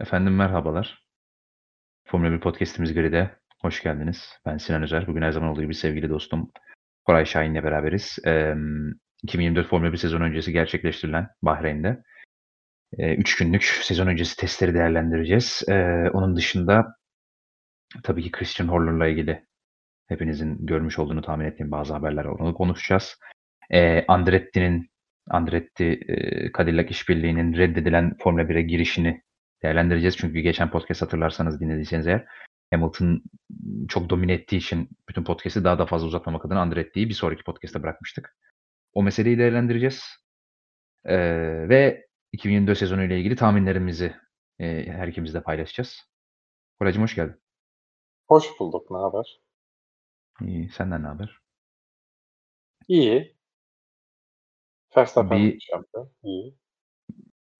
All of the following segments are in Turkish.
Efendim merhabalar. Formula 1 Podcast'imiz Grid'e hoş geldiniz. Ben Sinan Özer. Bugün her zaman olduğu gibi sevgili dostum Koray Şahin'le beraberiz. Emm, 2024 Formula 1 sezonu öncesi gerçekleştirilen Bahreyn'de, eee, 3 günlük sezon öncesi testleri değerlendireceğiz. Eee, onun dışında tabii ki Christian Horner'la ilgili hepinizin görmüş olduğunu tahmin ettiğim bazı haberler var. Onu konuşacağız. Eee, Andretti'nin Andretti, eee, Cadillac işbirliğinin reddedilen Formula 1'e girişini değerlendireceğiz. Çünkü geçen podcast hatırlarsanız dinlediyseniz eğer Hamilton çok domine ettiği için bütün podcast'i daha da fazla uzatmamak adına Andretti'yi bir sonraki podcast'te bırakmıştık. O meseleyi değerlendireceğiz. Eee, ve 2024 sezonu ile ilgili tahminlerimizi, eee, her ikimiz de paylaşacağız. Koraycığım hoş geldin. Hoş bulduk. Ne haber? İyi, senden ne haber? İyi. Verstappen Bir şampiyon. İyi.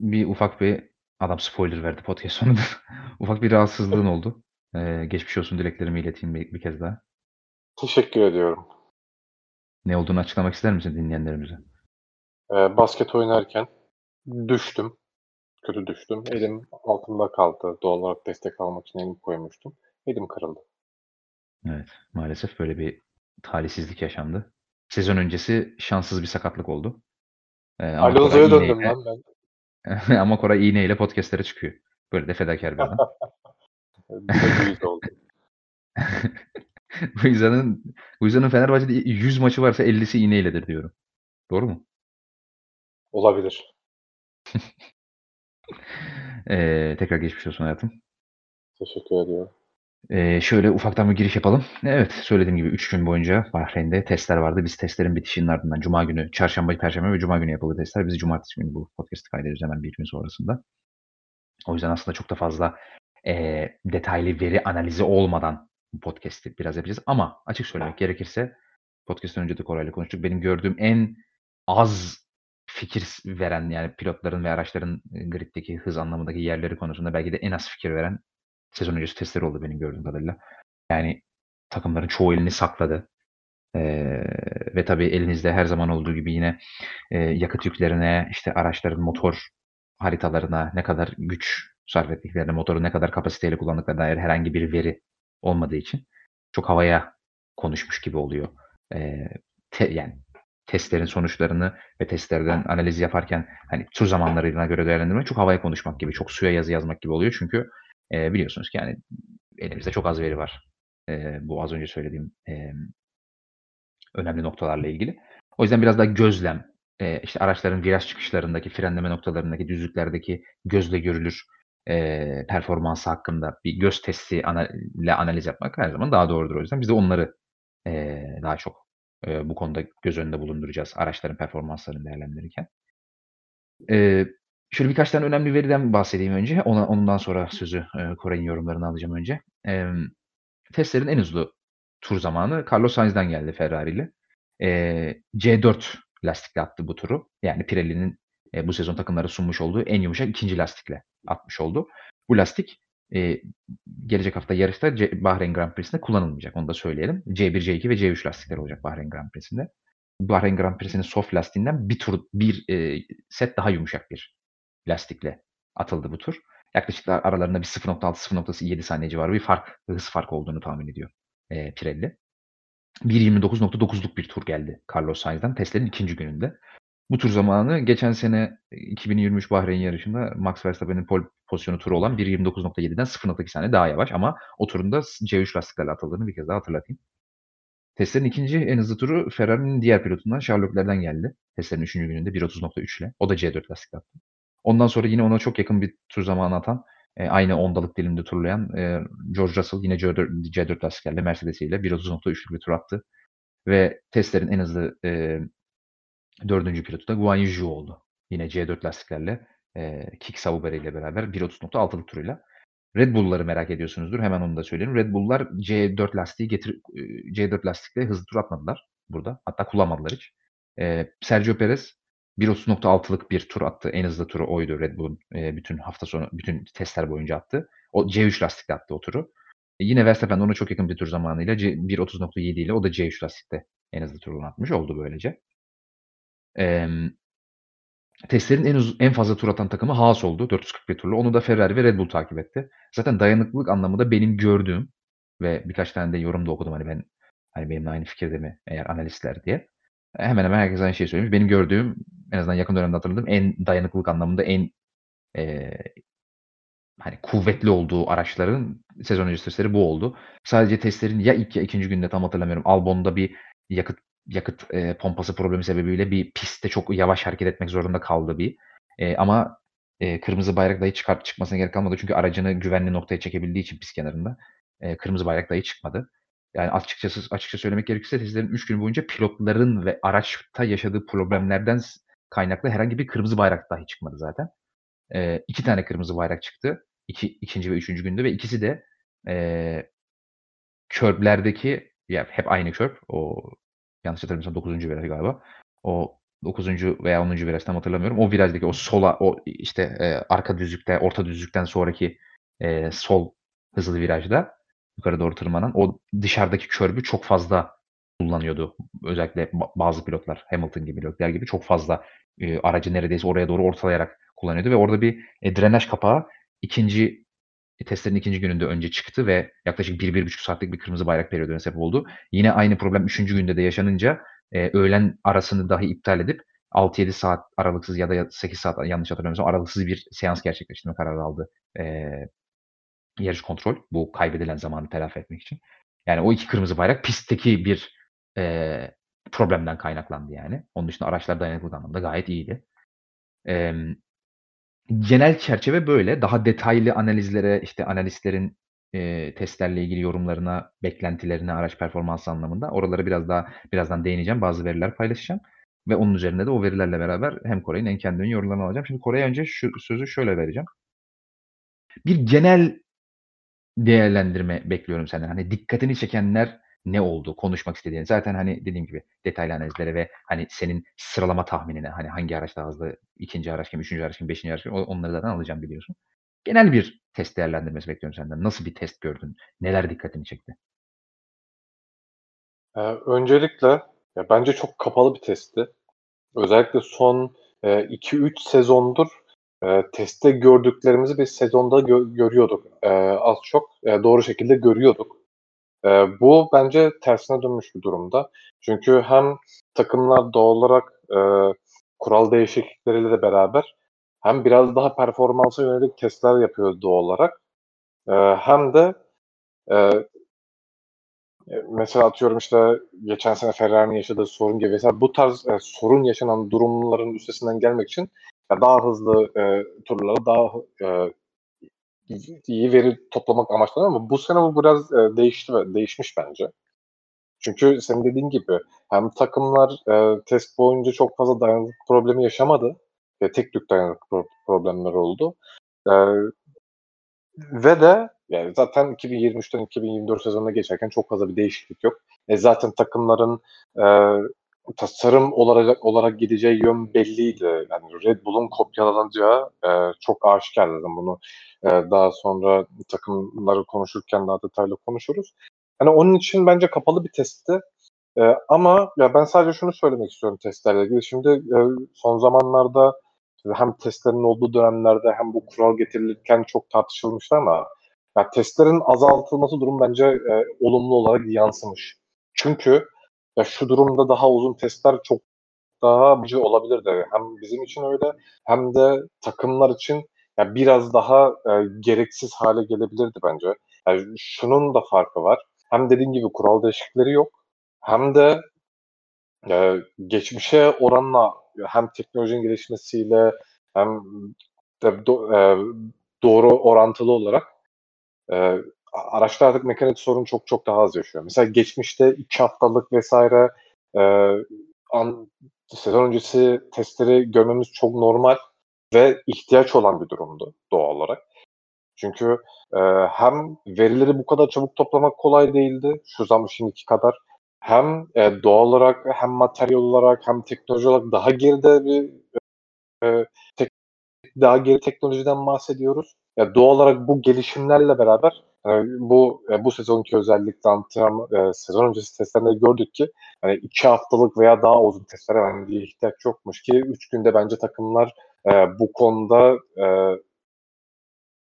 bir ufak bir adam spoiler verdi podcast sonunda. ufak bir rahatsızlığın oldu. Eee, geçmiş olsun dileklerimi ileteyim bir, bir kez daha. Teşekkür ediyorum. Ne olduğunu açıklamak ister misin dinleyenlerimize? Eee, basket oynarken düştüm. Kötü düştüm. Elim altımda kaldı. Doğal olarak destek almak için elimi koymuştum. Elim kırıldı. Evet, maalesef böyle bir talihsizlik yaşandı. Sezon öncesi şanssız bir sakatlık oldu. Koray Alonso'ya döndüm lan ben. ama Koray iğneyle podcast'lere çıkıyor. Böyle de fedakâr bir adam. Bu yüz oldu. Guiza'nın Guiza'nın Fenerbahçe'de 100 maçı varsa 50'si iğneyledir diyorum. Doğru mu? Olabilir. Eee, tekrar geçmiş olsun hayatım. Teşekkür ediyorum. Eee, şöyle ufaktan bir giriş yapalım. Evet, söylediğim gibi 3 gün boyunca Bahreyn'de testler vardı. Biz testlerin bitişinin ardından cuma günü, çarşamba, perşembe ve cuma günü yapıldı testler. Biz cumartesi günü bu podcast'ı kaydediyoruz hemen bir gün sonrasında. O yüzden aslında çok da fazla, eee, detaylı veri analizi olmadan bu podcast'i biraz yapacağız ama açık söylemek gerekirse podcast'ten önce de Koray'la konuştuk. Benim gördüğüm en az fikir veren, yani pilotların ve araçların, eee, grid'deki hız anlamındaki yerleri konusunda belki de en az fikir veren sezon öncesi testleri oldu benim gördüğüm kadarıyla. Yani takımların çoğu elini sakladı. Eee, ve tabii elinizde her zaman olduğu gibi yine, eee, yakıt yüklerine, işte araçların motor haritalarına, ne kadar güç sarf ettiklerine, motoru ne kadar kapasiteyle kullandıklarına dair herhangi bir veri olmadığı için çok havaya konuşmuş gibi oluyor. Eee, te yani testlerin sonuçlarını ve testlerden analiz yaparken, hani, tur zamanlarına göre değerlendirmek çok havaya konuşmak gibi, çok suya yazı yazmak gibi oluyor. Çünkü, eee, biliyorsunuz ki, yani, elimizde çok az veri var. Eee, bu az önce söylediğim, emm önemli noktalarla ilgili. O yüzden biraz daha gözlem, eee, işte araçların viraj çıkışlarındaki, frenleme noktalarındaki, düzlüklerdeki gözle görülür, eee, performansı hakkında bir göz testi ile analiz yapmak her zaman daha doğrudur o yüzden. Biz de onları, eee, daha çok, eee, bu konuda göz önünde bulunduracağız araçların performanslarını değerlendirirken. Eee, şöyle birkaç tane önemli veriden bahsedeyim önce. Ona ondan sonra sözü, eee, Koray'ın yorumlarını alacağım önce. Emm, testlerin en hızlı tur zamanı Carlos Sainz'den geldi Ferrari'li. Eee, C4 lastikle attı bu turu. Yani Pirelli'nin, eee, bu sezon takımlara sunmuş olduğu en yumuşak 2'nci lastikle atmış oldu. Bu lastik, eee, gelecek hafta yarışta C Bahreyn Grand Prix'sinde kullanılmayacak. Onu da söyleyelim. C1, C2 ve C3 lastikler olacak Bahreyn Grand Prix'sinde. Bahreyn Grand Prix'sinin soft lastiğinden bir tur, bir, eee, set daha yumuşak bir lastikle atıldı bu tur. Yaklaşık da aralarında bir 0.6-0.7 saniye civarı bir fark, hız farkı olduğunu tahmin ediyor, eee, Pirelli. 1.29.9'luk bir tur geldi Carlos Sainz'den testlerin 2. gününde. Bu tur zamanı geçen sene 2023 Bahreyn yarışında Max Verstappen'in pole pozisyonu turu olan 1.29.7'den 0.2 saniye daha yavaş ama o turun da s C3 lastiklerle atıldığını bir kez daha hatırlatayım. Testlerin 2. en hızlı turu Ferrari'nin diğer pilotundan Charles Leclerc'den geldi. Testlerin 3. gününde 1.30.3'le. O da C4 lastikle attı. Ondan sonra yine ona çok yakın bir tur zamanı atan, eee, aynı ondalık dilimde turlayan, eee, George Russell yine C4 C4 lastiklerle Mercedes'iyle 1.30.3'lük bir tur attı ve testlerin en hızlı, eee, 4. pilotu da Guan Yu Zhou oldu. Yine C4 lastiklerle, eee, Kik Sauber ile beraber 1.30.6'lık turuyla. Red Bull'ları merak ediyorsunuzdur. Hemen onu da söyleyeyim. Red Bull'lar C4 lastiği getir eee, C4 lastikle hızlı tur atmadılar burada. Hatta kullanmadılar hiç. Eee, Sergio Perez 1.30.6'lık bir tur attı. En hızlı turu oydu Red Bull'un, eee, bütün hafta sonu, bütün testler boyunca attı. O C3 lastikle attı o turu. E, yine Verstappen ona çok yakın bir tur zamanıyla C 1.30.7 ile o da C3 lastikte en hızlı turunu atmış oldu böylece. Emm Testlerin en uz en fazla tur atan takımı Haas oldu 441 turla. Onu da Ferrari ve Red Bull takip etti. Zaten dayanıklılık anlamında benim gördüğüm ve birkaç tane de yorum da okudum hani ben hani benimle aynı fikirde mi eğer analistler diye. Hemen hemen herkes aynı şeyi söylemiş. Benim gördüğüm en azından yakın dönemde hatırladığım en dayanıklılık anlamında en eee, hani kuvvetli olduğu araçların sezon öncesi testleri bu oldu. Sadece testlerin ya ilk ya ikinci günde tam hatırlamıyorum. Albon'da bir yakıt yakıt eee, pompası problemi sebebiyle bir pistte çok yavaş hareket etmek zorunda kaldı bir. Eee, ama eee, kırmızı bayrak dahi çıkart çıkmasına gerek kalmadı. Çünkü aracını güvenli noktaya çekebildiği için pist kenarında eee, kırmızı bayrak dahi çıkmadı. Yani açıkçası açıkça söylemek gerekirse testlerin 3 gün boyunca pilotların ve araçta yaşadığı problemlerden kaynaklı herhangi bir kırmızı bayrak dahi çıkmadı zaten. Eee, 2 tane kırmızı bayrak çıktı. İki 2'nci ve 3'üncü günde ve ikisi de eee curb'lerdeki ya hep aynı curb. O yanlış hatırlamıyorsam 9'uncu viraj galiba. O 9'uncu veya 10'uncu viraj tam hatırlamıyorum. O virajdaki o sola o işte eee, arka düzlükte, orta düzlükten sonraki eee, sol hızlı virajda yukarı doğru tırmanan o dışarıdaki curb'ü çok fazla kullanıyordu. Özellikle ba bazı pilotlar Hamilton gibi, Leclerc gibi çok fazla eee, aracı neredeyse oraya doğru ortalayarak kullanıyordu ve orada bir eee, drenaj kapağı 2'nci testlerin 2'nci gününde önce çıktı ve yaklaşık 1-1,5 saatlik bir kırmızı bayrak periyoduna sebep oldu. Yine aynı problem 3'üncü günde de yaşanınca eee, öğlen arasını dahi iptal edip 6-7 saat aralıksız ya da ya 8 saat yanlış hatırlamıyorsam aralıksız bir seans gerçekleştirme kararı aldı eee, yarış kontrol. Bu kaybedilen zamanı telafi etmek için. Yani o 2 kırmızı bayrak pistteki bir eee, problemden kaynaklandı yani. Onun dışında araçlar dayanıklılık anlamında gayet iyiydi. Emm, genel çerçeve böyle. Daha detaylı analizlere, işte analistlerin eee, testlerle ilgili yorumlarına, beklentilerine, araç performansı anlamında oralara biraz daha birazdan değineceğim. Bazı veriler paylaşacağım ve onun üzerinde de o verilerle beraber hem Koray'ın hem kendimin yorumlarını alacağım. Şimdi Koray'a önce şu sözü şöyle vereceğim. Bir genel değerlendirme bekliyorum senden. Hani dikkatini çekenler ne oldu? Konuşmak istediğin. Zaten hani dediğim gibi detaylı analizlere ve hani senin sıralama tahminine hani hangi araç daha hızlı, 2'nci araç kim, 3'üncü araç kim, 5'inci araç kim onları zaten alacağım biliyorsun. Genel bir test değerlendirmesi bekliyorum senden. Nasıl bir test gördün? Neler dikkatini çekti? Eee, öncelikle ya bence çok kapalı bir testti. Özellikle son, eee, 2-3 sezondur, eee, testte gördüklerimizi biz sezonda gö görüyorduk. Eee, az çok, eee, doğru şekilde görüyorduk. Eee, bu bence tersine dönmüş bir durumda. Çünkü hem takımlar doğal olarak, eee, kural değişiklikleriyle de beraber hem biraz daha performansa yönelik testler yapıyor doğal olarak, eee, hem de, Eee, mesela atıyorum, işte, geçen sene Ferrari'nin yaşadığı sorun gibi mesela bu tarz, eee, sorun yaşanan durumların üstesinden gelmek için daha hızlı, eee, turlara daha i iyi veri toplamak amaçlanıyor ama bu sene bu biraz, eee, değişti ve değişmiş bence. Çünkü senin dediğin gibi hem takımlar, eee, test boyunca çok fazla dayanıklılık problemi yaşamadı ve tek tük dayanıklılık pro problemleri oldu. Eee, ve de yani zaten 2023'ten 2024 sezonuna geçerken çok fazla bir değişiklik yok. E, zaten takımların, eee, tasarım olarak olarak gideceği yön belliydi. Yani Red Bull'un kopyalanacağı, eee, çok aşikârdı. Bunu, eee, daha sonra takımları konuşurken daha detaylı konuşuruz. Hani onun için bence kapalı bir testti. Eee, ama ya ben sadece şunu söylemek istiyorum testlerle ilgili. Şimdi, eee, son zamanlarda hem testlerin olduğu dönemlerde hem bu kural getirilirken çok tartışılmıştı ama ya testlerin azaltılması durum bence, eee, olumlu olarak yansımış. Çünkü ya şu durumda daha uzun testler çok daha yapıcı olabilirdi. Hem bizim için öyle hem de takımlar için ya biraz daha, eee, gereksiz hâle gelebilirdi bence. Ya şunun da farkı var. Hem dediğin gibi kural değişiklikleri yok hem de, eee, geçmişe oranla hem teknolojinin gelişmesiyle hem de do eee, doğru orantılı olarak, a araçta artık mekanik sorun çok çok daha az yaşıyor. Mesela geçmişte 2 haftalık vs. eee, an sezon öncesi testleri görmemiz çok normal ve ihtiyaç olan bir durumdu doğal olarak. Çünkü, eee, hem verileri bu kadar çabuk toplamak kolay değildi şu zam şimdiki kadar hem, eee, doğal olarak hem materyal olarak hem teknoloji olarak daha geride bir, eee, tek daha geri teknolojiden bahsediyoruz. Ya, doğal olarak bu gelişimlerle beraber bu e, bu sezonki özellikle antrenman e, sezon öncesi testlerinde gördük ki hani iki haftalık veya daha uzun testlere bence ihtiyaç yokmuş ki üç günde bence takımlar e, bu konuda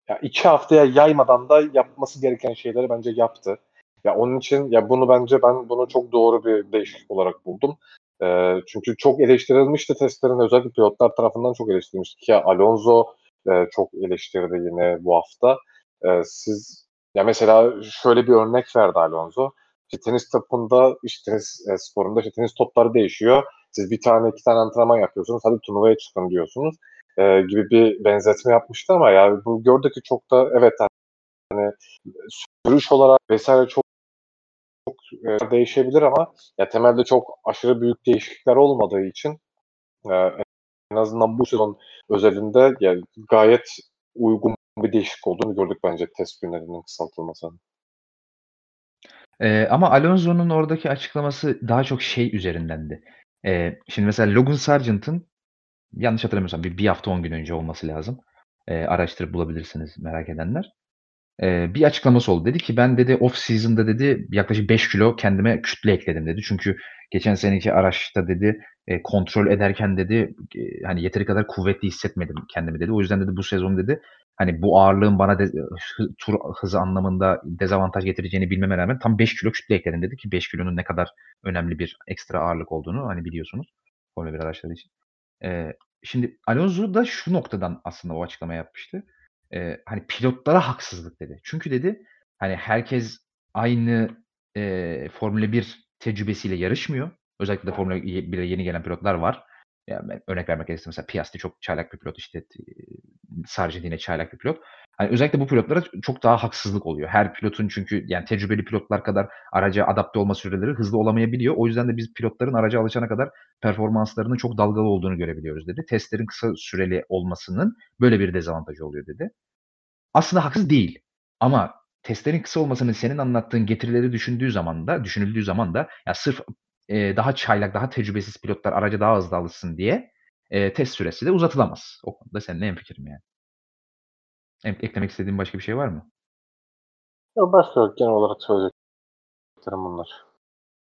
ya iki haftaya yaymadan da yapması gereken şeyleri bence yaptı. Ya onun için ya bunu bence ben bunu çok doğru bir değişiklik olarak buldum. E, çünkü çok eleştirilmişti testlerin özellikle pilotlar tarafından çok eleştirilmişti ki Alonso e, çok eleştirdi yine bu hafta. E, siz ya mesela şöyle bir örnek verdi Alonso. İşte tenis topunda, işte tenis e, sporunda işte tenis topları değişiyor. Siz bir tane iki tane antrenman yapıyorsunuz. Hadi turnuvaya çıkın diyorsunuz. E, gibi bir benzetme yapmıştı ama yani bu gördük ki çok da evet hani sürüş olarak vesaire çok çok e, değişebilir ama ya temelde çok aşırı büyük değişiklikler olmadığı için e, en azından bu sezon özelinde yani gayet uygun bir değişik olduğunu gördük bence test günlerinin kısaltılmasının. Eee, ama Alonso'nun oradaki açıklaması daha çok şey üzerindendi. Eee, şimdi mesela Logan Sargent'ın yanlış hatırlamıyorsam bir 1 hafta 10 gün önce olması lazım. Eee, araştırıp bulabilirsiniz merak edenler. Eee, bir açıklaması oldu. Dedi ki ben dedi off season'da dedi yaklaşık 5 kilo kendime kütle ekledim dedi. Çünkü geçen seneki araçta dedi e, kontrol ederken dedi e, hani yeteri kadar kuvvetli hissetmedim kendimi dedi. O yüzden dedi bu sezon dedi hani bu ağırlığın bana de, tur hızı anlamında dezavantaj getireceğini bilmeme rağmen tam 5 kilo kütle ekledim dedi ki 5 kilonun ne kadar önemli bir ekstra ağırlık olduğunu hani biliyorsunuz Formula 1 araçları için. Eee, şimdi Alonso da şu noktadan aslında o açıklama yapmıştı. Eee, hani pilotlara haksızlık dedi. Çünkü dedi hani herkes aynı eee, Formula 1 tecrübesiyle yarışmıyor. Özellikle de Formula 1'e yeni gelen pilotlar var. Yani örnek vermek gerekirse mesela Piastri çok çaylak bir pilot işte Sargent yine çaylak bir pilot. Hani özellikle bu pilotlara çok daha haksızlık oluyor. Her pilotun çünkü yani tecrübeli pilotlar kadar araca adapte olma süreleri hızlı olamayabiliyor. O yüzden de biz pilotların araca alışana kadar performanslarının çok dalgalı olduğunu görebiliyoruz dedi. Testlerin kısa süreli olmasının böyle bir dezavantajı oluyor dedi. Aslında haksız değil. Ama testlerin kısa olmasının senin anlattığın getirileri düşündüğü zaman da düşünüldüğü zaman da ya sırf eee, daha çaylak, daha tecrübesiz pilotlar araca daha hızlı alışsın diye eee, test süresi de uzatılamaz. O konuda seninle hemfikirim yani. Ek eklemek istediğin başka bir şey var mı? Yok başka. Genel olarak söyleyeceklerim bunlar.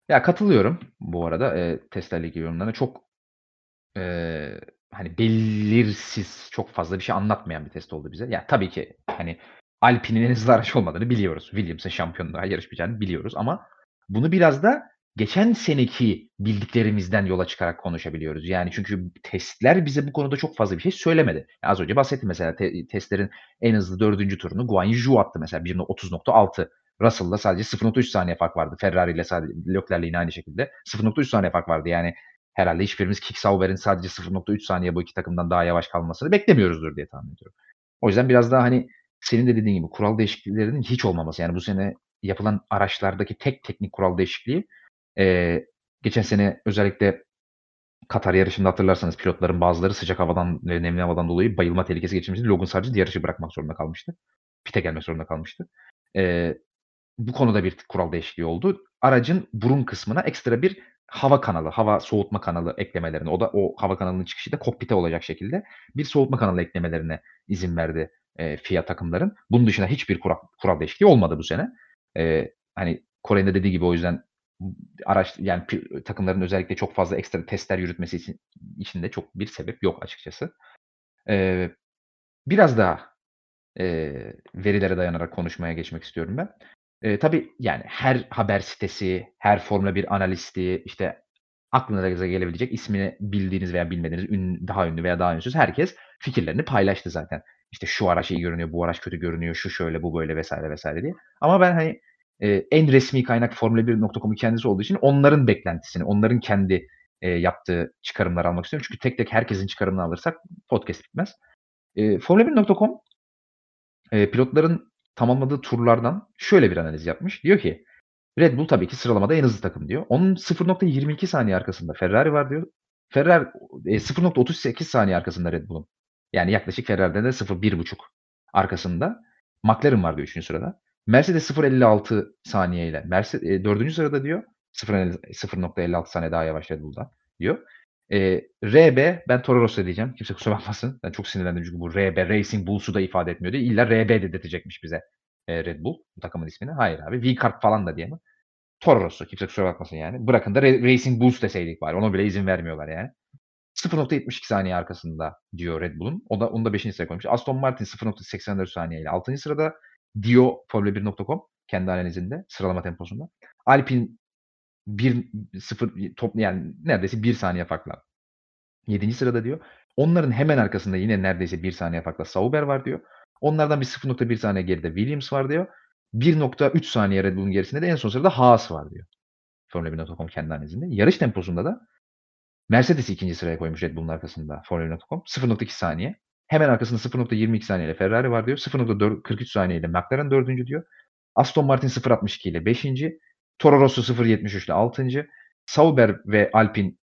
Ya katılıyorum bu arada eee, testlerle ilgili yorumlarına. Çok eee, hani belirsiz, çok fazla bir şey anlatmayan bir test oldu bize. Ya tabii ki hani Alpine'in en hızlı araç olmadığını biliyoruz. Williams'ın şampiyonluğa yarışmayacağını biliyoruz ama bunu biraz da geçen seneki bildiklerimizden yola çıkarak konuşabiliyoruz. Yani çünkü testler bize bu konuda çok fazla bir şey söylemedi. Az önce bahsettim mesela te testlerin en hızlı 4. turunu Guan Yu Zhou attı mesela 1.30.6. Russell'la sadece 0.3 saniye fark vardı. Ferrari ile sadece Leclerc'le yine aynı şekilde 0.3 saniye fark vardı. Yani herhalde hiçbirimiz Kick Sauber'in sadece 0.3 saniye bu iki takımdan daha yavaş kalmasını beklemiyoruzdur diye tahmin ediyorum. O yüzden biraz daha hani senin de dediğin gibi kural değişikliklerinin hiç olmaması. Yani bu sene yapılan araçlardaki tek teknik kural değişikliği Eee, geçen sene özellikle Katar yarışında hatırlarsanız pilotların bazıları sıcak havadan ve nemli havadan dolayı bayılma tehlikesi geçirmişti. Logan Sargent yarışı bırakmak zorunda kalmıştı. Pit'e gelmek zorunda kalmıştı. Eee, bu konuda bir kural değişikliği oldu. Aracın burun kısmına ekstra bir hava kanalı, hava soğutma kanalı eklemelerine, o da o hava kanalının çıkışı da kokpite olacak şekilde bir soğutma kanalı eklemelerine izin verdi eee, FIA takımların. Bunun dışında hiçbir kural, kural değişikliği olmadı bu sene. Eee, hani Kore'nin de dediği gibi o yüzden araç yani takımların özellikle çok fazla ekstra testler yürütmesi için içinde çok bir sebep yok açıkçası. Eee, biraz daha eee, verilere dayanarak konuşmaya geçmek istiyorum ben. Eee, tabii yani her haber sitesi, her Formula 1 analisti, işte aklınıza gelebilecek ismini bildiğiniz veya bilmediğiniz ün, daha ünlü veya daha ünsüz herkes fikirlerini paylaştı zaten. İşte şu araç iyi görünüyor, bu araç kötü görünüyor, şu şöyle, bu böyle vesaire vesaire diye. Ama ben hani Eee, en resmi kaynak Formula1.com'un kendisi olduğu için onların beklentisini, onların kendi, eee, yaptığı çıkarımları almak istiyorum. Çünkü tek tek herkesin çıkarımını alırsak podcast bitmez. Eee, Formula1.com eee, pilotların tamamladığı turlardan şöyle bir analiz yapmış. Diyor ki Red Bull tabii ki sıralamada en hızlı takım diyor. Onun 0.22 saniye arkasında Ferrari var diyor. Ferrari eee, 0.38 saniye arkasında Red Bull'un. Yani yaklaşık Ferrari'den de 0.1.5 arkasında McLaren var diyor 3. sırada. Mercedes 0.56 saniyeyle Merse eee, 4. sırada diyor. 0.56 saniye daha yavaş Red Bull'dan diyor. Eee, RB ben Toro Rosso diyeceğim. Kimse kusura bakmasın. Ben çok sinirlendim çünkü bu RB Racing Bulls'u da ifade etmiyor diye. İlla RB dedirtecekmiş bize. eee, Red Bull takımın ismini? Hayır abi. V-Kart falan da diyemem. Toro Rosso. Kimse kusura bakmasın yani. Bırakın da Racing Bulls deseydik bari. Ona bile izin vermiyorlar yani. 0.72 saniye arkasında diyor Red Bull'un. O da onu da 5. sıraya koymuş. Aston Martin 0.84 saniyeyle 6. sırada diyor Formula1.com kendi analizinde sıralama temposunda. Alpine 1 0 top yani neredeyse 1 saniye farkla 7. sırada diyor. Onların hemen arkasında yine neredeyse 1 saniye farkla Sauber var diyor. Onlardan bir 0.1 saniye geride Williams var diyor. 1.3 saniye Red Bull'un gerisinde de en son sırada Haas var diyor. Formula1.com kendi analizinde. Yarış temposunda da Mercedes'i 2. sıraya koymuş Red Bull'un arkasında Formula1.com. 0.2 saniye. Hemen arkasında 0.22 saniyeyle Ferrari var diyor. 0.43 saniyeyle McLaren 4. diyor. Aston Martin 0.62 ile 5. Toro Rosso 0.73 ile 6. Sauber ve Alpine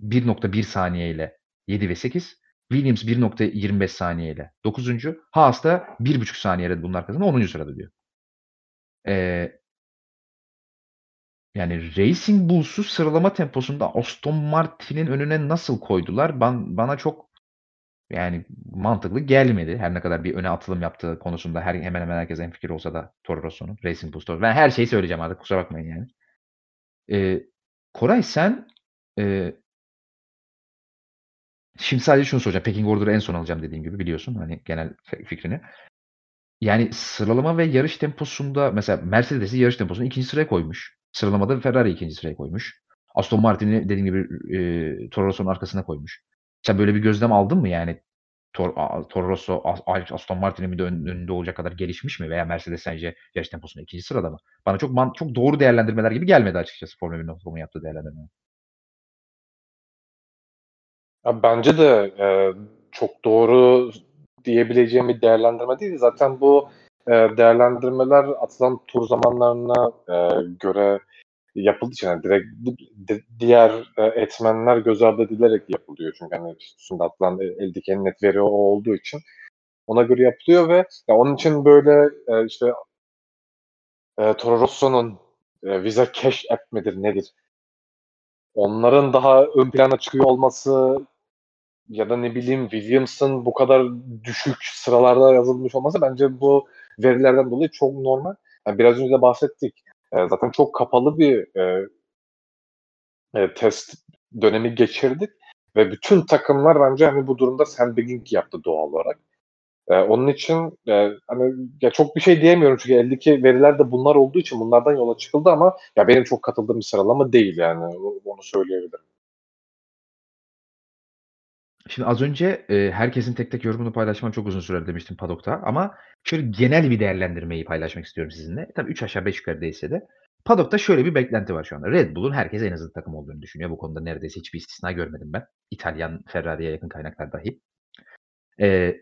1.1 saniye ile 7 ve 8. Williams 1.25 saniye ile 9. Haas da 1.5 saniye Red Bull'un arkasında 10. sırada diyor. Eee yani Racing Bulls'u sıralama temposunda Aston Martin'in önüne nasıl koydular? Ban bana çok yani mantıklı gelmedi. Her ne kadar bir öne atılım yaptığı konusunda her hemen hemen herkes hemfikir olsa da Toro Rosso'nun, Racing Bulls'ta. Ben her şeyi söyleyeceğim artık kusura bakmayın yani. Eee, Koray sen, eee şimdi sadece şunu soracağım. Pecking Order'ı en son alacağım dediğim gibi biliyorsun hani genel fikrini. Yani sıralama ve yarış temposunda mesela Mercedes'i yarış temposunda 2. sıraya koymuş. Sıralamada Ferrari'yi 2. sıraya koymuş. Aston Martin'i dediğim gibi, eee, Toro Rosso'nun arkasına koymuş. Sen böyle bir gözlem aldın mı yani? Tor Toro Rosso As Aston Martin'in bir de ön önünde olacak kadar gelişmiş mi veya Mercedes sence yarış temposunda 2. sırada mı? Bana çok man çok doğru değerlendirmeler gibi gelmedi açıkçası Formula1.com'un yaptığı değerlendirmeler. Ya, bence de, eee, çok doğru diyebileceğim bir değerlendirme değil. Zaten bu, eee, değerlendirmeler atılan tur zamanlarına, eee, göre yapıldığı için yani direkt di diğer, eee, etmenler göz ardı edilerek yapılıyor. Çünkü, hani, şimdi atılan e eldeki net veri o olduğu için ona göre yapılıyor ve ya, onun için böyle, eee, işte eee, Toro Rosso'nun, eee, Visa Cash App midir nedir? Onların daha ön plana çıkıyor olması ya da ne bileyim Williams'ın bu kadar düşük sıralarda yazılmış olması bence bu verilerden dolayı çok normal. Yani biraz önce de bahsettik. Zaten çok kapalı bir, eee eee, test dönemi geçirdik ve bütün takımlar bence, hani, bu durumda sandbagging yaptı doğal olarak. Eee, onun için, eee, hani, ya, çok bir şey diyemiyorum çünkü eldeki veriler de bunlar olduğu için bunlardan yola çıkıldı ama ya, benim çok katıldığım bir sıralama değil yani. Onu söyleyebilirim. Şimdi az önce, eee, herkesin tek tek yorumunu paylaşmam çok uzun sürer demiştim Paddock'ta ama şöyle genel bir değerlendirmeyi paylaşmak istiyorum sizinle. Tabii 3 aşağı 5 yukarı değilse de. Paddock'ta şöyle bir beklenti var şu anda. Red Bull'un herkes en hızlı takım olduğunu düşünüyor. Bu konuda neredeyse hiçbir istisna görmedim ben. İtalyan Ferrari'ye yakın kaynaklar dahi. Eee,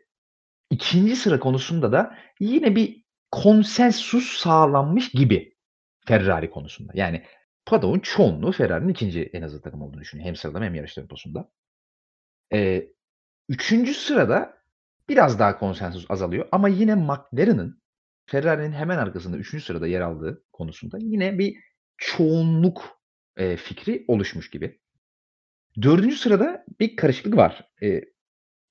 2. sıra konusunda da yine bir konsensus sağlanmış gibi Ferrari konusunda. Yani Paddock'un çoğunluğu Ferrari'nin 2. en hızlı takım olduğunu düşünüyor. Hem sıralama hem yarış temposunda. Eee, 3. sırada biraz daha konsensus azalıyor ama yine McLaren'ın Ferrari'nin hemen arkasında 3. sırada yer aldığı konusunda yine bir çoğunluk, eee, fikri oluşmuş gibi. 4. sırada bir karışıklık var. Eee,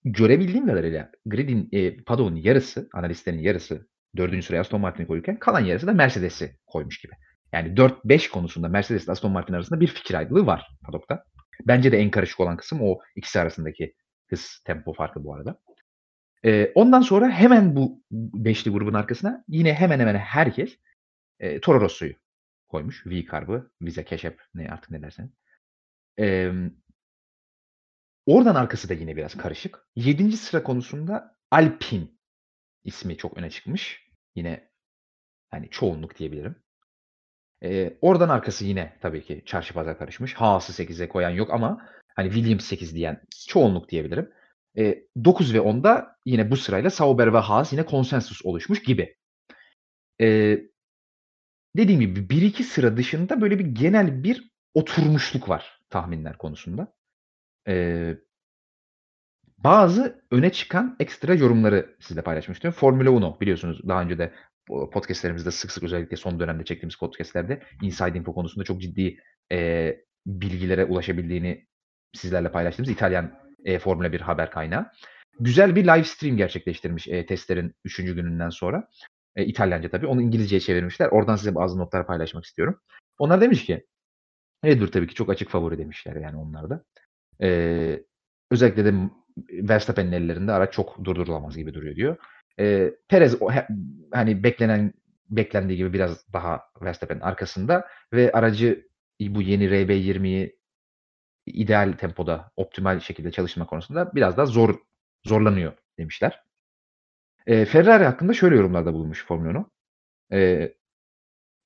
görebildiğim kadarıyla grid'in, eee, Paddock'un yarısı, analistlerin yarısı 4. sıraya Aston Martin'i koyarken kalan yarısı da Mercedes'i koymuş gibi. Yani 4-5 konusunda Mercedes ile Aston Martin arasında bir fikir ayrılığı var Paddock'ta. Bence de en karışık olan kısım o ikisi arasındaki hız, tempo farkı bu arada. Eee, ondan sonra hemen bu beşli grubun arkasına yine hemen hemen herkes, eee, Toro Rosso'yu koymuş. V-Carb'ı, Visa Cash App ne artık ne derseniz. Emm oradan arkası da yine biraz karışık. 7. sıra konusunda Alpine ismi çok öne çıkmış. Yine, hani, çoğunluk diyebilirim. Eee, oradan arkası yine tabii ki çarşı pazar karışmış. Haas'ı 8'e koyan yok ama, hani, Williams 8 diyen çoğunluk diyebilirim. Eee, 9 ve 10'da yine bu sırayla Sauber ve Haas yine konsensus oluşmuş gibi. Eee, dediğim gibi 1-2 sıra dışında böyle bir genel bir oturmuşluk var tahminler konusunda. Eee bazı öne çıkan ekstra yorumları sizinle paylaşmak istiyorum. Formula 1 biliyorsunuz daha önce de podcast'lerimizde sık sık özellikle son dönemde çektiğimiz podcast'lerde inside info konusunda çok ciddi, eee, bilgilere ulaşabildiğini sizlerle paylaştığımız İtalyan, eee, Formula 1 haber kaynağı. Güzel bir live stream gerçekleştirmiş, eee, testlerin 3. gününden sonra. Eee, İtalyanca tabii. Onu İngilizceye çevirmişler. Oradan size bazı notlar paylaşmak istiyorum. Onlar demiş ki Red Bull tabii ki çok açık favori demişler yani onlar da. Eee, özellikle de Verstappen'in ellerinde araç çok durdurulamaz gibi duruyor diyor. Eee, Perez o hani beklenen beklendiği gibi biraz daha Verstappen'in arkasında ve aracı bu yeni RB20'yi ideal tempoda, optimal şekilde çalıştırma konusunda biraz daha zor zorlanıyor demişler. Eee, Ferrari hakkında şöyle yorumlarda bulunmuş Formula 1'ün. Eee,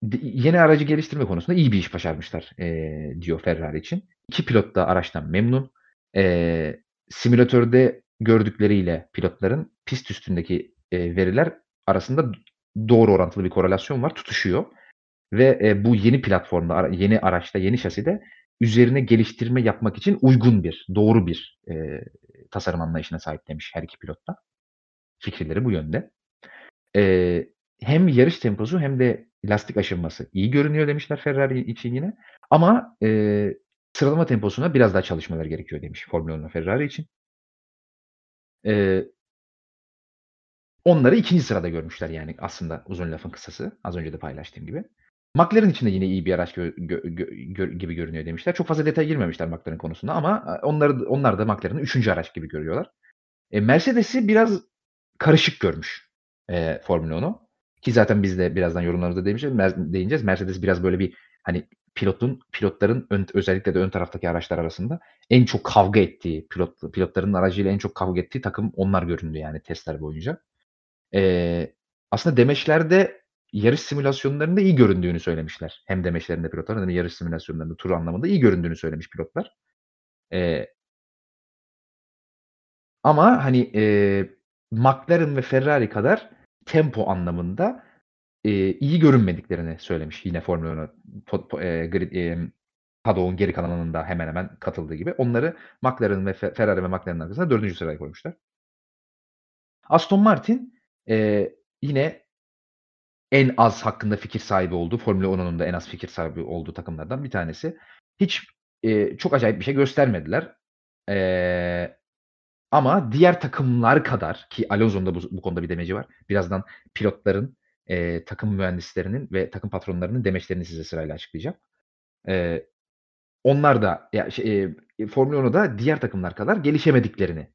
d yeni aracı geliştirme konusunda iyi bir iş başarmışlar, eee, diyor Ferrari için. 2 pilot da araçtan memnun. Eee, simülatörde gördükleriyle pilotların pist üstündeki, eee, veriler arasında doğru orantılı bir korelasyon var, tutuşuyor ve, eee, bu yeni platformda, yeni araçta, yeni şaside üzerine geliştirme yapmak için uygun bir, doğru bir, eee, tasarım anlayışına sahip demiş her 2 pilot da. Fikirleri bu yönde. Eee, hem yarış temposu hem de lastik aşınması iyi görünüyor demişler Ferrari için yine ama, eee, sıralama temposuna biraz daha çalışmaları gerekiyor demiş Formula 1 ve Ferrari için. Eee Onları 2'nci sırada görmüşler yani aslında uzun lafın kısası. Az önce de paylaştığım gibi. McLaren için de yine iyi bir araç gö gö gö gibi görünüyor demişler. Çok fazla detaya girmemişler McLaren konusunda ama, aaa, onları onlar da McLaren'ı 3'üncü araç gibi görüyorlar. Eee, Mercedes'i biraz karışık görmüş, eee, Formula 1'u ki zaten biz de birazdan yorumlarımızda değmişe mer değineceğiz. Mercedes biraz böyle bir, hani, pilotun pilotların ön özellikle de ön taraftaki araçlar arasında en çok kavga ettiği, pilot pilotların aracıyla en çok kavga ettiği takım onlar göründü yani testler boyunca. Eee, aslında demeçlerde yarış simülasyonlarında iyi göründüğünü söylemişler. Hem demeçlerinde pilotların hem de yarış simülasyonlarında tur anlamında iyi göründüğünü söylemiş pilotlar. Eee ama, hani, eee, McLaren ve Ferrari kadar tempo anlamında, eee, iyi görünmediklerini söylemiş yine Formula 1'ün po po eee, grid emm, paddock'un geri kalanının da hemen hemen katıldığı gibi. Onları McLaren ve Fe Ferrari ve McLaren'in arkasına 4'üncü sıraya koymuşlar. Aston Martin, eee, yine en az hakkında fikir sahibi olduğu, Formula 1'un da en az fikir sahibi olduğu takımlardan bir tanesi. Hiç, eee, çok acayip bir şey göstermediler. Eee, ama diğer takımlar kadar ki Alonso'nun da bu bu konuda bir demeci var. Birazdan pilotların, eee, takım mühendislerinin ve takım patronlarının demeçlerini size sırayla açıklayacağım. Eee, onlar da ya şey, eee, Formula 1'u da diğer takımlar kadar gelişemediklerini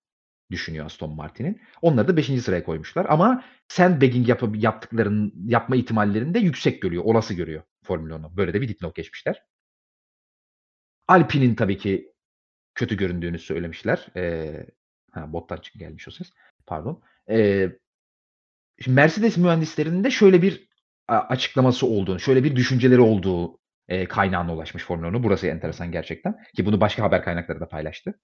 düşünüyor Aston Martin'in. Onları da 5'inci sıraya koymuşlar ama sandbagging yapab yaptıklarının yapma ihtimallerini de yüksek görüyor, olası görüyor Formula 1'u. Böyle de bir dipnot geçmişler. Alpine'in tabii ki kötü göründüğünü söylemişler. Eee, ha, bottan çık gelmiş o ses, pardon. Eee, şimdi Mercedes mühendislerinin de şöyle bir açıklaması olduğunu, şöyle bir düşünceleri olduğu, eee, kaynağına ulaşmış Formula 1'un. Burası enteresan gerçekten ki bunu başka haber kaynakları da paylaştı.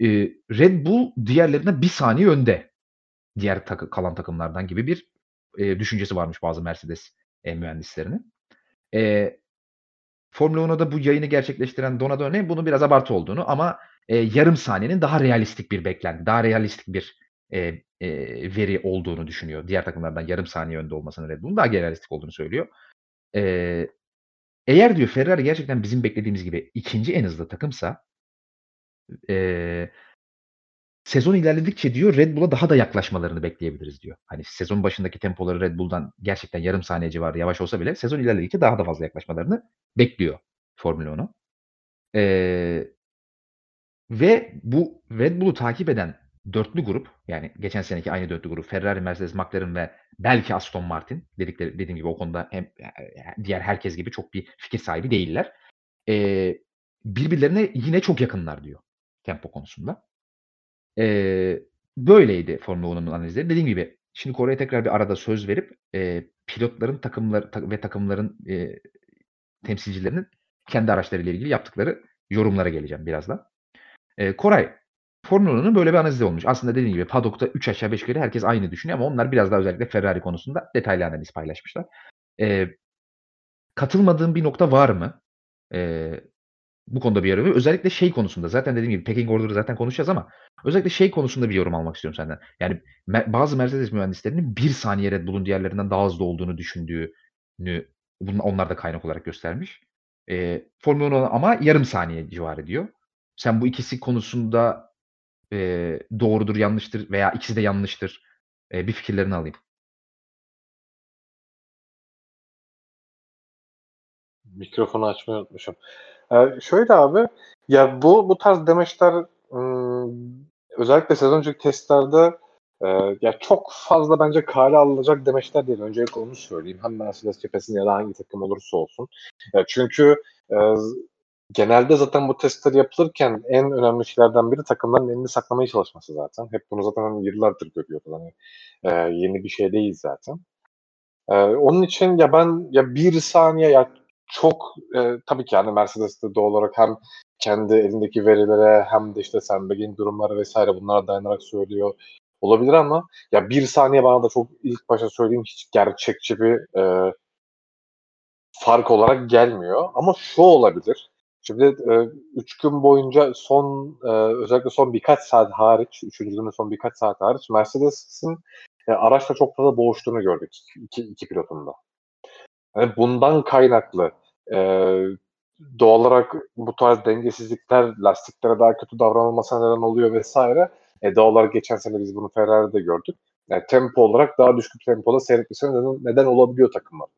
Eee, Red Bull diğerlerinden 1 saniye önde. Diğer takı kalan takımlardan gibi bir, eee, düşüncesi varmış bazı Mercedes, eee, mühendislerinin. Eee, Formula 1'a da bu yayını gerçekleştiren Donadoni bunun biraz abartı olduğunu ama, eee, yarım saniyenin daha realistik bir beklenti, daha realistik bir, eee, eee, veri olduğunu düşünüyor. Diğer takımlardan yarım saniye önde olmasının Red Bull'un daha realistik olduğunu söylüyor. Eee, eğer diyor Ferrari gerçekten bizim beklediğimiz gibi 2'nci en hızlı takımsa eee sezon ilerledikçe diyor Red Bull'a daha da yaklaşmalarını bekleyebiliriz diyor. Hani sezon başındaki tempoları Red Bull'dan gerçekten yarım saniye civarı yavaş olsa bile sezon ilerledikçe daha da fazla yaklaşmalarını bekliyor Formula 1'u. Eee ve bu Red Bull'u takip eden 4'lü grup, yani geçen seneki aynı 4'lü grup Ferrari, Mercedes, McLaren ve belki Aston Martin dedikleri dediğim gibi o konuda hem diğer herkes gibi çok bir fikir sahibi değiller. Eee, birbirlerine yine çok yakınlar diyor tempo konusunda. Eee, böyleydi Formula 1'un analizleri. Dediğim gibi şimdi Kore'ye tekrar bir arada söz verip, eee, pilotların takımları ta ve takımların, eee, temsilcilerinin kendi araçlarıyla ilgili yaptıkları yorumlara geleceğim birazdan. Eee, Koray, Formula 1'ın böyle bir analizi olmuş. Aslında dediğin gibi paddock'ta 3 aşağı 5 yukarı herkes aynı düşünüyor ama onlar biraz daha özellikle Ferrari konusunda detaylı analiz paylaşmışlar. Eee, katılmadığın bir nokta var mı? Eee, bu konuda bir yorum. Özellikle şey konusunda zaten dediğim gibi packing order'ı zaten konuşacağız ama özellikle şey konusunda bir yorum almak istiyorum senden. Yani me- bazı Mercedes mühendislerinin bir saniye Red Bull'un diğerlerinden daha hızlı olduğunu düşündüğünü bunu onlar da kaynak olarak göstermiş. E, Formula 1 ama yarım saniye civarı diyor. Sen bu ikisi konusunda e, doğrudur, yanlıştır veya ikisi de yanlıştır e, bir fikirlerini alayım. Mikrofonu açmayı unutmuşum. Eee, şöyle abi, ya bu bu tarz demeçler, özellikle sezon önceki testlerde, eee, ya çok fazla bence kale alınacak demeçler değil. Öncelikle onu söyleyeyim. Hem Mercedes cephesinde ya da hangi takım olursa olsun. Çünkü, eee, genelde zaten bu testler yapılırken en önemli şeylerden biri takımların elini saklamaya çalışması zaten. Hep bunu zaten hani yıllardır görüyoruz. Hani, eee, yeni bir şey değil zaten. Eee, onun için ya ben ya 1 saniye ya çok, eee, tabii ki yani Mercedes de doğal olarak hem kendi elindeki verilere hem de işte Sandbagg'in durumları vs. bunlara dayanarak söylüyor olabilir ama ya 1 saniye bana da çok ilk başta söyleyeyim hiç gerçekçi bir, eee fark olarak gelmiyor ama şu olabilir. Şimdi, eee, 3 gün boyunca son, eee, özellikle son birkaç saat hariç, 3. günün son birkaç saat hariç Mercedes'in, eee, araçla çok fazla boğuştuğunu gördük iki iki pilotun da. Hani bundan kaynaklı, eee, doğal olarak bu tarz dengesizlikler lastiklere daha kötü davranılmasına neden oluyor vs. E, doğal olarak geçen sene biz bunu Ferrari'de gördük. Yani tempo olarak daha düşük tempoda seyretmesine neden neden olabiliyor takımlar.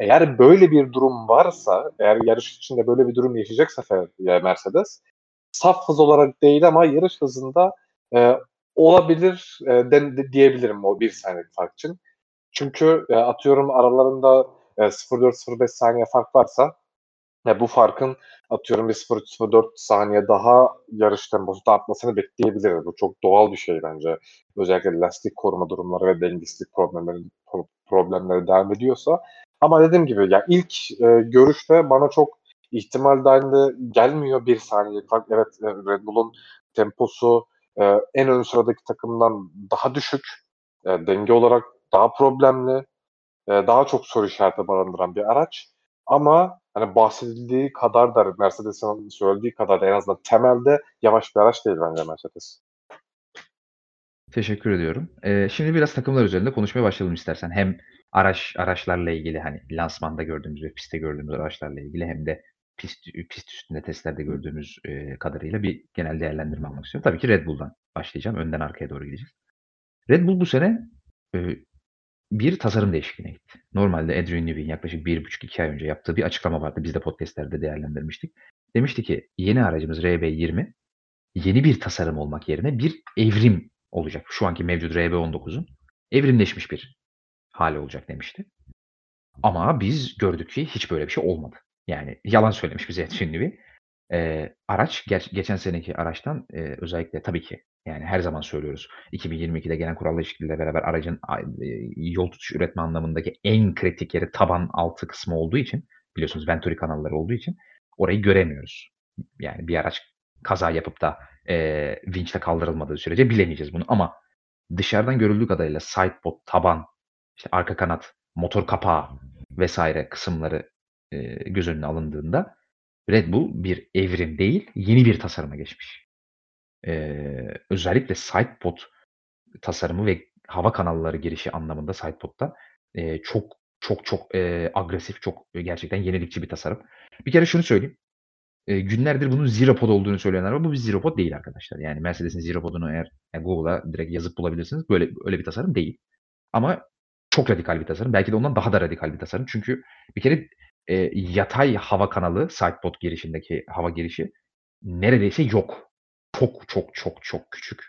Eğer böyle bir durum varsa, eğer yarış içinde böyle bir durum yaşayacaksa Fer ya Mercedes, saf hız olarak değil ama yarış hızında, eee, olabilir, eee, den diyebilirim o 1 saniyelik fark için. Çünkü, eee, atıyorum aralarında, eee, 0.4-0.5 saniye fark varsa, ya bu farkın atıyorum bir 0.3-0.4 saniye daha yarış temposunda artmasını bekleyebiliriz. Bu çok doğal bir şey bence. Özellikle lastik koruma durumları ve dengesizlik problemleri pro problemleri devam ediyorsa. Ama dediğim gibi ya ilk, eee, görüşte bana çok ihtimal dâhilinde gelmiyor 1 saniyelik fark. Evet, eee, Red Bull'un temposu, eee, en ön sıradaki takımdan daha düşük. Eee, denge olarak daha problemli, daha çok soru işareti barındıran bir araç ama hani bahsedildiği kadar da Mercedes'in söylediği kadar da en azından temelde yavaş bir araç değil bence Mercedes. Teşekkür ediyorum. Eee, şimdi biraz takımlar üzerinde konuşmaya başlayalım istersen. Hem araç araçlarla ilgili, hani, lansmanda gördüğümüz ve pistte gördüğümüz araçlarla ilgili hem de pist pist üstünde testlerde gördüğümüz, eee, kadarıyla bir genel değerlendirme almak istiyorum. Tabii ki Red Bull'dan başlayacağım. Önden arkaya doğru gideceğiz. Red Bull bu sene, eee, bir tasarım değişikliğine gitti. Normalde Adrian Newey'in yaklaşık 1,5-2 ay önce yaptığı bir açıklama vardı. Biz de podcast'lerde değerlendirmiştik. Demişti ki yeni aracımız RB20 yeni bir tasarım olmak yerine bir evrim olacak. Şu anki mevcut RB19'un evrimleşmiş bir hâli olacak demişti. Ama biz gördük ki hiç böyle bir şey olmadı. Yani yalan söylemiş bize Adrian Newey. Eee, araç ger geçen seneki araçtan, eee, özellikle tabii ki yani her zaman söylüyoruz 2022'de gelen kural değişikliğiyle beraber aracın a eee, yol tutuş üretme anlamındaki en kritik yeri taban altı kısmı olduğu için biliyorsunuz Venturi kanalları olduğu için orayı göremiyoruz. Yani bir araç kaza yapıp da, eee, vinçle kaldırılmadığı sürece bilemeyeceğiz bunu ama dışarıdan görüldüğü kadarıyla sidepod, taban, işte arka kanat, motor kapağı vs. kısımları, eee, göz önüne alındığında Red Bull bir evrim değil, yeni bir tasarıma geçmiş. Eee, özellikle sidepod tasarımı ve hava kanalları girişi anlamında sidepod'da, eee, çok, çok, çok, eee, agresif, çok, gerçekten yenilikçi bir tasarım. Bir kere şunu söyleyeyim, eee, günlerdir bunun zero pod olduğunu söyleyenler var. Bu bir zero pod değil arkadaşlar. Yani Mercedes'in zero pod'unu eğer ya Google'a direkt yazıp bulabilirsiniz. Böyle öyle bir tasarım değil. Ama çok radikal bir tasarım. Belki de ondan daha da radikal bir tasarım. Çünkü bir kere, eee, yatay hava kanalı sidepod girişindeki hava girişi neredeyse yok. Çok, çok, çok, çok küçük.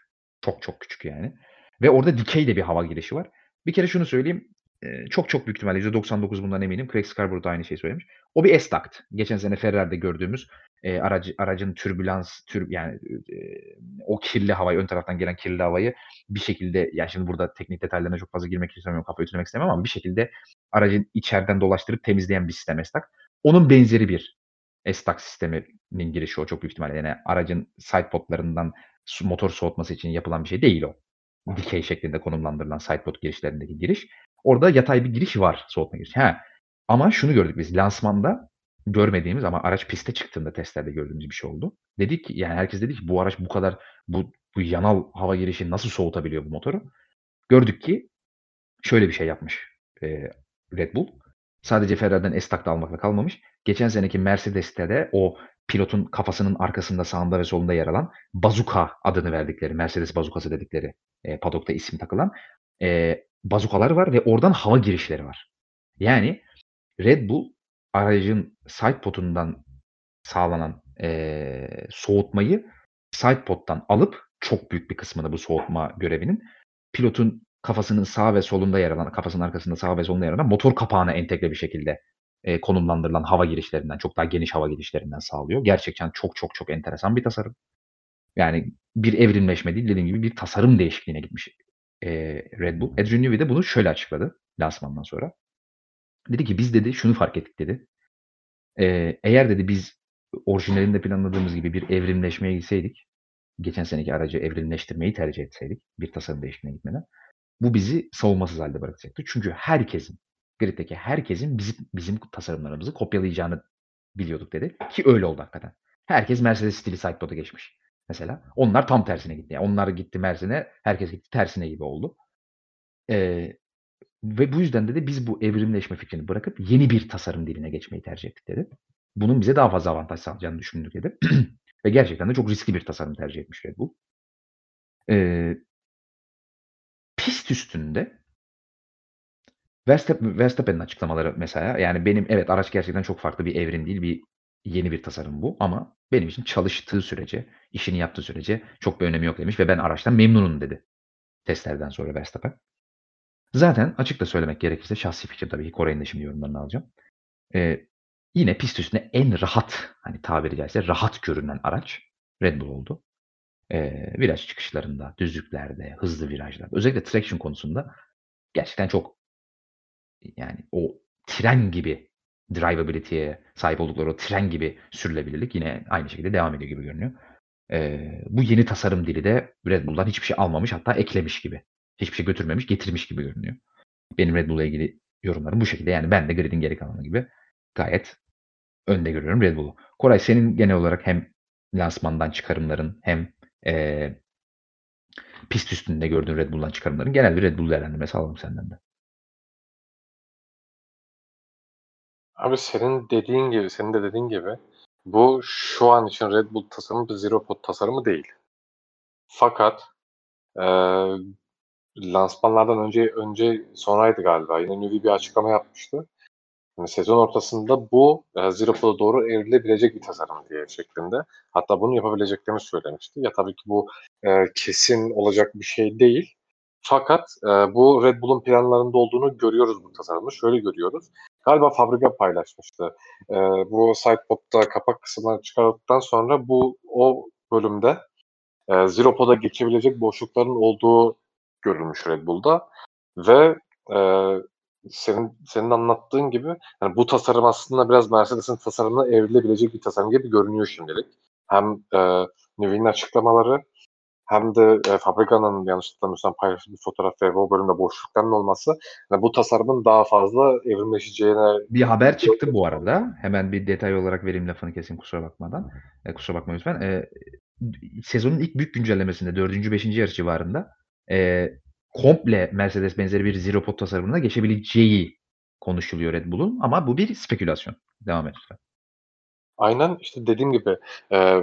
Çok, çok küçük yani ve orada dikey de bir hava girişi var. Bir kere şunu söyleyeyim, eee, çok, çok büyük ihtimalle %99 bundan eminim. Craig Scarborough da aynı şeyi söylemiş. O bir S-Duct. Geçen sene Ferrari'de gördüğümüz, eee, aracı aracın türbülans, tür yani, eee, o kirli havayı, ön taraftan gelen kirli havayı bir şekilde, ya şimdi burada teknik detaylarına çok fazla girmek istemiyorum, kafayı ütülemek istemem ama bir şekilde aracın içeriden dolaştırıp temizleyen bir sistem S-Duct. Onun benzeri bir S-Duct sisteminin girişi o çok büyük ihtimalle. Yani aracın sidepod'larından su motor soğutması için yapılan bir şey değil o. Dikey şeklinde konumlandırılan sidepod girişlerindeki giriş. Orada yatay bir giriş var, soğutma girişi. He, ama şunu gördük biz lansmanda görmediğimiz ama araç piste çıktığında testlerde gördüğümüz bir şey oldu. Dedik ki yani herkes dedi ki bu araç bu kadar bu bu yanal hava girişi nasıl soğutabiliyor bu motoru? Gördük ki şöyle bir şey yapmış, eee, Red Bull. Sadece Ferrari'den S-Duct almakla kalmamış. Geçen seneki Mercedes'te de o pilotun kafasının arkasında, sağında ve solunda yer alan Bazooka adını verdikleri, Mercedes bazukası dedikleri, eee, paddock'ta ismi takılan, eee, bazukalar var ve oradan hava girişleri var. Yani Red Bull aracın side pod'undan sağlanan, eee, soğutmayı side pod'dan alıp çok büyük bir kısmını bu soğutma görevinin pilotun kafasının sağ ve solunda yer alan, kafasının arkasında sağ ve solunda yer alan motor kapağına entegre bir şekilde, eee, konumlandırılan hava girişlerinden, çok daha geniş hava girişlerinden sağlıyor. Gerçekten çok çok çok enteresan bir tasarım. Yani bir evrimleşme değil, dediğim gibi bir tasarım değişikliğine gitmiş, eee, Red Bull. Adrian Newey de bunu şöyle açıkladı lansmandan sonra. Dedi ki, "Biz" dedi, "şunu fark ettik." dedi. Eee, "Eğer" dedi, "biz orijinalinde planladığımız gibi bir evrimleşmeye gitseydik, geçen seneki aracı evrimleştirmeyi tercih etseydik, bir tasarım değişikliğine gitmeden, bu bizi savunmasız hâlde bırakacaktı." Çünkü herkesin, griddeki herkesin bizim bizim tasarımlarımızı kopyalayacağını biliyorduk dedi ki öyle oldu hakikaten. Herkes Mercedes stili side pod'a geçmiş mesela. Onlar tam tersine gitti. Yani onlar gitti Mersin'e, herkes gitti tersine gibi oldu. Eee, ve bu yüzden dedi, "Biz bu evrimleşme fikrini bırakıp yeni bir tasarım diline geçmeyi tercih ettik." dedi. "Bunun bize daha fazla avantaj sağlayacağını düşündük." dedi. Ve gerçekten de çok riskli bir tasarım tercih etmiş Red Bull. Eee pist üstünde Verstap Verstappen'in açıklamaları mesela, yani benim evet araç gerçekten çok farklı bir evrim değil, bir yeni bir tasarım bu ama benim için çalıştığı sürece, işini yaptığı sürece çok bir önemi yok demiş ve ben araçtan memnunum dedi testlerden sonra Verstappen. Zaten açık da söylemek gerekirse şahsi fikrim tabii ki Koray'ın da şimdi yorumlarını alacağım. Eee, yine pist üstünde en rahat, hani tabiri caizse rahat görünen araç Red Bull oldu. Eee, viraj çıkışlarında, düzlüklerde, hızlı virajlarda, özellikle traction konusunda gerçekten çok yani o tren gibi drivability'ye sahip oldukları o tren gibi sürülebilirlik yine aynı şekilde devam ediyor gibi görünüyor. Eee, bu yeni tasarım dili de Red Bull'dan hiçbir şey almamış hatta eklemiş gibi. Hiçbir şey götürmemiş, getirmiş gibi görünüyor. Benim Red Bull'la ilgili yorumlarım bu şekilde. Yani ben de grid'in geri kalanı gibi gayet önde görüyorum Red Bull'u. Koray senin genel olarak hem lansmandan çıkarımların hem, eee pist üstünde gördüğün Red Bull'dan çıkarımların genel bir Red Bull değerlendirmesi alalım senden de. Abi senin dediğin gibi, senin de dediğin gibi bu şu an için Red Bull tasarımı bir zero pod tasarımı değil. Fakat eee, lansmanlardan önce önce sonraydı galiba. Yine Newey bir açıklama yapmıştı. Yani sezon ortasında bu e, zero pod'a doğru evrilebilecek bir tasarım diye şeklinde. Hatta bunu yapabileceklerini söylemişti. Ya tabii ki bu e, kesin olacak bir şey değil. Fakat e, bu Red Bull'un planlarında olduğunu görüyoruz bu tasarımı. Şöyle görüyoruz. Galiba fabrika paylaşmıştı. E, bu sidepod'da kapak kısımları çıkardıktan sonra bu o bölümde e, Zero Pod'a geçebilecek boşlukların olduğu görülmüş Red Bull'da. Ve e, senin senin anlattığın gibi yani bu tasarım aslında biraz Mercedes'in tasarımına evrilebilecek bir tasarım gibi görünüyor şimdilik. Hem e, Newey'nin açıklamaları hem de e, fabrikanın yanlış hatırlamıyorsam paylaştığı bir fotoğraf ve o bölümde boşlukların olması yani bu tasarımın daha fazla evrimleşeceğine Bir haber çıktı bu arada. Hemen bir detay olarak vereyim lafını keseyim kusura bakmadan. Eee, kusura bakma lütfen. Eee, sezonun ilk büyük güncellemesinde 4. 5. yarış civarında eee, komple Mercedes benzeri bir zero pod tasarımına geçebileceği konuşuluyor Red Bull'un ama bu bir spekülasyon. Devam et lütfen. Aynen işte dediğim gibi e,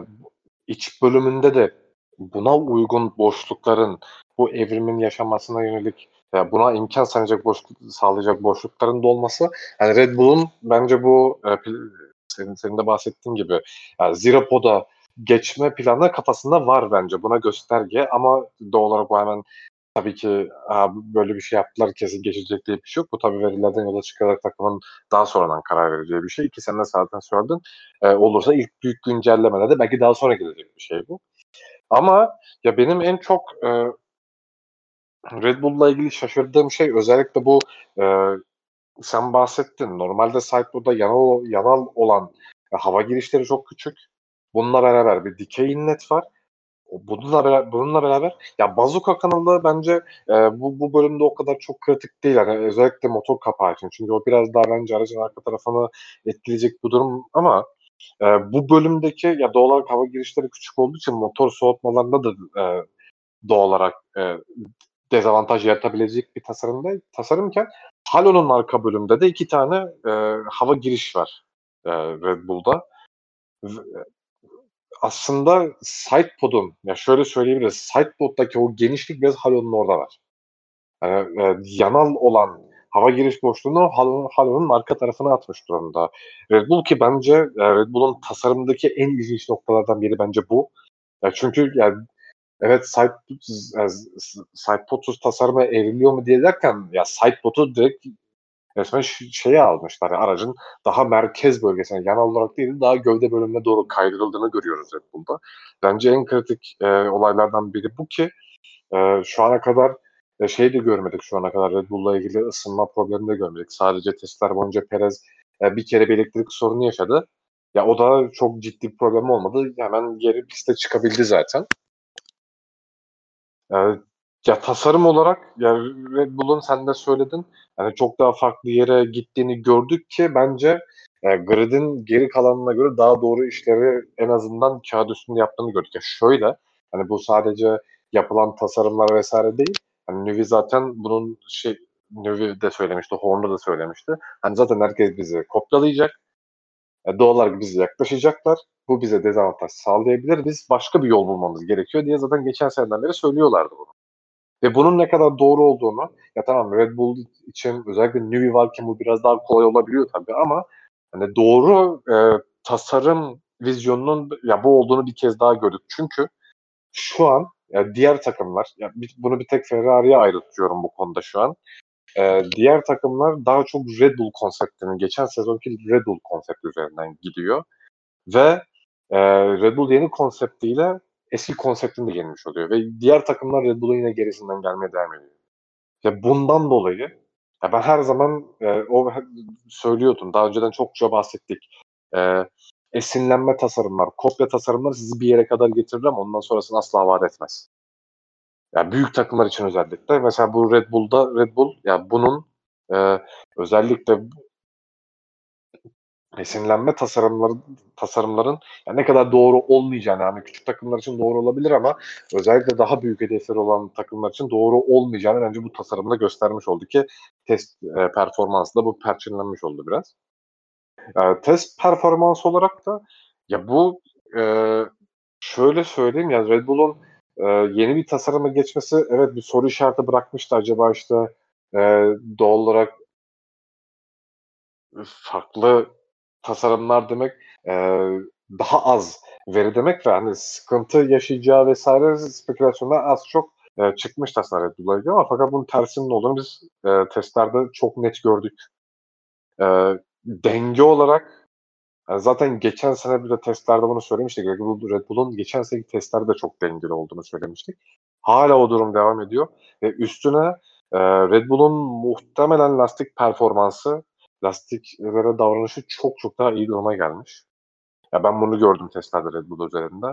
iç bölümünde de buna uygun boşlukların bu evrimin yaşamasına yönelik ya buna imkan sağlayacak boşluk sağlayacak boşlukların da olması yani Red Bull'un bence bu e, senin, senin de bahsettiğin gibi yani Zero Pod'a geçme planı kafasında var bence. Buna gösterge ama doğal olarak bu hemen tabii ki böyle bir şey yaptılar kesin geçecek diye bir şey yok. Bu tabii verilerden yola çıkarak takımın daha sonradan karar vereceği bir şey. İki sene zaten söyledin. E, olursa ilk büyük güncellemede de belki daha sonra gelecek bir şey bu. Ama ya benim en çok e, Red Bull'la ilgili şaşırdığım şey özellikle bu e, sen bahsettin. Normalde sideboard'da yanal, yanal olan e, hava girişleri çok küçük. Bununla beraber bir dikey inlet var. Bununla beraber, bununla beraber ya bazuka kanalı bence e, bu, bu bölümde o kadar çok kritik değil. Yani özellikle motor kapağı için. Çünkü o biraz daha bence aracın arka tarafını etkileyecek bu durum ama e, bu bölümdeki ya doğal olarak hava girişleri küçük olduğu için motor soğutmalarında da e, doğal olarak e, dezavantaj yaratabilecek bir tasarımda tasarımken Halo'nun arka bölümde de iki tane e, hava giriş var e, Red Bull'da. Aslında sidepod'un ya şöyle söyleyebiliriz. Sidepod'daki o genişlik biraz Halo'nun orada var. Yani, e, yanal olan hava giriş boşluğunu halonun, halonun arka tarafına atmış durumda. Red Bull ki bence e, Red Bull'un tasarımındaki en ilginç noktalardan biri bence bu. Ya çünkü yani evet side, e, sidepod'suz tasarıma evriliyor mu diye derken ya sidepod'u direkt resmen şeyi almışlar. Yani aracın daha merkez bölgesine, yani olarak değil daha gövde bölümüne doğru kaydırıldığını görüyoruz Red Bull'da. Bence en kritik e, olaylardan biri bu ki e, şu ana kadar e, şey de görmedik şu ana kadar Red Bull'la ilgili ısınma problemi de görmedik. Sadece testler boyunca Perez e, bir kere bir elektrik sorunu yaşadı. Ya o da çok ciddi bir problem olmadı. Hemen geri piste çıkabildi zaten. E, ya tasarım olarak ya Red Bull'un sen de söyledin. Yani çok daha farklı yere gittiğini gördük ki bence e, grid'in geri kalanına göre daha doğru işleri en azından kağıt üstünde yaptığını gördük. Ya şöyle hani bu sadece yapılan tasarımlar vesaire değil. Hani Nüvi zaten bunun şey Nüvi de söylemişti, Horner da söylemişti. Hani zaten herkes bizi kopyalayacak. E, doğal olarak bize yaklaşacaklar. Bu bize dezavantaj sağlayabilir. Biz başka bir yol bulmamız gerekiyor diye zaten geçen seneden beri söylüyorlardı bunu. Ve bunun ne kadar doğru olduğunu ya tamam Red Bull için özellikle Nüvi varken bu biraz daha kolay olabiliyor tabii ama hani doğru e, tasarım vizyonunun ya bu olduğunu bir kez daha gördük. Çünkü şu an ya diğer takımlar, ya bunu bir tek Ferrari'ye ayrıtıyorum bu konuda şu an. Ee, diğer takımlar daha çok Red Bull konseptinin, geçen sezonki Red Bull konsepti üzerinden gidiyor. Ve e, Red Bull yeni konseptiyle eski konseptini de yenmiş oluyor. Ve diğer takımlar Red Bull'un yine gerisinden gelmeye devam ediyor. Ya bundan dolayı ya ben her zaman e, o söylüyordum. Daha önceden çokça bahsettik. E, esinlenme tasarımlar, kopya tasarımlar sizi bir yere kadar getirir ama ondan sonrasını asla vaat etmez. Yani büyük takımlar için özellikle. Mesela bu Red Bull'da Red Bull ya yani bunun e, özellikle esinlenme tasarımları tasarımların yani ne kadar doğru olmayacağını yani küçük takımlar için doğru olabilir ama özellikle daha büyük hedefleri olan takımlar için doğru olmayacağını bence bu tasarımda göstermiş oldu ki test e, performansı da bu perçinlenmiş oldu biraz. E, test performansı olarak da ya bu e, şöyle söyleyeyim ya Red Bull'un e, yeni bir tasarıma geçmesi evet bir soru işareti bırakmıştı acaba işte e, doğal olarak farklı tasarımlar demek e, daha az veri demek ve hani sıkıntı yaşayacağı vesaire spekülasyonlar az çok e, çıkmıştı aslında Red ama fakat bunun tersinin olduğunu biz e, testlerde çok net gördük. E, denge olarak yani zaten geçen sene bir de testlerde bunu söylemiştik. Red, Bull, Red Bull'un geçen seneki testlerde çok dengeli olduğunu söylemiştik. Hala o durum devam ediyor. Ve üstüne e, Red Bull'un muhtemelen lastik performansı, lastiklere davranışı çok çok daha iyi duruma gelmiş. Ya ben bunu gördüm testlerde Red Bull üzerinde.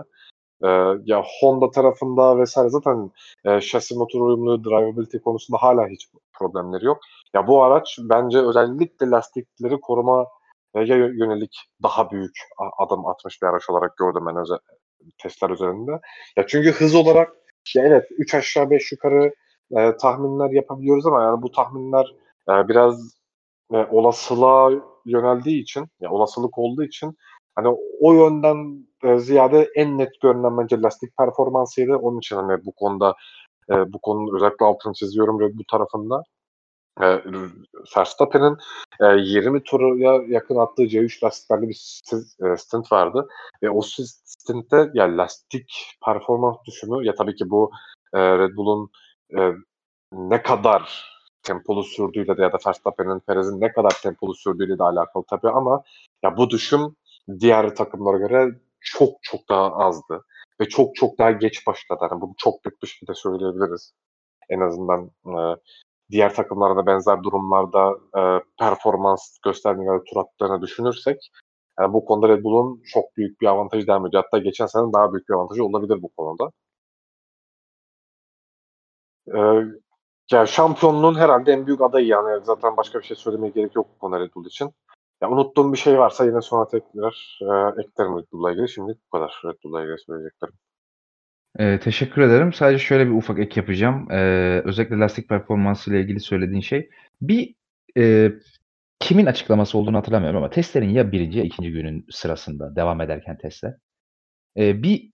Ee, ya Honda tarafında vesaire zaten e, şasi motor uyumlu, drivability konusunda hala hiç problemleri yok. Ya bu araç bence özellikle lastikleri koruma yönelik daha büyük adım atmış bir araç olarak gördüm ben özel, testler üzerinde. Ya çünkü hız olarak ya evet 3 aşağı 5 yukarı e, tahminler yapabiliyoruz ama yani bu tahminler e, biraz e, olasılığa yöneldiği için, ya olasılık olduğu için hani o yönden e, ziyade en net görünen bence lastik performansıydı. Onun için hani bu konuda e, bu konunun özellikle altını çiziyorum bu tarafında. E, Verstappen'in e, 20 tura yakın attığı C3 lastiklerle bir e, stint vardı. Ve o stintte ya lastik performans düşümü ya tabii ki bu e, Red Bull'un e, ne kadar tempolu sürdüğüyle de ya da Verstappen'in Perez'in ne kadar tempolu sürdüğüyle de alakalı tabii ama ya bu düşüm diğer takımlara göre çok çok daha azdı ve çok çok daha geç başladı. Yani bunu çok büyük bir şekilde söyleyebiliriz. En azından e, diğer takımlarda benzer durumlarda e, performans da tur attığını düşünürsek yani bu konuda Red Bull'un çok büyük bir avantajı devam ediyor. Hatta geçen sene daha büyük bir avantajı olabilir bu konuda. Ee, ya şampiyonluğun herhalde en büyük adayı yani. Zaten başka bir şey söylemeye gerek yok bu konuda Red Bull için. Ya unuttuğum bir şey varsa yine sonra tekrar e, eklerim Red Bull'la ilgili. Şimdi bu kadar Red Bull'la ilgili söyleyeceklerim. Eee, teşekkür ederim. Sadece şöyle bir ufak ek yapacağım. Eee, özellikle lastik performansı ile ilgili söylediğin şey. Bir, eee, kimin açıklaması olduğunu hatırlamıyorum ama testlerin ya 1'inci ya 2'nci günün sırasında devam ederken testler, eee, bir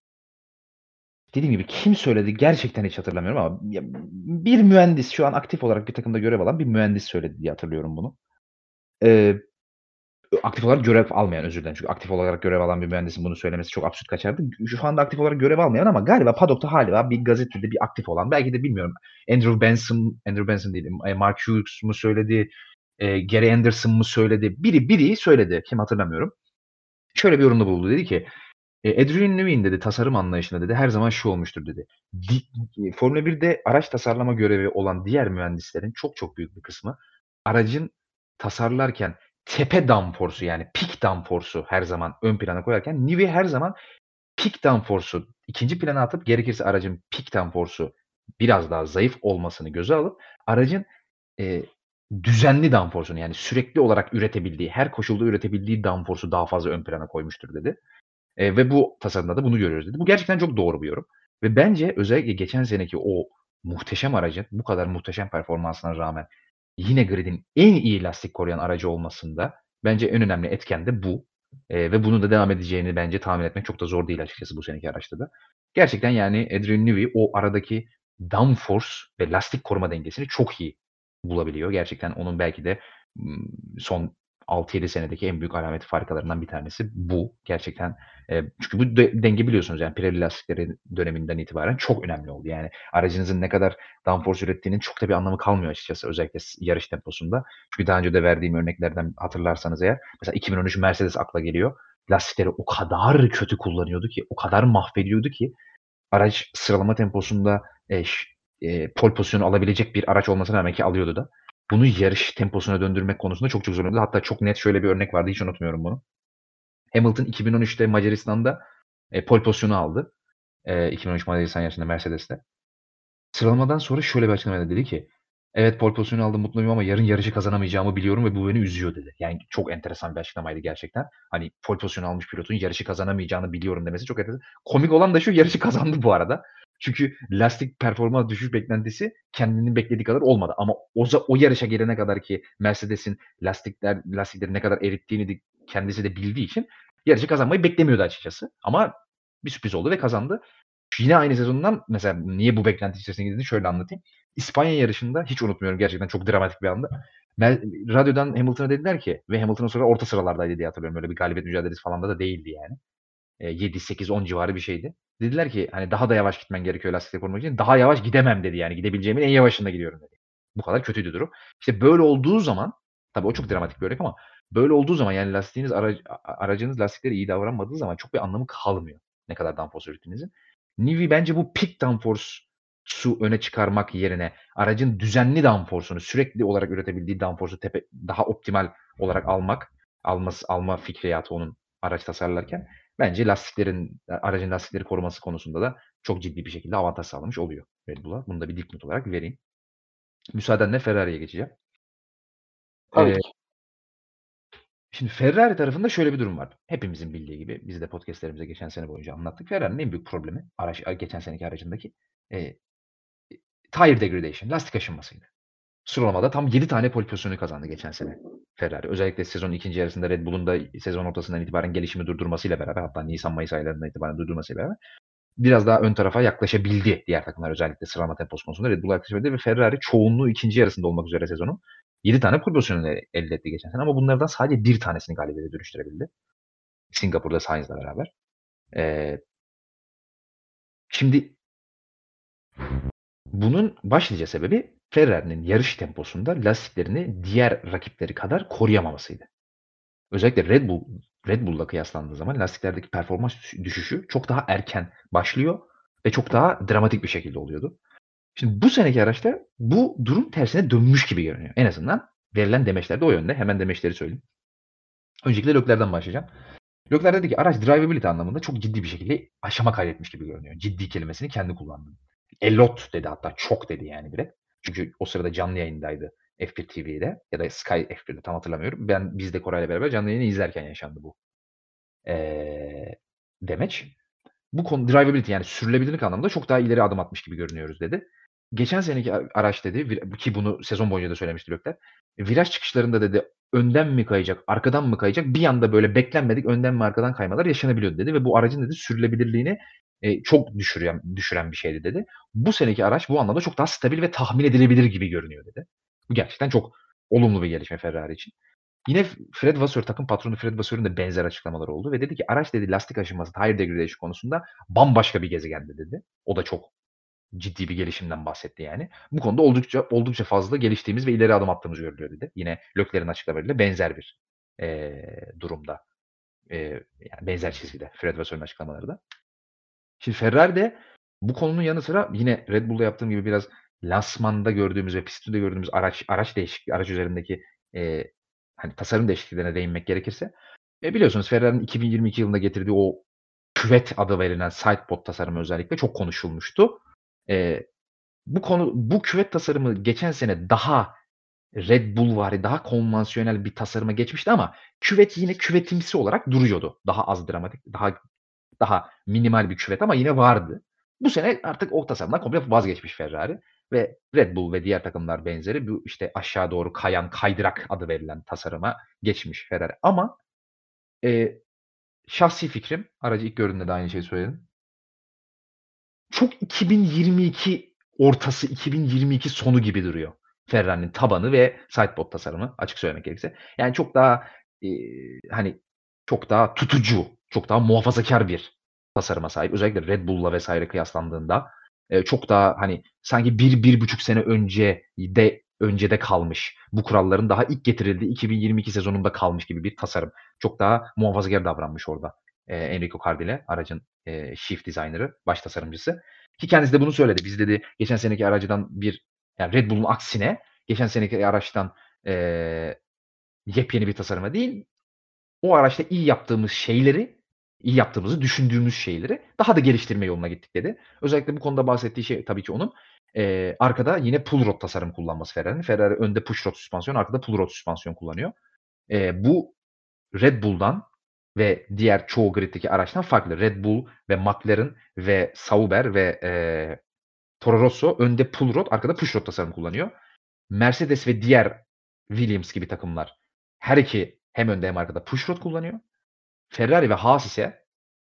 Dediğim gibi kim söyledi gerçekten hiç hatırlamıyorum ama bir mühendis şu an aktif olarak bir takımda görev alan bir mühendis söyledi diye hatırlıyorum bunu. Eee, aktif olarak görev almayan özür dilerim. Çünkü aktif olarak görev alan bir mühendisin bunu söylemesi çok absürt kaçardı. Şu anda aktif olarak görev almayan ama galiba Paddock'ta hâlâ bir gazetede bir aktif olan belki de bilmiyorum Andrew Benson, Andrew Benson değil, Mark Hughes mu söyledi, eee, Gary Anderson mı söyledi? Biri biri söyledi. Kim hatırlamıyorum. Şöyle bir yorumda bulundu. Dedi ki e, Adrian Newey'in dedi tasarım anlayışında dedi her zaman şu olmuştur dedi. Di, Formula 1'de araç tasarlama görevi olan diğer mühendislerin çok çok büyük bir kısmı aracın tasarlarken tepe downforce'u yani peak downforce'u her zaman ön plana koyarken Newey her zaman peak downforce'u ikinci plana atıp gerekirse aracın peak downforce'u biraz daha zayıf olmasını göze alıp aracın e, düzenli downforce'unu yani sürekli olarak üretebildiği, her koşulda üretebildiği downforce'u daha fazla ön plana koymuştur dedi. Eee, ve bu tasarımda da bunu görüyoruz dedi. Bu gerçekten çok doğru bir yorum ve bence özellikle geçen seneki o muhteşem aracın bu kadar muhteşem performansına rağmen yine grid'in en iyi lastik koruyan aracı olmasında bence en önemli etken de bu. Eee, ve bunun da devam edeceğini bence tahmin etmek çok da zor değil açıkçası bu seneki araçta da. Gerçekten yani Adrian Newey o aradaki downforce ve lastik koruma dengesini çok iyi bulabiliyor. Gerçekten onun belki de son 6-7 senedeki en büyük alamet farikalarından bir tanesi bu. Gerçekten e, çünkü bu de, denge biliyorsunuz yani Pirelli lastikleri döneminden itibaren çok önemli oldu. Yani aracınızın ne kadar downforce ürettiğinin çok da bir anlamı kalmıyor açıkçası özellikle yarış temposunda. Çünkü daha önce de verdiğim örneklerden hatırlarsanız eğer mesela 2013 Mercedes akla geliyor. Lastikleri o kadar kötü kullanıyordu ki, o kadar mahvediyordu ki araç sıralama temposunda e, e, pol pozisyonu alabilecek bir araç olmasına rağmen ki alıyordu da. Bunu yarış temposuna döndürmek konusunda çok çok zorlanıyordu. Hatta çok net şöyle bir örnek vardı. Hiç unutmuyorum bunu. Hamilton 2013'te Macaristan'da e, pol pozisyonu aldı. E, 2013 Macaristan yarışında Mercedes'te. Sıralamadan sonra şöyle bir açıklama dedi ki Evet pol pozisyonu aldım mutluyum ama yarın yarışı kazanamayacağımı biliyorum ve bu beni üzüyor dedi. Yani çok enteresan bir açıklamaydı gerçekten. Hani pol pozisyonu almış pilotun yarışı kazanamayacağını biliyorum demesi çok enteresan. Komik olan da şu yarışı kazandı bu arada. Çünkü lastik performans düşüş beklentisi kendini beklediği kadar olmadı. Ama o, o yarışa gelene kadar ki Mercedes'in lastikler lastikleri ne kadar erittiğini de kendisi de bildiği için yarışı kazanmayı beklemiyordu açıkçası. Ama bir sürpriz oldu ve kazandı. Yine aynı sezondan mesela niye bu beklenti içerisine girdiğini şöyle anlatayım. İspanya yarışında hiç unutmuyorum gerçekten çok dramatik bir anda. radyodan Hamilton'a dediler ki ve Hamilton'ın sonra orta sıralardaydı diye hatırlıyorum. Öyle bir galibiyet mücadelesi falan da, değildi yani. E, 7, 8, 10 civarı bir şeydi. Dediler ki hani daha da yavaş gitmen gerekiyor lastikleri korumak için. Daha yavaş gidemem dedi yani. Gidebileceğimin en yavaşında gidiyorum dedi. Bu kadar kötüydü durum. İşte böyle olduğu zaman tabii o çok dramatik bir örnek ama böyle olduğu zaman yani lastiğiniz aracınız lastikleri iyi davranmadığı zaman çok bir anlamı kalmıyor. Ne kadar downforce ürettiğinizin. Nivi bence bu peak downforce su öne çıkarmak yerine aracın düzenli downforce'unu sürekli olarak üretebildiği downforce'u tepe daha optimal olarak almak, alması alma fikriyatı onun araç tasarlarken bence lastiklerin aracın lastikleri koruması konusunda da çok ciddi bir şekilde avantaj sağlamış oluyor Red Bull'a. Bunu da bir dipnot olarak vereyim. Müsaadenle Ferrari'ye geçeceğim. Tabii ee. Şimdi Ferrari tarafında şöyle bir durum var. Hepimizin bildiği gibi biz de podcast'lerimize geçen sene boyunca anlattık. Ferrari'nin en büyük problemi araç, geçen seneki aracındaki e, tire degradation, lastik aşınmasıydı. Sıralamada tam 7 tane pole pozisyonu kazandı geçen sene Ferrari. Özellikle sezonun ikinci yarısında Red Bull'un da sezon ortasından itibaren gelişimi durdurmasıyla beraber hatta Nisan-Mayıs aylarından itibaren durdurmasıyla beraber biraz daha ön tarafa yaklaşabildi diğer takımlar özellikle sıralama temposu konusunda Red Bull'a yaklaşabildi ve Ferrari çoğunluğu ikinci yarısında olmak üzere sezonun 7 tane pole pozisyonu elde etti geçen sene ama bunlardan sadece bir tanesini galibiyete dönüştürebildi. Singapur'da Sainz'la beraber. Ee, şimdi bunun başlıca sebebi Ferrari'nin yarış temposunda lastiklerini diğer rakipleri kadar koruyamamasıydı. Özellikle Red Bull Red Bull'la kıyaslandığı zaman lastiklerdeki performans düşüşü çok daha erken başlıyor ve çok daha dramatik bir şekilde oluyordu. Şimdi bu seneki araçta bu durum tersine dönmüş gibi görünüyor. En azından verilen demeçler de o yönde. Hemen demeçleri söyleyeyim. Öncelikle Leclerc'den başlayacağım. Leclerc dedi ki araç drivability anlamında çok ciddi bir şekilde aşama kaydetmiş gibi görünüyor. Ciddi kelimesini kendi kullandı. A lot dedi hatta çok dedi yani direkt. Çünkü o sırada canlı yayındaydı F1 TV'de ya da Sky F1'de tam hatırlamıyorum. Ben biz de Koray'la beraber canlı yayını izlerken yaşandı bu ee, demeç. Bu konu drivability yani sürülebilirlik anlamında çok daha ileri adım atmış gibi görünüyoruz dedi. Geçen seneki araç dedi ki bunu sezon boyunca da söylemişti Lökler. Viraj çıkışlarında dedi önden mi kayacak, arkadan mı kayacak? Bir anda böyle beklenmedik önden mi arkadan kaymalar yaşanabiliyordu dedi ve bu aracın dedi sürülebilirliğini e, çok düşüren, düşüren bir şeydi dedi. Bu seneki araç bu anlamda çok daha stabil ve tahmin edilebilir gibi görünüyor dedi. Bu gerçekten çok olumlu bir gelişme Ferrari için. Yine Fred Vasseur, takım patronu Fred Vasseur'un da benzer açıklamaları oldu ve dedi ki araç dedi lastik aşınması, tire degradation konusunda bambaşka bir gezegende dedi. O da çok ciddi bir gelişimden bahsetti yani. Bu konuda oldukça oldukça fazla geliştiğimiz ve ileri adım attığımız görülüyor dedi. Yine Leclerc'in açıklamalarıyla benzer bir e, durumda. E, yani benzer çizgide Fred Vasseur'un açıklamaları da. Şimdi Ferrari de bu konunun yanı sıra yine Red Bull'da yaptığım gibi biraz lansmanda gördüğümüz ve pistte gördüğümüz araç araç değişikliği, araç üzerindeki e, hani tasarım değişikliklerine değinmek gerekirse e, biliyorsunuz Ferrari'nin 2022 yılında getirdiği o küvet adı verilen sidepod tasarımı özellikle çok konuşulmuştu. E, bu konu bu küvet tasarımı geçen sene daha Red Bull vari daha konvansiyonel bir tasarıma geçmişti ama küvet yine küvetimsi olarak duruyordu. Daha az dramatik, daha daha minimal bir küvet ama yine vardı. Bu sene artık o tasarımdan komple vazgeçmiş Ferrari ve Red Bull ve diğer takımlar benzeri bu işte aşağı doğru kayan kaydırak adı verilen tasarıma geçmiş Ferrari. Ama e, şahsi fikrim, aracı ilk gördüğümde de aynı şeyi söyledim. Çok 2022 ortası, 2022 sonu gibi duruyor. Ferrari'nin tabanı ve sidepod tasarımı açık söylemek gerekirse. Yani çok daha e, hani çok daha tutucu, çok daha muhafazakar bir tasarıma sahip. Özellikle Red Bull'la vesaire kıyaslandığında e, çok daha hani sanki bir, bir buçuk sene önce de öncede kalmış. Bu kuralların daha ilk getirildiği 2022 sezonunda kalmış gibi bir tasarım. Çok daha muhafazakar davranmış orada. E, Enrico Cardile, aracın e, shift designer'ı, baş tasarımcısı. Ki kendisi de bunu söyledi. Biz dedi geçen seneki aracıdan bir yani Red Bull'un aksine geçen seneki araçtan e, yepyeni bir tasarıma değil, o araçta iyi yaptığımız şeyleri, iyi yaptığımızı düşündüğümüz şeyleri daha da geliştirme yoluna gittik dedi. Özellikle bu konuda bahsettiği şey tabii ki onun e, arkada yine pull rod tasarım kullanması Ferrari'nin. Ferrari önde push rod süspansiyon, arkada pull rod süspansiyon kullanıyor. E, bu Red Bull'dan ve diğer çoğu griddeki araçtan farklı. Red Bull ve McLaren ve Sauber ve e, Toro Rosso önde pull rod, arkada push rod tasarım kullanıyor. Mercedes ve diğer Williams gibi takımlar her iki hem önde hem arkada push rod kullanıyor. Ferrari ve Haas ise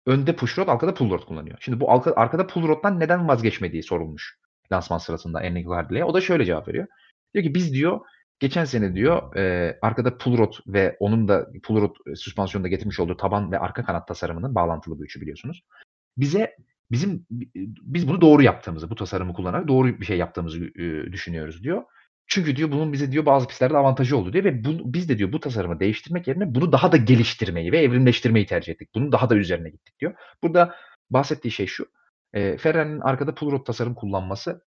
önde push rod, arkada pull rod kullanıyor. Şimdi bu arkada pull rod'dan neden vazgeçmediği sorulmuş lansman sırasında Enrico Cardile'ye. O da şöyle cevap veriyor. Diyor ki biz diyor geçen sene diyor e, arkada pull rod ve onun da pull rod e, süspansiyonda getirmiş olduğu taban ve arka kanat tasarımının bağlantılı bu üçü biliyorsunuz. Bize bizim biz bunu doğru yaptığımızı, bu tasarımı kullanarak doğru bir şey yaptığımızı e, düşünüyoruz diyor. Çünkü diyor bunun bize diyor bazı pistlerde avantajı oldu diyor ve bu, biz de diyor bu tasarımı değiştirmek yerine bunu daha da geliştirmeyi ve evrimleştirmeyi tercih ettik. Bunun daha da üzerine gittik diyor. Burada bahsettiği şey şu. E, Ferrari'nin arkada pull rod tasarım kullanması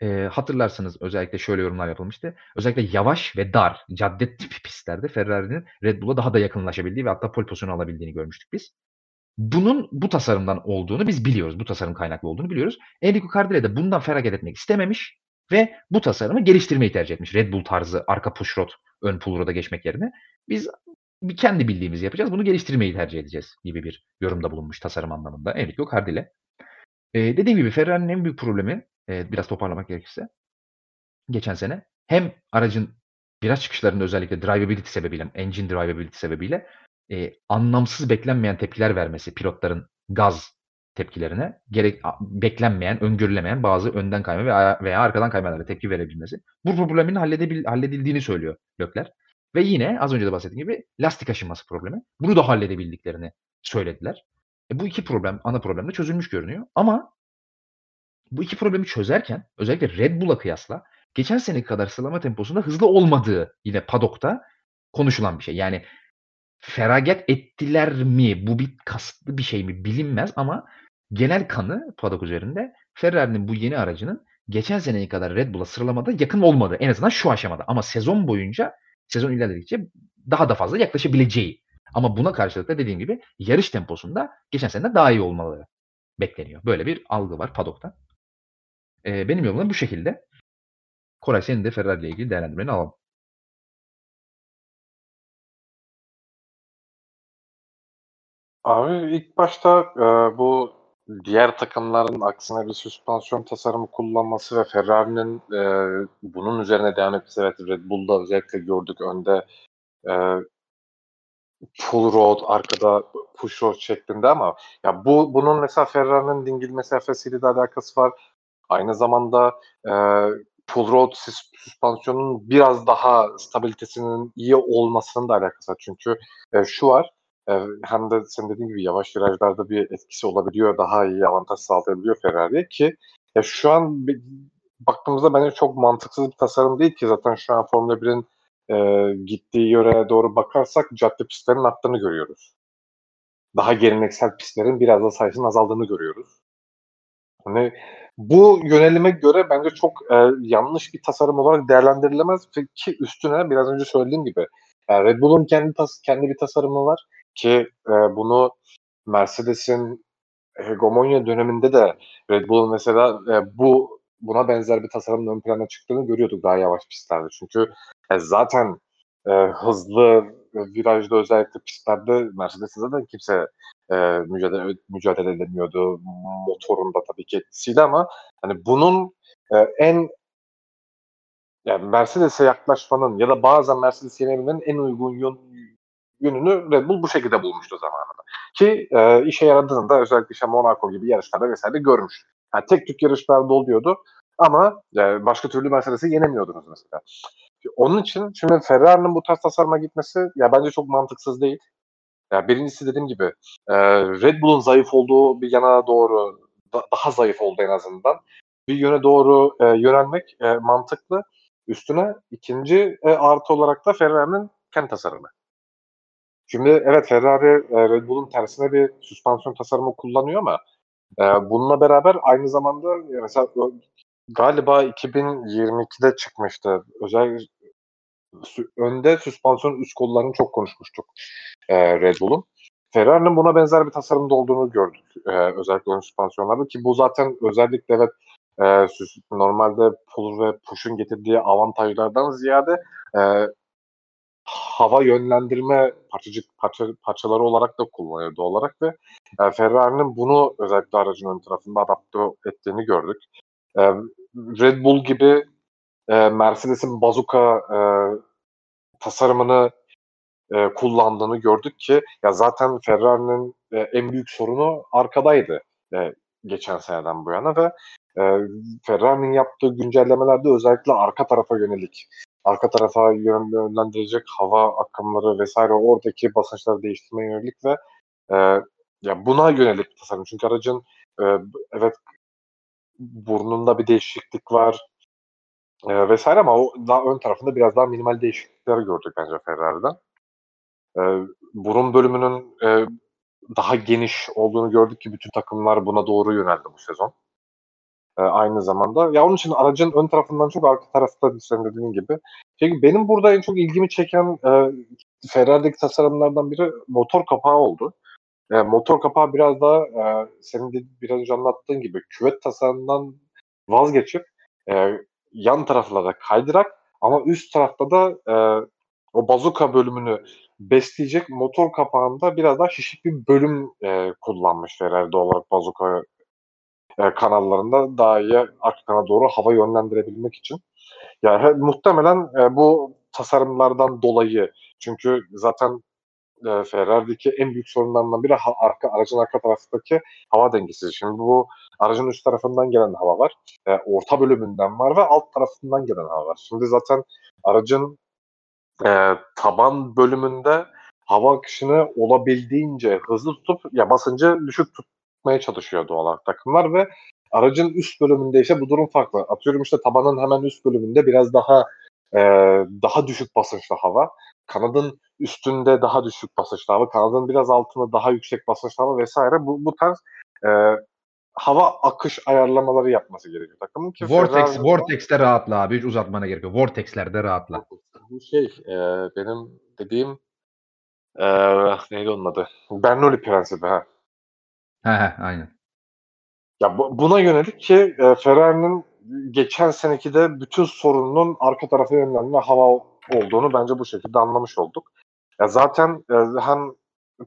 e, hatırlarsanız özellikle şöyle yorumlar yapılmıştı. Özellikle yavaş ve dar cadde tipi pistlerde Ferrari'nin Red Bull'a daha da yakınlaşabildiği ve hatta pole pozisyonu alabildiğini görmüştük biz. Bunun bu tasarımdan olduğunu biz biliyoruz. Bu tasarım kaynaklı olduğunu biliyoruz. Enrico Cardile de bundan feragat etmek istememiş ve bu tasarımı geliştirmeyi tercih etmiş. Red Bull tarzı arka push rod, ön pull rod'a geçmek yerine. Biz bir kendi bildiğimizi yapacağız. Bunu geliştirmeyi tercih edeceğiz gibi bir yorumda bulunmuş tasarım anlamında Enrico Cardile. Ee, dediğim gibi Ferrari'nin en büyük problemi e, biraz toparlamak gerekirse geçen sene hem aracın biraz çıkışlarında özellikle drivability sebebiyle, engine drivability sebebiyle e, anlamsız beklenmeyen tepkiler vermesi pilotların gaz tepkilerine gerek beklenmeyen, öngörülemeyen bazı önden kayma veya, veya arkadan kaymalara tepki verebilmesi. Bu problemin halledebil, halledildiğini söylüyor Lökler. Ve yine az önce de bahsettiğim gibi lastik aşınması problemi. Bunu da halledebildiklerini söylediler. E bu iki problem, ana problem de çözülmüş görünüyor. Ama bu iki problemi çözerken özellikle Red Bull'a kıyasla geçen sene kadar sıralama temposunda hızlı olmadığı yine padokta konuşulan bir şey. Yani feragat ettiler mi? Bu bir kasıtlı bir şey mi? Bilinmez ama genel kanı padok üzerinde Ferrari'nin bu yeni aracının geçen seneye kadar Red Bull'a sıralamada yakın olmadı. En azından şu aşamada. Ama sezon boyunca sezon ilerledikçe daha da fazla yaklaşabileceği. Ama buna karşılık da dediğim gibi yarış temposunda geçen sene daha iyi olmaları bekleniyor. Böyle bir algı var padokta. Ee, benim yorumum bu şekilde. Koray senin de Ferrari ile ilgili değerlendirmeni alalım. Abi ilk başta e, bu diğer takımların aksine bir süspansiyon tasarımı kullanması ve Ferrari'nin e, bunun üzerine devam etmesi evet Red Bull'da özellikle gördük önde e, pull road, arkada push road şeklinde ama ya bu bunun mesela Ferrari'nin dingil mesafesiyle de alakası var. Aynı zamanda e, pull road süspansiyonun biraz daha stabilitesinin iyi olmasının da alakası var. Çünkü e, şu var hem de senin dediğin gibi yavaş virajlarda bir etkisi olabiliyor. Daha iyi avantaj sağlayabiliyor Ferrari ki ya şu an bir, baktığımızda bence çok mantıksız bir tasarım değil ki zaten şu an Formula 1'in e, gittiği yöre doğru bakarsak cadde pistlerin arttığını görüyoruz. Daha geleneksel pistlerin biraz da sayısının azaldığını görüyoruz. Hani bu yönelime göre bence çok e, yanlış bir tasarım olarak değerlendirilemez ki üstüne biraz önce söylediğim gibi yani Red Bull'un kendi tas kendi bir tasarımı var ki e, bunu Mercedes'in hegemonya döneminde de Red Bull'un mesela e, bu buna benzer bir tasarımın ön plana çıktığını görüyorduk daha yavaş pistlerde. Çünkü e, zaten e, hızlı virajda özellikle pistlerde Mercedes'e zaten kimse e, mücadele mücadele edemiyordu motorun da tabii ki etkisiyle ama hani bunun e, en yani Mercedes'e yaklaşmanın ya da bazen Mercedes'e yenebilmenin en uygun yönünü Red Bull bu şekilde bulmuştu zamanında. Ki e, işe yaradığını da özellikle işte Monaco gibi yarışlarda vesaire görmüş. Yani tek tük yarışlarda oluyordu ama e, başka türlü Mercedes'i yenemiyordunuz mesela. Onun için şimdi Ferrari'nin bu tarz tasarıma gitmesi ya bence çok mantıksız değil. Ya birincisi dediğim gibi e, Red Bull'un zayıf olduğu bir yana doğru da, daha zayıf oldu en azından. Bir yöne doğru e, yönelmek e, mantıklı. Üstüne ikinci e, artı olarak da Ferrari'nin kendi tasarımı. Şimdi evet Ferrari e, Red Bull'un tersine bir süspansiyon tasarımı kullanıyor ama e, bununla beraber aynı zamanda mesela galiba 2022'de çıkmıştı. Özel önde süspansiyon üst kollarını çok konuşmuştuk e, Red Bull'un. Ferrari'nin buna benzer bir tasarımda olduğunu gördük. E, özellikle ön süspansiyonlarda ki bu zaten özellikle evet e, normalde pull ve push'un getirdiği avantajlardan ziyade e, hava yönlendirme parçacık parça, parçaları olarak da kullanıyor doğal olarak ve e, Ferrari'nin bunu özellikle aracın ön tarafında adapte ettiğini gördük. E, Red Bull gibi e, Mercedes'in bazuka e, tasarımını e, kullandığını gördük ki ya zaten Ferrari'nin e, en büyük sorunu arkadaydı e, geçen seneden bu yana ve e, Ferrari'nin yaptığı güncellemelerde özellikle arka tarafa yönelik arka tarafa yönlendirecek hava akımları vesaire oradaki basınçları değiştirmeye yönelik ve e, ya buna yönelik tasarım. Çünkü aracın e, evet burnunda bir değişiklik var e, vesaire ama o daha ön tarafında biraz daha minimal değişiklikler gördük bence Ferrari'den. E, burun bölümünün e, daha geniş olduğunu gördük ki bütün takımlar buna doğru yöneldi bu sezon. E, aynı zamanda. Ya onun için aracın ön tarafından çok arka tarafta senin dediğin gibi. Çünkü benim burada en çok ilgimi çeken e, Ferrari'deki tasarımlardan biri motor kapağı oldu. E, motor kapağı biraz daha e, senin de biraz önce anlattığın gibi küvet tasarımından vazgeçip e, yan taraflara kaydırak ama üst tarafta da e, o bazuka bölümünü besleyecek motor kapağında biraz daha şişik bir bölüm e, kullanmış Ferrari doğal olarak bazuka e, kanallarında daha iyi arka kana doğru hava yönlendirebilmek için. Yani he, muhtemelen e, bu tasarımlardan dolayı çünkü zaten e, Ferrari'deki en büyük sorunlarından biri ha, arka aracın arka tarafındaki hava dengesi. Şimdi bu aracın üst tarafından gelen hava var, e, orta bölümünden var ve alt tarafından gelen hava var. Şimdi zaten aracın e, taban bölümünde hava akışını olabildiğince hızlı tutup ya basıncı düşük tutmaya çalışıyor doğal olarak takımlar ve aracın üst bölümünde ise bu durum farklı. Atıyorum işte tabanın hemen üst bölümünde biraz daha e, daha düşük basınçlı hava. Kanadın üstünde daha düşük basınçlı hava. Kanadın biraz altında daha yüksek basınçlı hava vesaire. Bu, bu tarz e, hava akış ayarlamaları yapması gerekiyor takımın ki Vortex, Vortex'te rahatla abi. Hiç uzatmana gerek yok. Vortex'lerde rahatla. Bu şey e, benim dediğim e, neydi onun adı? Bernoulli prensibi ha. He he aynen. Ya bu, buna yönelik ki e, Ferrari'nin geçen seneki de bütün sorunun arka tarafa yönlenme hava olduğunu bence bu şekilde anlamış olduk. Ya zaten e, hem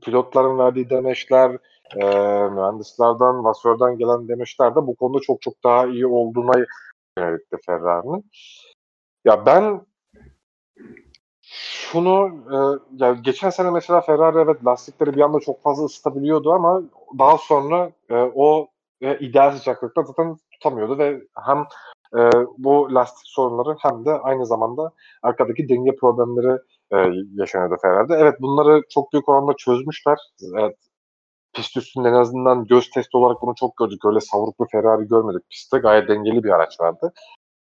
pilotların verdiği demeçler, e, mühendislerden, vasörden gelen demeçler de bu konuda çok çok daha iyi olduğuna yönelikti Ferrari'nin. Ya ben Şunu e, ya geçen sene mesela Ferrari evet lastikleri bir anda çok fazla ısıtabiliyordu ama daha sonra e, o e, ideal sıcaklıkta zaten tutamıyordu ve hem e, bu lastik sorunları hem de aynı zamanda arkadaki denge problemleri e, yaşanıyordu Ferrari'de. Evet bunları çok büyük oranda çözmüşler. Evet, pist üstünde en azından göz testi olarak bunu çok gördük. Öyle savruk bir Ferrari görmedik pistte. Gayet dengeli bir araç vardı.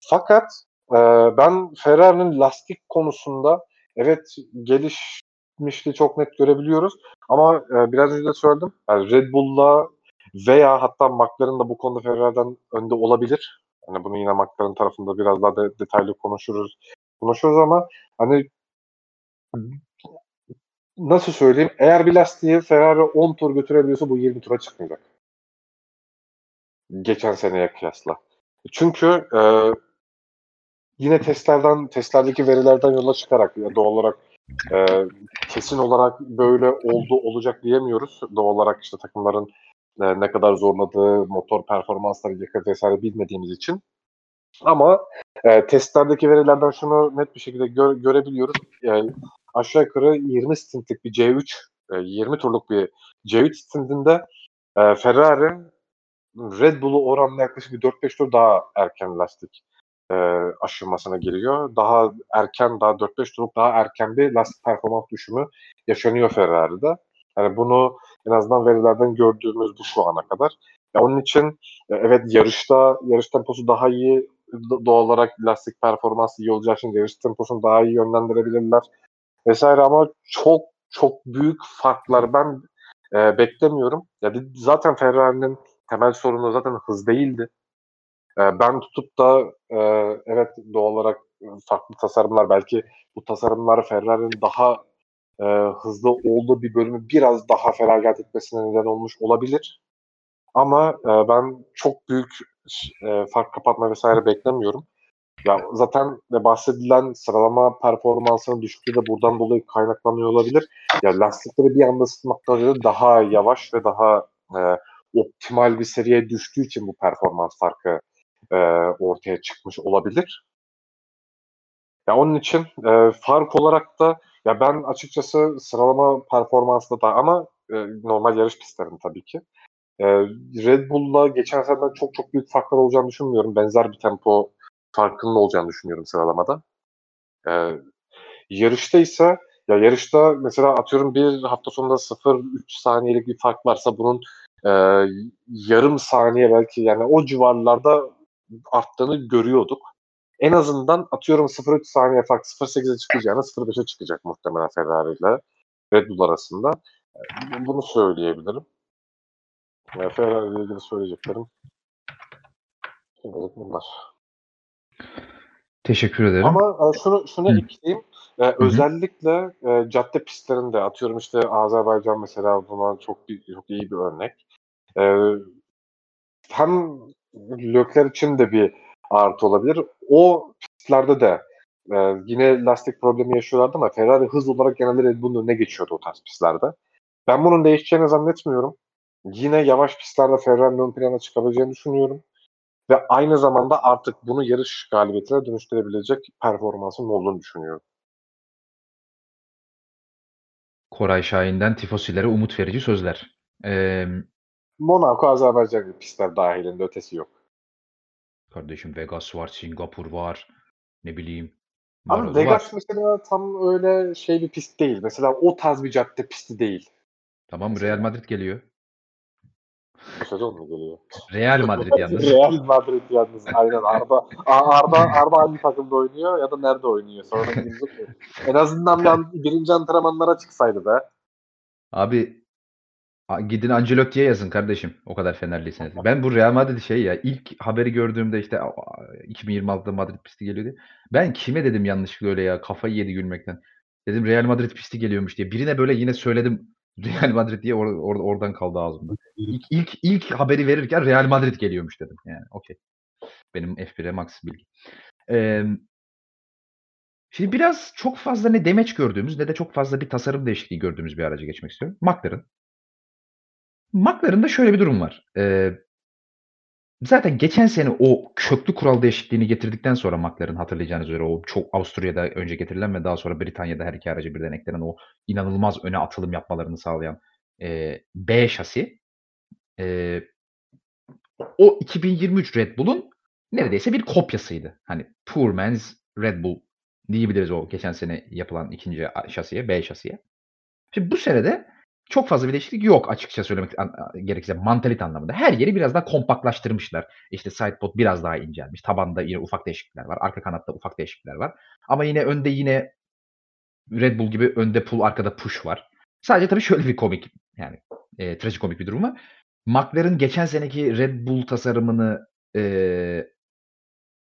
Fakat e, ben Ferrari'nin lastik konusunda evet gelişmişliği çok net görebiliyoruz. Ama e, biraz önce de söyledim. Yani Red Bull'la veya hatta McLaren da bu konuda Ferrari'den önde olabilir. Hani bunu yine McLaren tarafında biraz daha de, detaylı konuşuruz. Konuşuruz ama hani nasıl söyleyeyim? Eğer bir lastiği Ferrari 10 tur götürebiliyorsa bu 20 tura çıkmayacak. Geçen seneye kıyasla. Çünkü e, yine testlerden, testlerdeki verilerden yola çıkarak ya doğal olarak e, kesin olarak böyle oldu olacak diyemiyoruz. Doğal olarak işte takımların e, ne kadar zorladığı, motor performansları yakıt vesaire bilmediğimiz için. Ama e, testlerdeki verilerden şunu net bir şekilde gö- görebiliyoruz. Yani aşağı yukarı 20 stintlik bir C3, e, 20 turluk bir C3 stintinde e, Ferrari Red Bull'u oranla yaklaşık bir 4-5 tur daha erken lastik e, aşılmasına giriyor. Daha erken, daha 4-5 turluk daha erken bir lastik performans düşümü yaşanıyor Ferrari'de. Yani bunu en azından verilerden gördüğümüz bu şu ana kadar. Ya onun için e, evet yarışta yarış temposu daha iyi doğal olarak lastik performansı iyi olacağı için yarış temposunu daha iyi yönlendirebilirler vesaire ama çok çok büyük farklar ben e, beklemiyorum. Ya zaten Ferrari'nin temel sorunu zaten hız değildi. E, ben tutup da e, evet doğal olarak farklı tasarımlar belki bu tasarımlar Ferrari'nin daha e, hızlı olduğu bir bölümü biraz daha feragat etmesine neden olmuş olabilir. Ama e, ben çok büyük e, fark kapatma vesaire beklemiyorum. Ya zaten bahsedilen sıralama performansının düşüklüğü de buradan dolayı kaynaklanıyor olabilir. Ya lastikleri bir anda ısıtmakta daha yavaş ve daha e, optimal bir seviyeye düştüğü için bu performans farkı e, ortaya çıkmış olabilir. Ya onun için e, fark olarak da ya ben açıkçası sıralama performansında da ama e, normal yarış pistlerinde tabii ki. E, Red Bull'la geçen seneden çok çok büyük farklar olacağını düşünmüyorum. Benzer bir tempo farkının olacağını düşünüyorum sıralamada. E, yarışta ise ya yarışta mesela atıyorum bir hafta sonunda 0-3 saniyelik bir fark varsa bunun e, yarım saniye belki yani o civarlarda arttığını görüyorduk. En azından atıyorum 0-3 saniye fark 0-8'e çıkacağına 0-5'e çıkacak muhtemelen Ferrari ile Red Bull arasında. Bunu söyleyebilirim. Yani Ferrari ile ilgili söyleyeceklerim şimdilik bunlar. Teşekkür ederim. Ama e, şunu şunu Hı. ekleyeyim. Ee, özellikle e, cadde pistlerinde atıyorum işte Azerbaycan mesela buna çok çok iyi bir örnek. Ee, hem Lökler için de bir artı olabilir. O pistlerde de e, yine lastik problemi yaşıyorlardı ama Ferrari hız olarak genelde Red Bull'un önüne geçiyordu o tarz pistlerde. Ben bunun değişeceğini zannetmiyorum. Yine yavaş pistlerde Ferrari'nin ön plana çıkabileceğini düşünüyorum. Ve aynı zamanda artık bunu yarış galibiyetine dönüştürebilecek performansın olduğunu düşünüyorum. Koray Şahin'den tifosilere umut verici sözler. Ee, Monaco, Azerbaycan pistler dahilinde ötesi yok. Kardeşim Vegas var, Singapur var. Ne bileyim. Ama Vegas var. mesela tam öyle şey bir pist değil. Mesela o tarz bir cadde pisti değil. Tamam mesela. Real Madrid geliyor. Bu sezon mu geliyor? Real Madrid yalnız. Real Madrid yalnız. Aynen Arda. Arda, Arda hangi takımda oynuyor ya da nerede oynuyor? Sonra En azından ben birinci antrenmanlara çıksaydı be. Abi Gidin Ancelotti'ye yazın kardeşim. O kadar Fenerliyseniz. Ben bu Real Madrid şey ya ilk haberi gördüğümde işte 2026'da Madrid pisti geliyordu. Ben kime dedim yanlışlıkla öyle ya kafayı yedi gülmekten. Dedim Real Madrid pisti geliyormuş diye. Birine böyle yine söyledim Real Madrid diye or, or, oradan kaldı ağzımda. İlk, ilk, ilk haberi verirken Real Madrid geliyormuş dedim. Yani okey. Benim F1'e max bilgi. Ee, şimdi biraz çok fazla ne demeç gördüğümüz ne de çok fazla bir tasarım değişikliği gördüğümüz bir araca geçmek istiyorum. McLaren. McLaren'da şöyle bir durum var. Ee, zaten geçen sene o köklü kural değişikliğini getirdikten sonra McLaren hatırlayacağınız üzere o çok Avusturya'da önce getirilen ve daha sonra Britanya'da her iki araca birden eklenen o inanılmaz öne atılım yapmalarını sağlayan eee, B şasi eee, o 2023 Red Bull'un neredeyse bir kopyasıydı. Hani poor man's Red Bull diyebiliriz o geçen sene yapılan ikinci şasiye, B şasiye. Şimdi bu sene de çok fazla bir değişiklik yok açıkça söylemek gerekirse mantalite anlamında. Her yeri biraz daha kompaktlaştırmışlar. İşte sidepod biraz daha incelmiş. Tabanda yine ufak değişiklikler var. Arka kanatta ufak değişiklikler var. Ama yine önde yine Red Bull gibi önde pull arkada push var. Sadece tabii şöyle bir komik yani e, trajikomik bir durum var. McLaren geçen seneki Red Bull tasarımını e,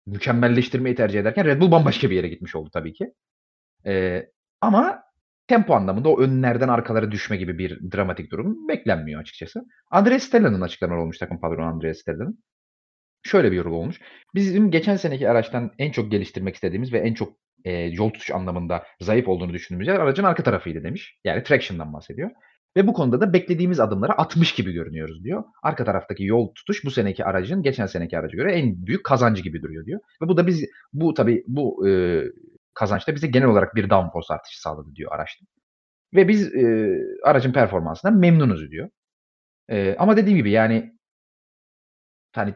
mükemmelleştirmeyi tercih ederken Red Bull bambaşka bir yere gitmiş oldu tabii ki. E, ama tempo anlamında o önlerden arkalara düşme gibi bir dramatik durum beklenmiyor açıkçası. Andrea Stella'nın açıklamaları olmuş takım patronu Andrea Stella'nın. Şöyle bir yorum olmuş. Bizim geçen seneki araçtan en çok geliştirmek istediğimiz ve en çok e, yol tutuş anlamında zayıf olduğunu düşündüğümüz yer aracın arka tarafıydı demiş. Yani traction'dan bahsediyor. Ve bu konuda da beklediğimiz adımları atmış gibi görünüyoruz diyor. Arka taraftaki yol tutuş bu seneki aracın geçen seneki araca göre en büyük kazancı gibi duruyor diyor. Ve bu da biz bu tabii bu e, kazançta bize genel olarak bir downforce artışı sağladı diyor araçta. Ve biz e, aracın performansından memnunuz diyor. E, ama dediğim gibi yani hani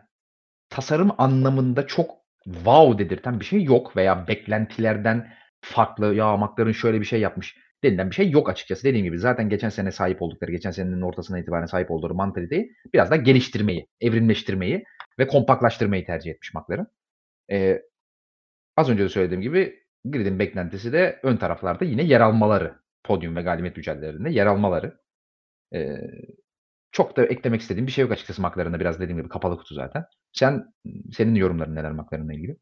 tasarım anlamında çok wow dedirten bir şey yok veya beklentilerden farklı ya McLaren şöyle bir şey yapmış denilen bir şey yok açıkçası. Dediğim gibi zaten geçen sene sahip oldukları, geçen senenin ortasına itibaren sahip oldukları mantaliteyi biraz daha geliştirmeyi, evrimleştirmeyi ve kompaktlaştırmayı tercih etmiş McLaren. Ee, az önce de söylediğim gibi Grid'in beklentisi de ön taraflarda yine yer almaları. Podyum ve galibiyet mücadelelerinde yer almaları. Ee, çok da eklemek istediğim bir şey yok açıkçası McLaren'da. Biraz dediğim gibi kapalı kutu zaten. Sen senin yorumların neler McLaren'la ilgili?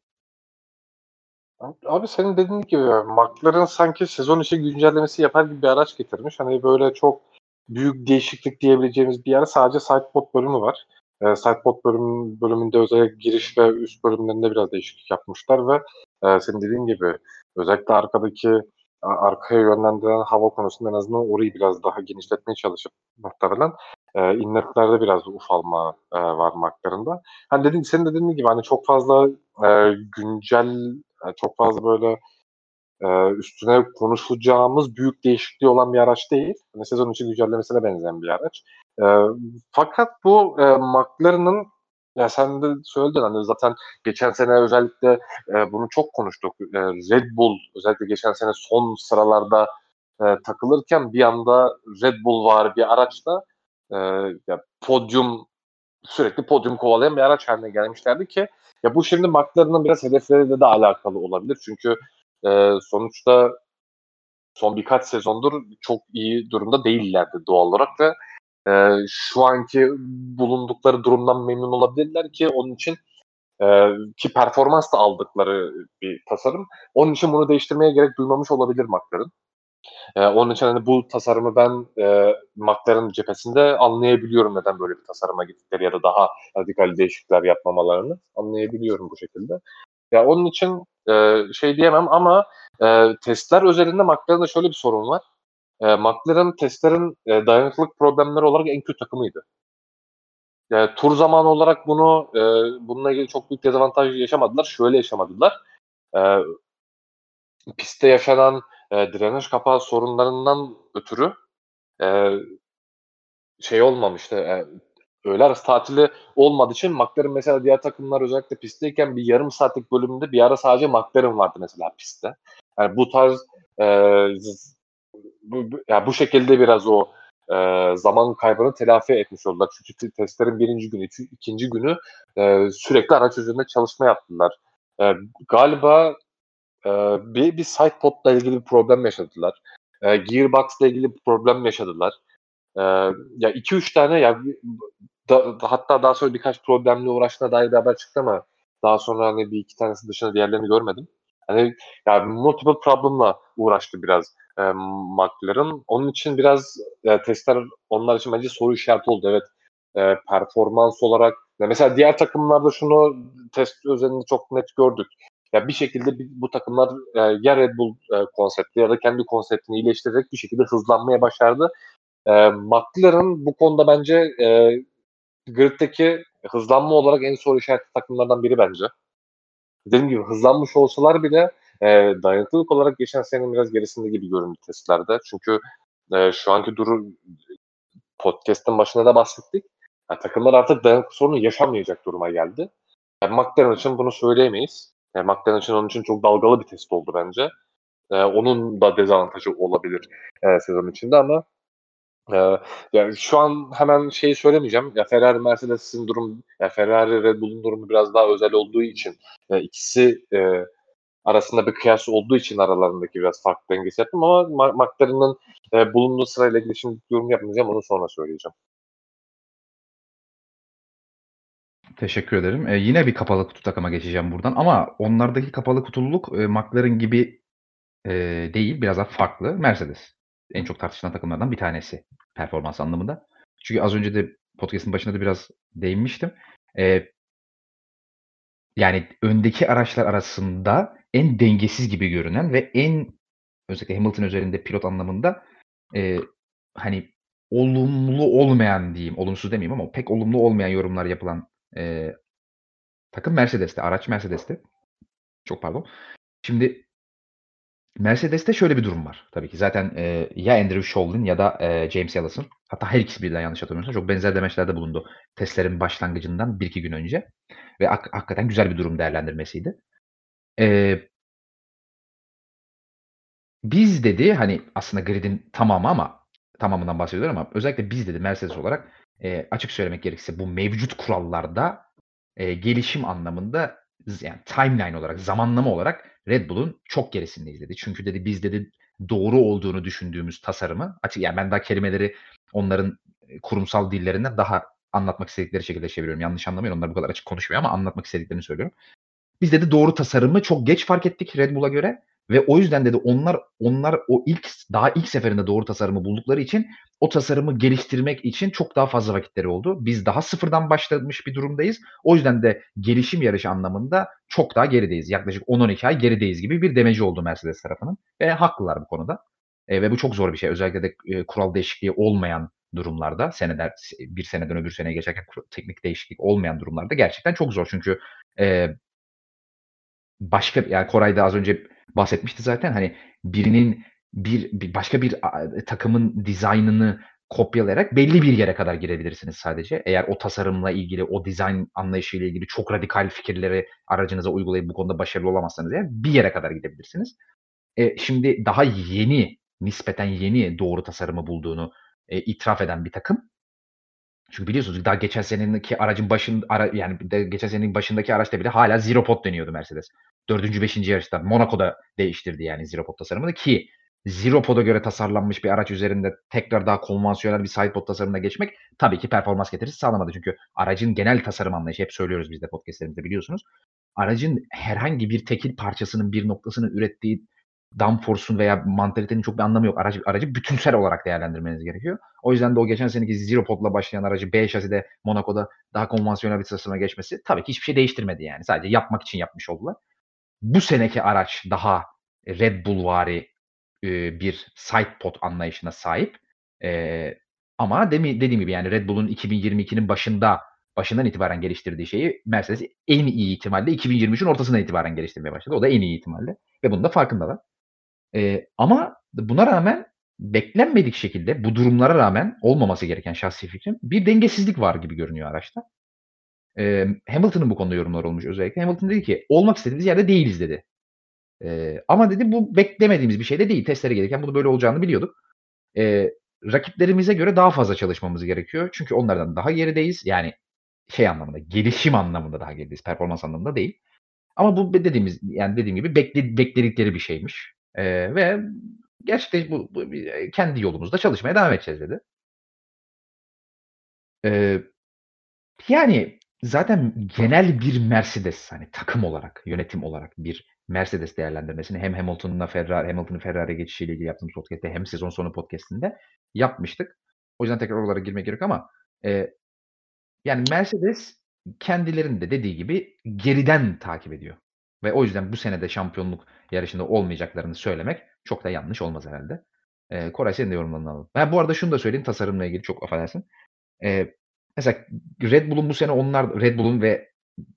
Abi senin dediğin gibi McLaren sanki sezon içi güncellemesi yapar gibi bir araç getirmiş. Hani böyle çok büyük değişiklik diyebileceğimiz bir yer sadece sidepod bölümü var. E, sidepod bölüm, bölümünde özellikle giriş ve üst bölümlerinde biraz değişiklik yapmışlar ve e, senin dediğin gibi özellikle arkadaki arkaya yönlendiren hava konusunda en azından orayı biraz daha genişletmeye çalışıp muhtemelen e, inletlerde biraz ufalma e, var McLaren'da. Hani dediğin, senin dediğin gibi hani çok fazla e, güncel, çok fazla böyle e, üstüne konuşacağımız büyük değişikliği olan bir araç değil. Hani sezon içi güncellemesine benzeyen bir araç. E, fakat bu e, McLaren'ın ya sen de söyledin hani zaten geçen sene özellikle e, bunu çok konuştuk. E, Red Bull özellikle geçen sene son sıralarda e, takılırken bir anda Red Bull var bir araçta e, ya podyum sürekli podyum kovalayan bir araç haline gelmişlerdi ki ya bu şimdi McLaren'ın biraz hedefleriyle de alakalı olabilir. Çünkü e, sonuçta son birkaç sezondur çok iyi durumda değillerdi doğal olarak ve e, şu anki bulundukları durumdan memnun olabilirler ki onun için e, ki performans da aldıkları bir tasarım. Onun için bunu değiştirmeye gerek duymamış olabilir McLaren. E, onun için hani bu tasarımı ben e, McLaren cephesinde anlayabiliyorum neden böyle bir tasarıma gittikleri ya da daha radikal değişiklikler yapmamalarını anlayabiliyorum bu şekilde. Ya onun için e, şey diyemem ama e, testler özelinde McLaren'da şöyle bir sorun var. E, McLaren testlerin e, dayanıklılık problemleri olarak en kötü takımıydı. Yani tur zamanı olarak bunu e, bununla ilgili çok büyük dezavantaj yaşamadılar. Şöyle yaşamadılar. E, pistte yaşanan e, direnç kapağı sorunlarından ötürü e, şey olmamıştı. E, öğle arası tatili olmadığı için McLaren mesela diğer takımlar özellikle pistteyken bir yarım saatlik bölümünde bir ara sadece McLaren vardı mesela pistte. Yani bu tarz e, bu, yani bu şekilde biraz o e, zaman kaybını telafi etmiş oldular. Çünkü testlerin birinci günü, ikinci günü e, sürekli araç üzerinde çalışma yaptılar. E, galiba e, bir, bir sidepodla ilgili bir problem yaşadılar. E, Gearbox'la ilgili bir problem yaşadılar. E, ya iki üç tane ya da, hatta daha sonra birkaç problemle uğraştığına dair bir haber çıktı ama daha sonra hani bir iki tanesi dışında diğerlerini görmedim. Hani yani multiple problem'la uğraştı biraz e, McLaren. Onun için biraz e, testler onlar için bence soru işareti oldu. Evet e, performans olarak ya mesela diğer takımlarda şunu test özelinde çok net gördük. Ya bir şekilde bu takımlar e, ya Red Bull e, konsepti ya da kendi konseptini iyileştirerek bir şekilde hızlanmaya başardı. E, McLaren bu konuda bence e, Grid'deki hızlanma olarak en soru işaretli takımlardan biri bence. Dediğim gibi hızlanmış olsalar bile e, dayanıklılık olarak geçen senenin biraz gerisinde gibi göründü testlerde. Çünkü e, şu anki durum podcast'ın başında da bahsettik. Yani takımlar artık dayanıklı sorunu yaşamayacak duruma geldi. Yani McLaren için bunu söyleyemeyiz. Yani McLaren için onun için çok dalgalı bir test oldu bence. Ee, onun da dezavantajı olabilir e, sezon içinde ama e, yani şu an hemen şeyi söylemeyeceğim. Ya Ferrari Mercedes'in durum, ya Ferrari Red Bull'un durumu biraz daha özel olduğu için e, ikisi e, arasında bir kıyas olduğu için aralarındaki biraz farklı dengesi yaptım ama McLaren'ın e, bulunduğu sırayla ilgili şimdi yorum yapmayacağım. Onu sonra söyleyeceğim. Teşekkür ederim. Eee, yine bir kapalı kutu takıma geçeceğim buradan ama onlardaki kapalı kutululuk, eee, McLaren gibi, eee, değil, biraz daha farklı. Mercedes. En çok tartışılan takımlardan bir tanesi performans anlamında. Çünkü az önce de podcast'ın başında da biraz değinmiştim. Eee yani öndeki araçlar arasında en dengesiz gibi görünen ve en özellikle Hamilton üzerinde pilot anlamında, eee, hani olumlu olmayan diyeyim, olumsuz demeyeyim ama pek olumlu olmayan yorumlar yapılan, eee, takım Mercedes'ti, araç Mercedes'ti. Çok pardon. Şimdi Mercedes'te şöyle bir durum var tabii ki. Zaten, eee, ya Andrew Sholin ya da, eee, James Allison hatta her ikisi birden yanlış hatırlamıyorsam çok benzer demeçlerde bulundu testlerin başlangıcından 1-2 gün önce ve hak hakikaten güzel bir durum değerlendirmesiydi. Eee Biz dedi, hani, aslında grid'in tamamı ama tamamından bahsediyorlar ama özellikle biz dedi Mercedes olarak, eee, açık söylemek gerekirse bu mevcut kurallarda, eee, gelişim anlamında yani timeline olarak, zamanlama olarak Red Bull'un çok gerisindeyiz dedi. Çünkü dedi biz dedi doğru olduğunu düşündüğümüz tasarımı açık yani ben daha kelimeleri onların, eee, kurumsal dillerinden daha anlatmak istedikleri şekilde çeviriyorum. Yanlış anlamayın, onlar bu kadar açık konuşmuyor ama anlatmak istediklerini söylüyorum. Biz dedi doğru tasarımı çok geç fark ettik Red Bull'a göre ve o yüzden dedi onlar onlar o ilk daha ilk seferinde doğru tasarımı buldukları için o tasarımı geliştirmek için çok daha fazla vakitleri oldu. Biz daha sıfırdan başlamış bir durumdayız. O yüzden de gelişim yarışı anlamında çok daha gerideyiz. Yaklaşık 10-12 ay gerideyiz gibi bir demeci oldu Mercedes tarafının ve haklılar bu konuda. Eee, ve bu çok zor bir şey. Özellikle de, eee, kural değişikliği olmayan durumlarda seneler bir seneden öbür seneye geçerken teknik değişiklik olmayan durumlarda gerçekten çok zor. Çünkü, eee başka yani Koray da az önce bahsetmişti zaten. Hani birinin bir, bir başka bir takımın dizaynını kopyalayarak belli bir yere kadar girebilirsiniz sadece. Eğer o tasarımla ilgili, o dizayn anlayışıyla ilgili çok radikal fikirleri aracınıza uygulayıp bu konuda başarılı olamazsanız eğer bir yere kadar gidebilirsiniz. E, şimdi daha yeni, nispeten yeni doğru tasarımı bulduğunu e, itiraf eden bir takım çünkü biliyorsunuz daha geçen seneki aracın başın ara yani de geçen senenin başındaki araçta bile hala zero pod deniyordu Mercedes. 4. 5. yarışta Monaco'da değiştirdi yani zero pod tasarımını ki zero pod'a göre tasarlanmış bir araç üzerinde tekrar daha konvansiyonel bir side pod tasarımına geçmek tabii ki performans getirisi sağlamadı. Çünkü aracın genel tasarım anlayışı hep söylüyoruz biz de podcast'lerimizde biliyorsunuz. Aracın herhangi bir tekil parçasının bir noktasını ürettiği downforce'un veya mantalitenin çok bir anlamı yok. Aracı, aracı bütünsel olarak değerlendirmeniz gerekiyor. O yüzden de o geçen seneki Zero Pod'la başlayan aracı B şaside Monaco'da daha konvansiyonel bir tasarıma geçmesi tabii ki hiçbir şey değiştirmedi yani. Sadece yapmak için yapmış oldular. Bu seneki araç daha Red Bull'vari e, bir side pod anlayışına sahip. E, ama demi, dediğim gibi yani Red Bull'un 2022'nin başında başından itibaren geliştirdiği şeyi Mercedes en iyi ihtimalle 2023'ün ortasından itibaren geliştirmeye başladı. O da en iyi ihtimalle. Ve bunun da farkındalar. Eee, ama buna rağmen beklenmedik şekilde bu durumlara rağmen olmaması gereken şahsi fikrim bir dengesizlik var gibi görünüyor araçta. Emm, Hamilton'ın bu konuda yorumları olmuş özellikle. Hamilton dedi ki olmak istediğimiz yerde değiliz dedi. Eee, ama dedi bu beklemediğimiz bir şey de değil. Testlere gelirken bunun böyle olacağını biliyorduk. Eee, rakiplerimize göre daha fazla çalışmamız gerekiyor. Çünkü onlardan daha gerideyiz. Yani şey anlamında, gelişim anlamında daha gerideyiz. Performans anlamında değil. Ama bu dediğimiz yani dediğim gibi bekle bekledikleri bir şeymiş. Eee, ve gerçekten bu bu kendi yolumuzda çalışmaya devam edeceğiz dedi. Eee, yani zaten genel bir Mercedes, hani takım olarak, yönetim olarak bir Mercedes değerlendirmesini hem Hamilton'la Ferrari Hamilton'ın Ferrari'ye geçişiyle ilgili yaptığımız podcast'te hem sezon sonu podcast'inde yapmıştık. O yüzden tekrar oralara girmeye gerek ama, eee, yani Mercedes kendilerinin de dediği gibi geriden takip ediyor ve o yüzden bu sene de şampiyonluk yarışında olmayacaklarını söylemek çok da yanlış olmaz herhâlde. Eee, Koray senin de yorumlarını alalım. Ha, bu arada şunu da söyleyeyim tasarımla ilgili çok affedersin. Eee, mesela Red Bull'un bu sene onlar Red Bull'un ve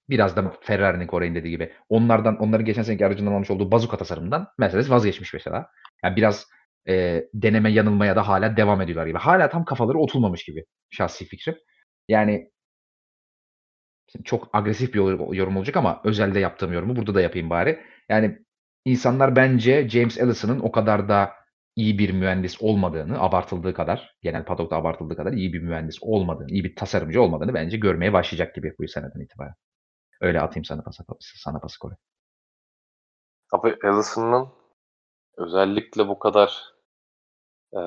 biraz da Ferrari'nin Koray'ın dediği gibi onlardan onların geçen seneki aracından almış olduğu bazuka tasarımından Mercedes vazgeçmiş mesela. Yani biraz e, deneme yanılmaya da hala devam ediyorlar gibi. Hala tam kafaları oturmamış gibi şahsi fikrim. Yani çok agresif bir yorum olacak ama özelde yaptığım yorumu burada da yapayım bari. Yani insanlar bence James Ellison'ın o kadar da iyi bir mühendis olmadığını, abartıldığı kadar, genel padokta abartıldığı kadar iyi bir mühendis olmadığını, iyi bir tasarımcı olmadığını bence görmeye başlayacak gibi bu seneden itibaren. Öyle atayım sana pası, sana pası Kore. Abi Ellison'ın özellikle bu kadar e,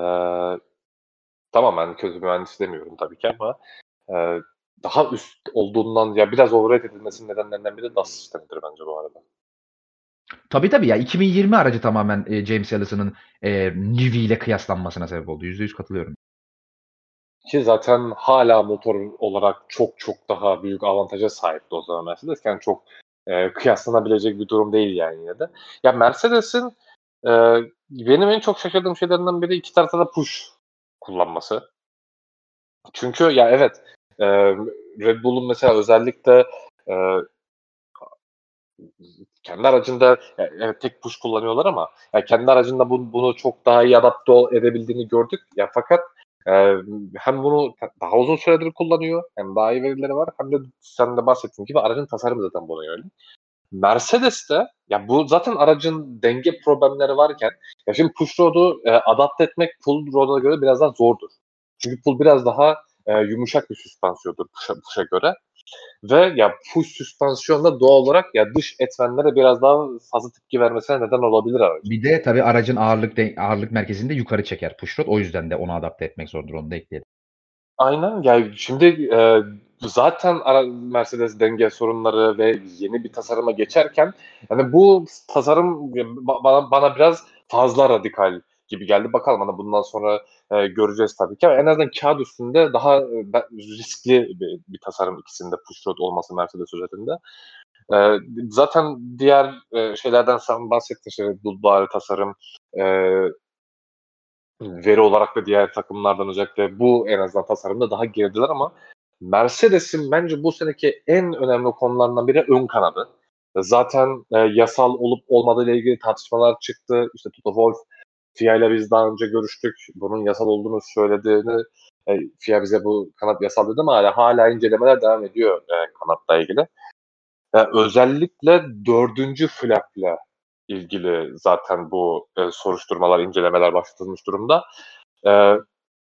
tamamen kötü mühendis demiyorum tabii ki ama e, daha üst olduğundan ya biraz overrated edilmesinin nedenlerinden biri DAS sistemidir bence bu arada. Tabii tabii ya 2020 aracı tamamen e, James Ellison'ın e, Nivi ile kıyaslanmasına sebep oldu. %100 katılıyorum. Ki zaten hala motor olarak çok çok daha büyük avantaja sahipti o zaman Mercedes. Yani çok e, kıyaslanabilecek bir durum değil yani yine de. Ya Mercedes'in e, benim en çok şaşırdığım şeylerden biri iki tarafta da push kullanması. Çünkü ya evet e, Red Bull'un mesela özellikle e, kendi aracında evet, tek push kullanıyorlar ama yani kendi aracında bunu, bunu çok daha iyi adapte edebildiğini gördük. Ya fakat e, hem bunu daha uzun süredir kullanıyor hem daha iyi verileri var hem de sen de bahsettiğin gibi aracın tasarımı zaten buna yönelik. Mercedes'te ya bu zaten aracın denge problemleri varken ya şimdi push rod'u e, adapte etmek pull rod'a göre biraz daha zordur. Çünkü pull biraz daha e, yumuşak bir süspansiyondur push'a, push'a göre. Ve ya push süspansiyonda doğal olarak ya dış etmenlere biraz daha fazla tepki vermesine neden olabilir aracın. Bir de tabii aracın ağırlık de, ağırlık merkezinde yukarı çeker push rod. O yüzden de onu adapte etmek zordur. Onu da ekleyelim. Aynen. Yani şimdi e, zaten Mercedes denge sorunları ve yeni bir tasarıma geçerken yani bu tasarım bana, bana biraz fazla radikal gibi geldi. Bakalım hani bundan sonra e, göreceğiz tabii ki. Ama en azından kağıt üstünde daha e, riskli bir, bir tasarım ikisinde push rod olması Mercedes özelinde. E, zaten diğer e, şeylerden sen bahsettin işte Red tasarım e, veri olarak da diğer takımlardan özellikle bu en azından tasarımda daha geridiler ama Mercedes'in bence bu seneki en önemli konularından biri ön kanadı. Zaten e, yasal olup olmadığı ile ilgili tartışmalar çıktı. İşte Toto Wolff FIA ile biz daha önce görüştük. Bunun yasal olduğunu söylediğini e, FIA bize bu kanat yasal dedi ama hala, hala incelemeler devam ediyor e, kanatla ilgili. E, özellikle dördüncü flapla ilgili zaten bu e, soruşturmalar, incelemeler başlatılmış durumda. E,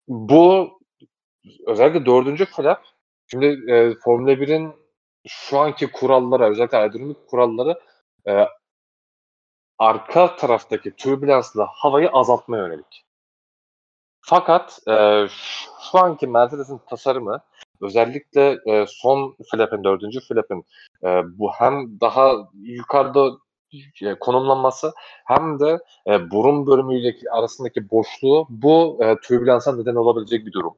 bu özellikle dördüncü flap şimdi e, Formula 1'in şu anki kurallara, özellikle aerodinamik kuralları e, arka taraftaki türbülanslı havayı azaltmaya yönelik. Fakat e, şu anki Mercedes'in tasarımı özellikle e, son flap'in, dördüncü flap'in e, bu hem daha yukarıda e, konumlanması hem de e, burun bölümüyle arasındaki boşluğu bu e, türbülansa neden olabilecek bir durum.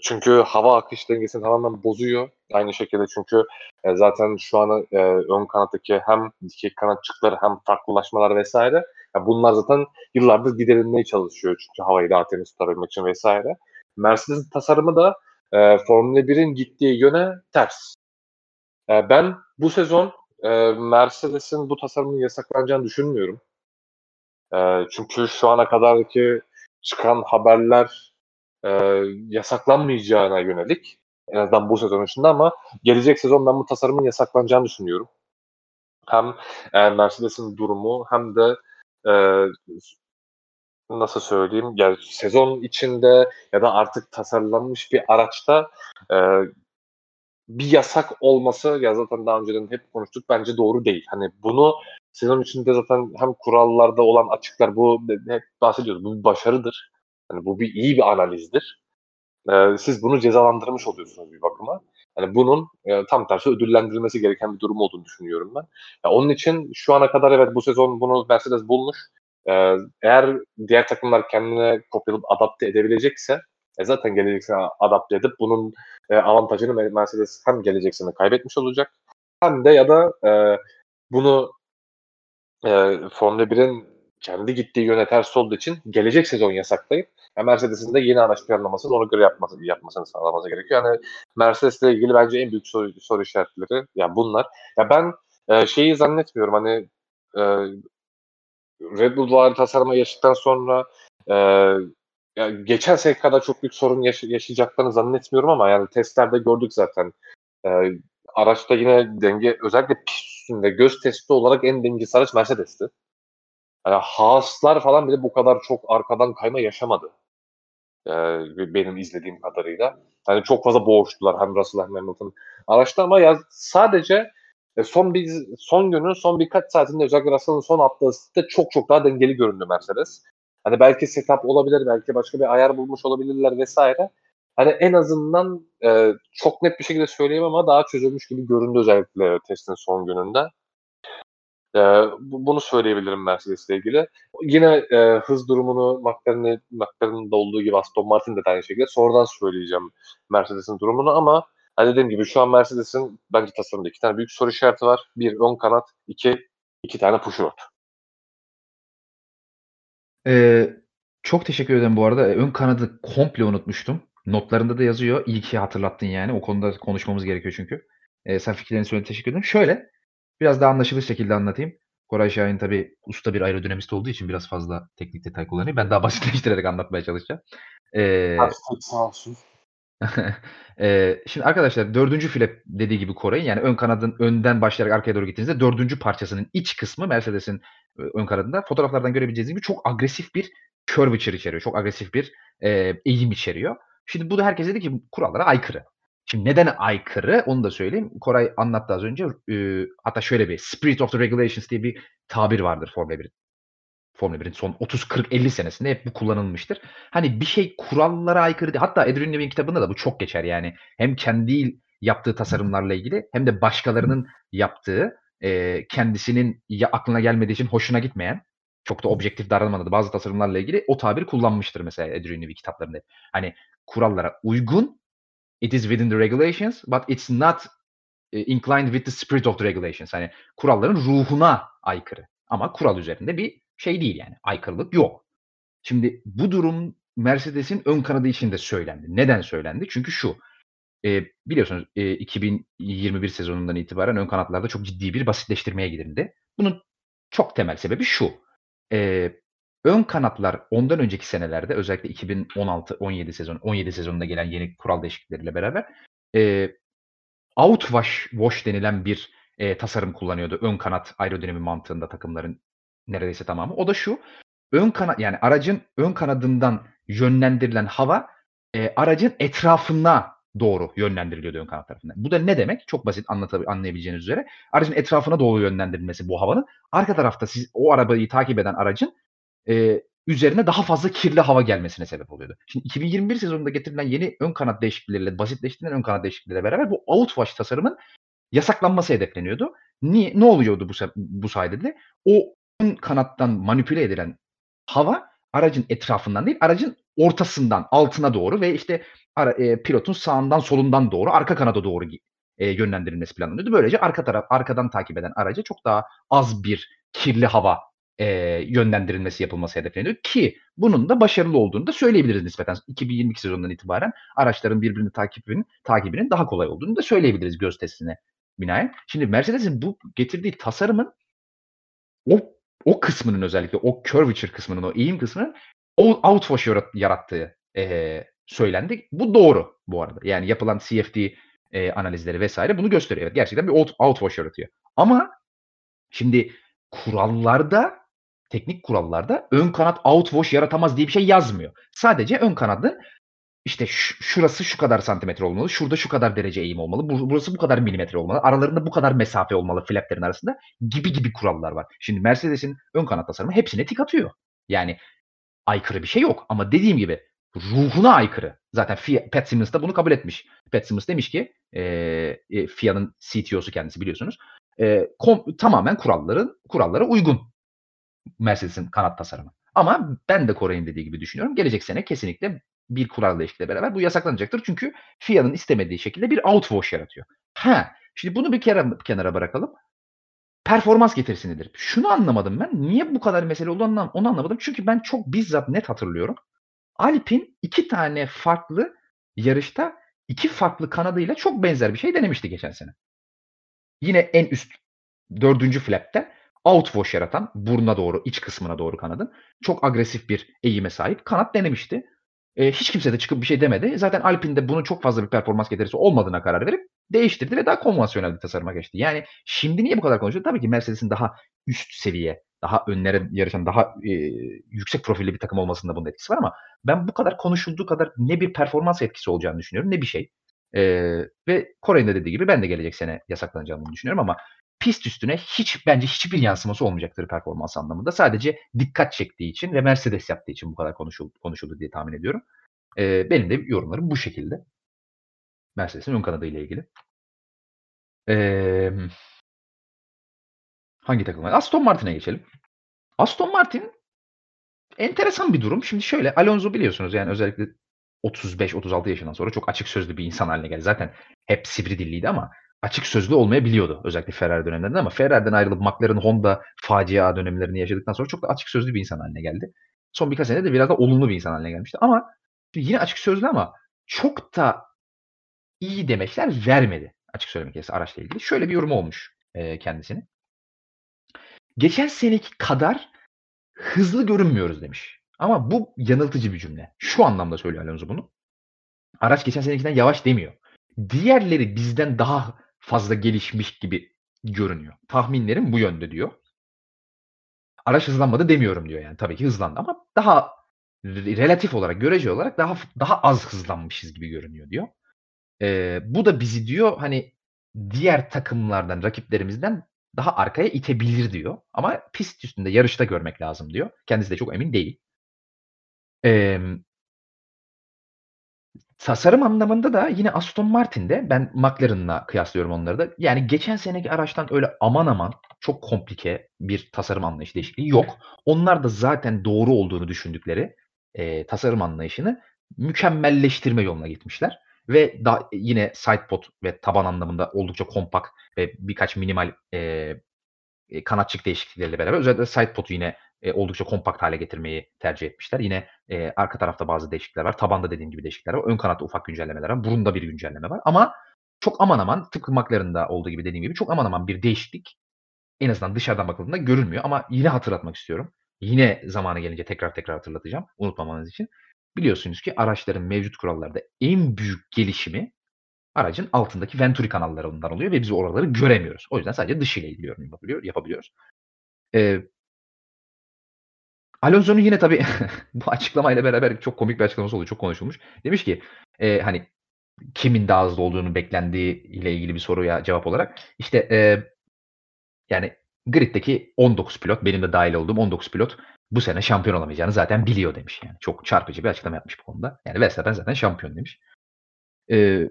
Çünkü hava akış dengesini tamamen bozuyor. Aynı şekilde çünkü e, zaten şu an e, ön kanattaki hem dikey kanatçıkları hem farklılaşmalar vesaire bunlar zaten yıllardır giderilmeye çalışıyor çünkü havayı daha temiz tutabilmek için vesaire. Mercedes'in tasarımı da e, Formula 1'in gittiği yöne ters. E, ben bu sezon e, Mercedes'in bu tasarımın yasaklanacağını düşünmüyorum. E, çünkü şu ana kadarki çıkan haberler e, yasaklanmayacağına yönelik en azından bu sezon içinde ama gelecek sezon ben bu tasarımın yasaklanacağını düşünüyorum. Hem e, Mercedes'in durumu hem de e, nasıl söyleyeyim yani sezon içinde ya da artık tasarlanmış bir araçta e, bir yasak olması ya zaten daha önceden hep konuştuk bence doğru değil. Hani bunu sezon içinde zaten hem kurallarda olan açıklar bu hep bahsediyoruz. Bu bir başarıdır. Hani bu bir iyi bir analizdir. Ee, siz bunu cezalandırmış oluyorsunuz bir bakıma. Hani bunun e, tam tersi ödüllendirilmesi gereken bir durum olduğunu düşünüyorum ben. Ya onun için şu ana kadar evet bu sezon bunu Mercedes bulmuş. Ee, eğer diğer takımlar kendine kopyalıp adapte edebilecekse e zaten gelecek sene adapte edip bunun e, avantajını Mercedes hem gelecek sene kaybetmiş olacak hem de ya da e, bunu e, Formula 1'in kendi gittiği yöne ters olduğu için gelecek sezon yasaklayıp yani Mercedes'in de yeni araç planlamasını ona göre yapması, yapmasını sağlaması gerekiyor. Yani Mercedes'le ilgili bence en büyük soru, soru işaretleri yani bunlar. Ya ben e, şeyi zannetmiyorum hani e, Red Bull duvarı tasarıma geçtikten sonra e, yani geçen sene kadar çok büyük sorun yaş- yaşayacaklarını zannetmiyorum ama yani testlerde gördük zaten. E, araçta yine denge özellikle pist üstünde göz testi olarak en dengesiz araç Mercedes'ti. Yani Haas'lar falan bile bu kadar çok arkadan kayma yaşamadı. E, benim izlediğim kadarıyla. Hani çok fazla boğuştular hem Russell hem Hamilton araçta ama ya sadece e, son bir son günün son birkaç saatinde özellikle Russell'ın son attığı de çok çok daha dengeli göründü Mercedes. Hani belki setup olabilir, belki başka bir ayar bulmuş olabilirler vesaire. Hani en azından e, çok net bir şekilde söyleyemem ama daha çözülmüş gibi göründü özellikle testin son gününde. E, bu, bunu söyleyebilirim Mercedes'le ilgili. Yine e, hız durumunu McLaren'in de olduğu gibi Aston Martin de aynı şekilde sonradan söyleyeceğim Mercedes'in durumunu ama hani dediğim gibi şu an Mercedes'in bence tasarımda iki tane büyük soru işareti var. Bir ön kanat, iki iki tane push rod. Ee, çok teşekkür ederim bu arada. Ön kanadı komple unutmuştum. Notlarında da yazıyor. İyi ki hatırlattın yani. O konuda konuşmamız gerekiyor çünkü. Ee, sen fikirlerini söyle teşekkür ederim. Şöyle biraz daha anlaşılır şekilde anlatayım. Koray Şahin tabii usta bir aerodinamist olduğu için biraz fazla teknik detay kullanıyor. Ben daha basitleştirerek anlatmaya çalışacağım. Ee, sağ olsun. Eee, şimdi arkadaşlar dördüncü flap dediği gibi Koray'ın yani ön kanadın önden başlayarak arkaya doğru gittiğinizde dördüncü parçasının iç kısmı Mercedes'in ön kanadında fotoğraflardan görebileceğiniz gibi çok agresif bir curvature içeriyor. Çok agresif bir eee, eğim içeriyor. Şimdi bu da herkes dedi ki kurallara aykırı. Şimdi neden aykırı onu da söyleyeyim. Koray anlattı az önce. Eee, hatta şöyle bir spirit of the regulations diye bir tabir vardır Formula 1'in. Formula 1'in son 30, 40, 50 senesinde hep bu kullanılmıştır. Hani bir şey kurallara aykırı değil. Hatta Adrian Newey'in kitabında da bu çok geçer yani. Hem kendi yaptığı tasarımlarla ilgili hem de başkalarının yaptığı, eee, kendisinin ya aklına gelmediği için hoşuna gitmeyen, çok da objektif davranmadığı bazı tasarımlarla ilgili o tabiri kullanmıştır mesela Adrian Newey kitaplarında. Hani kurallara uygun, it is within the regulations but it's not inclined with the spirit of the regulations. Hani kuralların ruhuna aykırı. Ama kural üzerinde bir şey değil yani. Aykırılık yok. Şimdi bu durum Mercedes'in ön kanadı için de söylendi. Neden söylendi? Çünkü şu. E, biliyorsunuz e, 2021 sezonundan itibaren ön kanatlarda çok ciddi bir basitleştirmeye gidildi. Bunun çok temel sebebi şu. E, ön kanatlar ondan önceki senelerde özellikle 2016-17 sezon 17 sezonunda gelen yeni kural değişiklikleriyle beraber e, outwash wash denilen bir e, tasarım kullanıyordu ön kanat aerodinami mantığında takımların neredeyse tamamı. O da şu. Ön kanat yani aracın ön kanadından yönlendirilen hava e, aracın etrafına doğru yönlendiriliyordu ön kanat tarafından. Bu da ne demek? Çok basit anlatab- anlayabileceğiniz üzere. Aracın etrafına doğru yönlendirilmesi bu havanın. Arka tarafta siz o arabayı takip eden aracın e, üzerine daha fazla kirli hava gelmesine sebep oluyordu. Şimdi 2021 sezonunda getirilen yeni ön kanat değişiklikleriyle, basitleştirilen ön kanat değişiklikleriyle beraber bu outwash tasarımın yasaklanması hedefleniyordu. Niye? Ne oluyordu bu, bu sayede de? O ön kanattan manipüle edilen hava aracın etrafından değil, aracın ortasından altına doğru ve işte ara, e, pilotun sağından solundan doğru arka kanada doğru e, yönlendirilmesi planlanıyordu. Böylece arka taraf arkadan takip eden araca çok daha az bir kirli hava e, yönlendirilmesi yapılması hedefleniyor ki bunun da başarılı olduğunu da söyleyebiliriz nispeten. 2022 sezonundan itibaren araçların birbirini takibinin takibinin daha kolay olduğunu da söyleyebiliriz göz testine binaen. Şimdi Mercedes'in bu getirdiği tasarımın o o kısmının özellikle o curvature kısmının, o eğim kısmının o outwash yarattığı e, söylendi. Bu doğru bu arada. Yani yapılan CFD e, analizleri vesaire bunu gösteriyor. Evet, gerçekten bir out, outwash yaratıyor. Ama şimdi kurallarda teknik kurallarda ön kanat outwash yaratamaz diye bir şey yazmıyor. Sadece ön kanadın işte şurası şu kadar santimetre olmalı, şurada şu kadar derece eğim olmalı, burası bu kadar milimetre olmalı, aralarında bu kadar mesafe olmalı flaplerin arasında gibi gibi kurallar var. Şimdi Mercedes'in ön kanat tasarımı hepsine tik atıyor. Yani aykırı bir şey yok ama dediğim gibi ruhuna aykırı. Zaten FIA, Pat Simmons da bunu kabul etmiş. Pat Simmons demiş ki e, FIA'nın CTO'su kendisi biliyorsunuz. E, kom, tamamen kuralların kurallara uygun Mercedes'in kanat tasarımı. Ama ben de Koray'ın dediği gibi düşünüyorum. Gelecek sene kesinlikle bir kural değişikliğiyle beraber bu yasaklanacaktır. Çünkü FIA'nın istemediği şekilde bir outwash yaratıyor. Ha, şimdi bunu bir kere kenara bırakalım. performans getirisidir. Şunu anlamadım ben. Niye bu kadar mesele oldu onu anlamadım. Çünkü ben çok bizzat net hatırlıyorum. Alpine 2 tane farklı yarışta 2 farklı kanadıyla çok benzer bir şey denemişti geçen sene. Yine en üst 4. flap'te outwash yaratan buruna doğru, iç kısmına doğru kanadın çok agresif bir eğime sahip kanat denemişti. Eee, hiç kimse de çıkıp bir şey demedi. Zaten Alpine'de bunun çok fazla bir performans getirisi olmadığına karar verip değiştirdi ve daha konvansiyonel bir tasarıma geçti. Yani şimdi niye bu kadar konuşuyor? Tabii ki Mercedes'in daha üst seviye, daha önlere yarışan, daha, eee, yüksek profilli bir takım olmasında bunun etkisi var ama ben bu kadar konuşulduğu kadar ne bir performans etkisi olacağını düşünüyorum ne bir şey. Eee, ve Koray'ın da dediği gibi ben de gelecek sene yasaklanacağını düşünüyorum ama pist üstüne hiç bence hiçbir yansıması olmayacaktır performans anlamında. Sadece dikkat çektiği için ve Mercedes yaptığı için bu kadar konuşuldu konuşuldu diye tahmin ediyorum. Eee, benim de yorumlarım bu şekilde. Mercedes'in ön kanadıyla ilgili. Emm Hangi takım? Aston Martin'e geçelim. Aston Martin enteresan bir durum. Şimdi şöyle, Alonso biliyorsunuz yani özellikle 35-36 yaşından sonra çok açık sözlü bir insan haline geldi. Zaten hep sivri dilliydi ama açık sözlü olmayabiliyordu özellikle Ferrari dönemlerinde ama Ferrari'den ayrılıp McLaren, Honda facia dönemlerini yaşadıktan sonra çok da açık sözlü bir insan haline geldi. Son birkaç senede de biraz da olumlu bir insan haline gelmişti ama yine açık sözlü ama çok da iyi demeçler vermedi açık söylemek gerekirse araçla ilgili. Şöyle bir yorum olmuş, eee, kendisinin. Geçen seneki kadar hızlı görünmüyoruz demiş. Ama bu yanıltıcı bir cümle. Şu anlamda söylüyor Alonso bunu. Araç geçen senekinden yavaş demiyor. Diğerleri bizden daha fazla gelişmiş gibi görünüyor. Tahminlerim bu yönde diyor. Araç hızlanmadı demiyorum diyor yani. Tabii ki hızlandı ama daha relatif olarak, görece olarak daha daha az hızlanmışız gibi görünüyor diyor. Eee, bu da bizi diyor hani diğer takımlardan, rakiplerimizden daha arkaya itebilir diyor. Ama pist üstünde yarışta görmek lazım diyor. Kendisi de çok emin değil. Emm Tasarım anlamında da yine Aston Martin'de ben McLaren'la kıyaslıyorum onları da. Yani geçen seneki araçtan öyle aman aman çok komplike bir tasarım anlayışı değişikliği yok. Onlar da zaten doğru olduğunu düşündükleri, eee, tasarım anlayışını mükemmelleştirme yoluna gitmişler ve da yine sidepod ve taban anlamında oldukça kompakt ve birkaç minimal, eee, eee, kanatçık değişiklikleriyle beraber özellikle sidepod'u yine, eee, oldukça kompakt hâle getirmeyi tercih etmişler. Yine, eee, arka tarafta bazı değişiklikler var. Tabanda dediğim gibi değişiklikler var. Ön kanatta ufak güncellemeler var. Burunda bir güncelleme var ama çok aman aman tıpkı McLaren'da olduğu gibi dediğim gibi çok aman aman bir değişiklik en azından dışarıdan bakıldığında görünmüyor ama yine hatırlatmak istiyorum. Yine zamanı gelince tekrar tekrar hatırlatacağım unutmamanız için. Biliyorsunuz ki araçların mevcut kurallarda en büyük gelişimi aracın altındaki Venturi kanallarından oluyor ve biz oraları göremiyoruz. O yüzden sadece yorum yapabiliyor yapabiliyoruz. Eee Alonso'nun yine tabii bu açıklamayla beraber çok komik bir açıklaması oldu. Çok konuşulmuş. Demiş ki, eee, hani kimin daha hızlı olduğunu beklendiği ile ilgili bir soruya cevap olarak işte, eee, yani griddeki 19 pilot, benim de dâhil olduğum 19 pilot bu sene şampiyon olamayacağını zaten biliyor demiş yani. Çok çarpıcı bir açıklama yapmış bu konuda. Yani Verstappen zaten şampiyon demiş. Eee,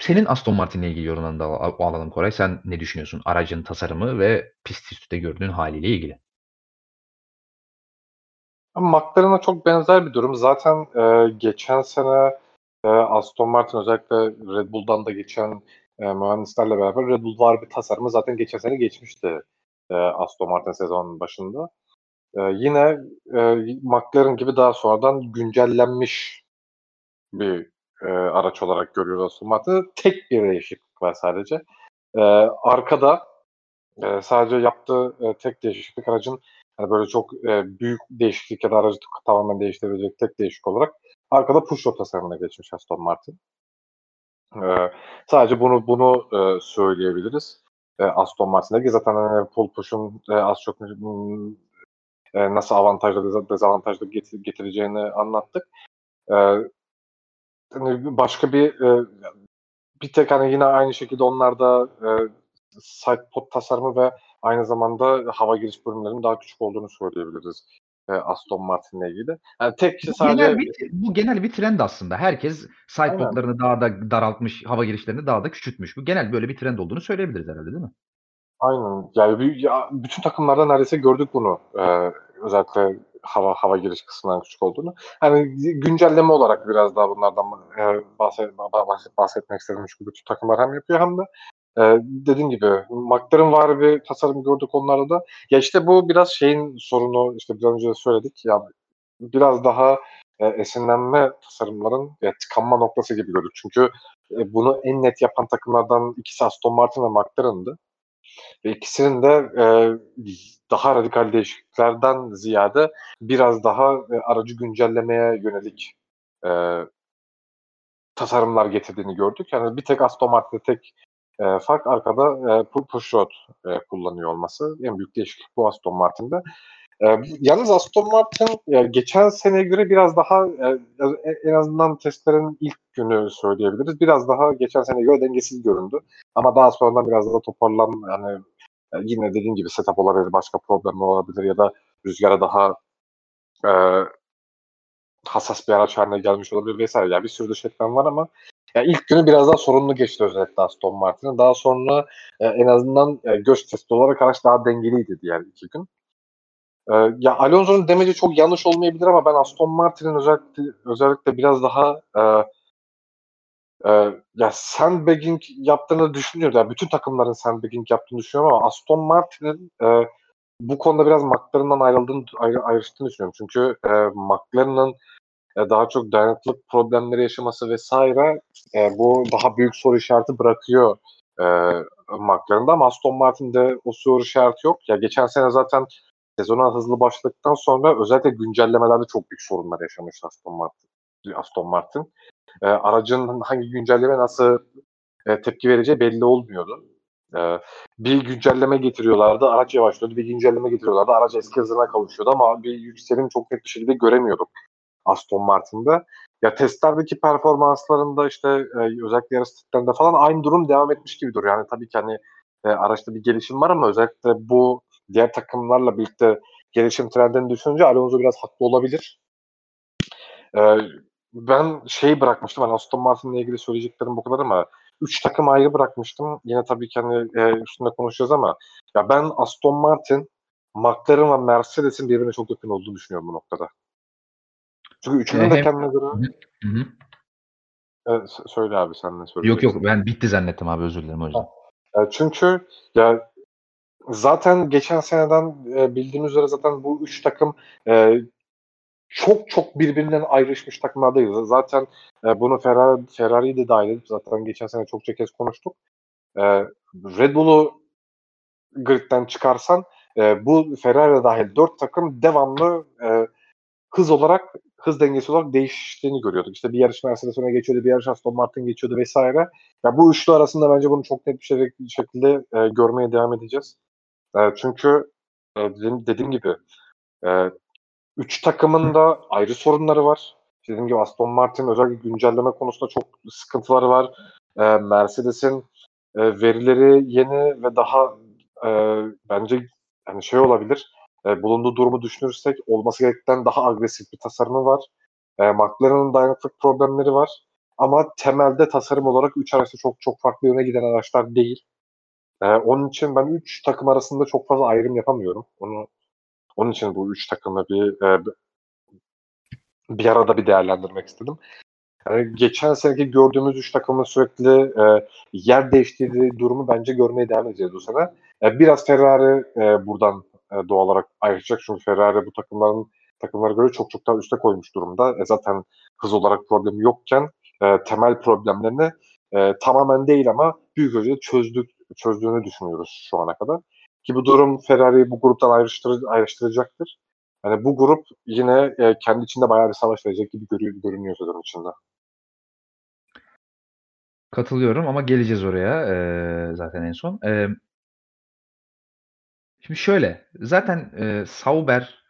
senin Aston Martin'le ilgili yorumlarını da al alalım Koray. Sen ne düşünüyorsun aracın tasarımı ve pist üstünde gördüğün hâliyle ilgili? McLaren'a çok benzer bir durum. Zaten, eee, geçen sene, eee, Aston Martin özellikle Red Bull'dan da geçen, eee, mühendislerle beraber Red Bull var bir tasarımı zaten geçen sene geçmişti, eee, Aston Martin sezonun başında. Eee, yine, eee, McLaren gibi daha sonradan güncellenmiş bir, eee, araç olarak görüyoruz Aston Martin'i. Tek bir değişiklik var sadece. Eee, arkada, eee, sadece yaptığı, eee, tek değişiklik aracın Hani böyle çok, eee, büyük değişiklik ya da aracı tamamen değiştirebilecek tek değişik olarak arkada pushrod tasarımına geçmiş Aston Martin. Eee, sadece bunu bunu, eee, söyleyebiliriz. Eee, Aston Martin'deki zaten, hani, pole push'un, eee, az çok, ımm, eee, nasıl avantajlı deza dezavantajlı geti getireceğini anlattık. Eee, hani, başka bir, eee, bir tek, hani, yine aynı şekilde onlarda, eee, side pod tasarımı ve Aynı zamanda hava giriş bölümlerinin daha küçük olduğunu söyleyebiliriz, eee, Aston Martin'le ilgili. Yani tek Bu sadece genel bir bu genel bir trend aslında. Herkes side pod'larını daha da daraltmış, hava girişlerini daha da küçültmüş. Bu genel böyle bir trend olduğunu söyleyebiliriz herhâlde, değil mi? Aynen. Yani, bir ya, bütün takımlarda neredeyse gördük bunu. Eee, özellikle hava hava giriş kısmından küçük olduğunu. Hani, güncelleme olarak biraz daha bunlardan, eee, bahset bahsetmek istedim çünkü bütün takımlar hem yapıyor hem de Eee, dediğim gibi McLaren var bir tasarım gördük onlarda da. Ya, işte bu biraz şeyin sorunu, işte biraz önce de söyledik. Ya, biraz daha, eee, esinlenme tasarımların ya, tıkanma noktası gibi gördük. Çünkü, eee, bunu en net yapan takımlardan ikisi Aston Martin ve McLaren'dı. Ve ikisinin de, eee, daha radikal değişikliklerden ziyade biraz daha, eee, aracı güncellemeye yönelik, eee tasarımlar getirdiğini gördük. Yani bir tek Aston Martin'de tek, eee, fark arkada, eee, pu pushrod, eee, kullanıyor olması. En büyük değişiklik bu Aston Martin'de. Eee, yalnız Aston Martin, eee, geçen seneye göre biraz daha, e en azından testlerin ilk günü söyleyebiliriz. Biraz daha geçen seneye göre dengesiz göründü. Ama daha sonradan biraz daha toparlan yani, eee, yine dediğim gibi setup olabilir, başka problemler olabilir ya da rüzgâra daha, eee, hassas bir araç hâline gelmiş olabilir vs. Ya, bir sürü dış etmen var ama ya, ilk günü biraz daha sorunlu geçti özellikle Aston Martin'in. Daha sonra, eee, en azından, eee, göz testi olarak araç daha dengeliydi diğer 2 gün. Eee, ya, Alonso'nun demeci çok yanlış olmayabilir ama ben Aston Martin'in özellikle özellikle biraz daha, eee eee, ya, sandbagging yaptığını düşünüyorum. Ya, bütün takımların sandbagging yaptığını düşünüyorum ama Aston Martin'in, eee, bu konuda biraz McLaren'dan ayrıldığını ayrı ayrıştığını düşünüyorum. Çünkü, eee, McLaren'ın, daha çok dayanıklılık problemleri yaşaması vs. eee, bu daha büyük soru işareti bırakıyor, eee, McLaren'da ama Aston Martin'de o soru işareti yok. Ya, geçen sene zaten sezona hızlı başladıktan sonra özellikle güncellemelerde çok büyük sorunlar yaşamıştı Aston Martin Aston Martin. Eee, aracın hangi güncellemeye nasıl, eee, tepki vereceği belli olmuyordu. Eee, bir güncelleme getiriyorlardı, araç yavaşlıyordu. Bir güncelleme getiriyorlardı, araç eski hızına kavuşuyordu ama bir yükselim çok net bir şekilde göremiyorduk Aston Martin'de. Ya, testlerdeki performanslarında, işte, eee, özellikle yarış testlerinde falan aynı durum devam etmiş gibi duruyor. Yani, tabii ki, hani, eee, araçta bir gelişim var ama özellikle bu diğer takımlarla birlikte gelişim trendini düşününce Alonso biraz haklı olabilir. Eee, ben şeyi bırakmıştım, hani, Aston Martin'le ilgili söyleyeceklerim bu kadar ama 3 takımı ayrı bırakmıştım. Yine tabii ki, hani, eee, üstünde konuşacağız ama ya, ben Aston Martin, McLaren ve Mercedes'in birbirine çok yakın olduğunu düşünüyorum bu noktada. Çünkü üçünün de kendine göre Hı hı. Evet, söyle abi sen ne Yok, yok. söyleyeceksin? Ben bitti zannettim abi, özür dilerim o yüzden. Çünkü ya, zaten geçen seneden, eee, bildiğimiz üzere zaten bu 3 takım, eee, çok çok birbirinden ayrışmış takımlar değil. Z zaten, eee, bunu Ferra Ferrari'yi de dâhil edip zaten geçen sene çokça kez konuştuk. Eee, Red Bull'u gridden çıkarsan, eee, bu Ferrari dâhil 4 takım devamlı, eee, hız olarak, hız dengesi olarak değiştiğini görüyorduk. İşte bir yarış Mercedes öne geçiyordu, bir yarış Aston Martin geçiyordu vs. Ya, bu üçlü arasında bence bunu çok net bir şekilde, eee, görmeye devam edeceğiz. Eee, çünkü, eee, dediğim dediğim gibi, eee, 3 takımın da ayrı sorunları var. Dediğim gibi Aston Martin özellikle güncelleme konusunda çok sıkıntıları var. Eee, Mercedes'in, eee, verileri yeni ve daha, eee, bence, hani, şey olabilir, eee, bulunduğu durumu düşünürsek olması gerekenden daha agresif bir tasarımı var. Eee, McLaren'ın dayanıklılık problemleri var ama temelde tasarım olarak 3 araç da çok çok farklı yöne giden araçlar değil. Eee, onun için ben 3 takım arasında çok fazla ayrım yapamıyorum. Onu onun için bu 3 takımı bir, b bir arada bir değerlendirmek istedim. Eee, geçen seneki gördüğümüz 3 takımın sürekli, eee, yer değiştirdiği durumu bence görmeye devam edeceğiz bu sene. Eee, biraz Ferrari, eee, buradan, eee, doğal olarak ayrışacak çünkü Ferrari bu takımların takımlara göre çok çok daha üste koymuş durumda. E, zaten hız olarak problemi yokken, eee, temel problemlerini, eee, tamamen değil ama büyük ölçüde çözdük çözdüğünü düşünüyoruz şu ana kadar. Ki bu durum Ferrari'yi bu gruptan ayrıştırı ayrıştıracaktır. Hani, bu grup yine, eee, kendi içinde bayağı bir savaş verecek gibi görü görünüyor sezon içinde. Katılıyorum ama geleceğiz oraya, eee, zaten en son. Emm Şimdi şöyle, zaten, eee, Sauber,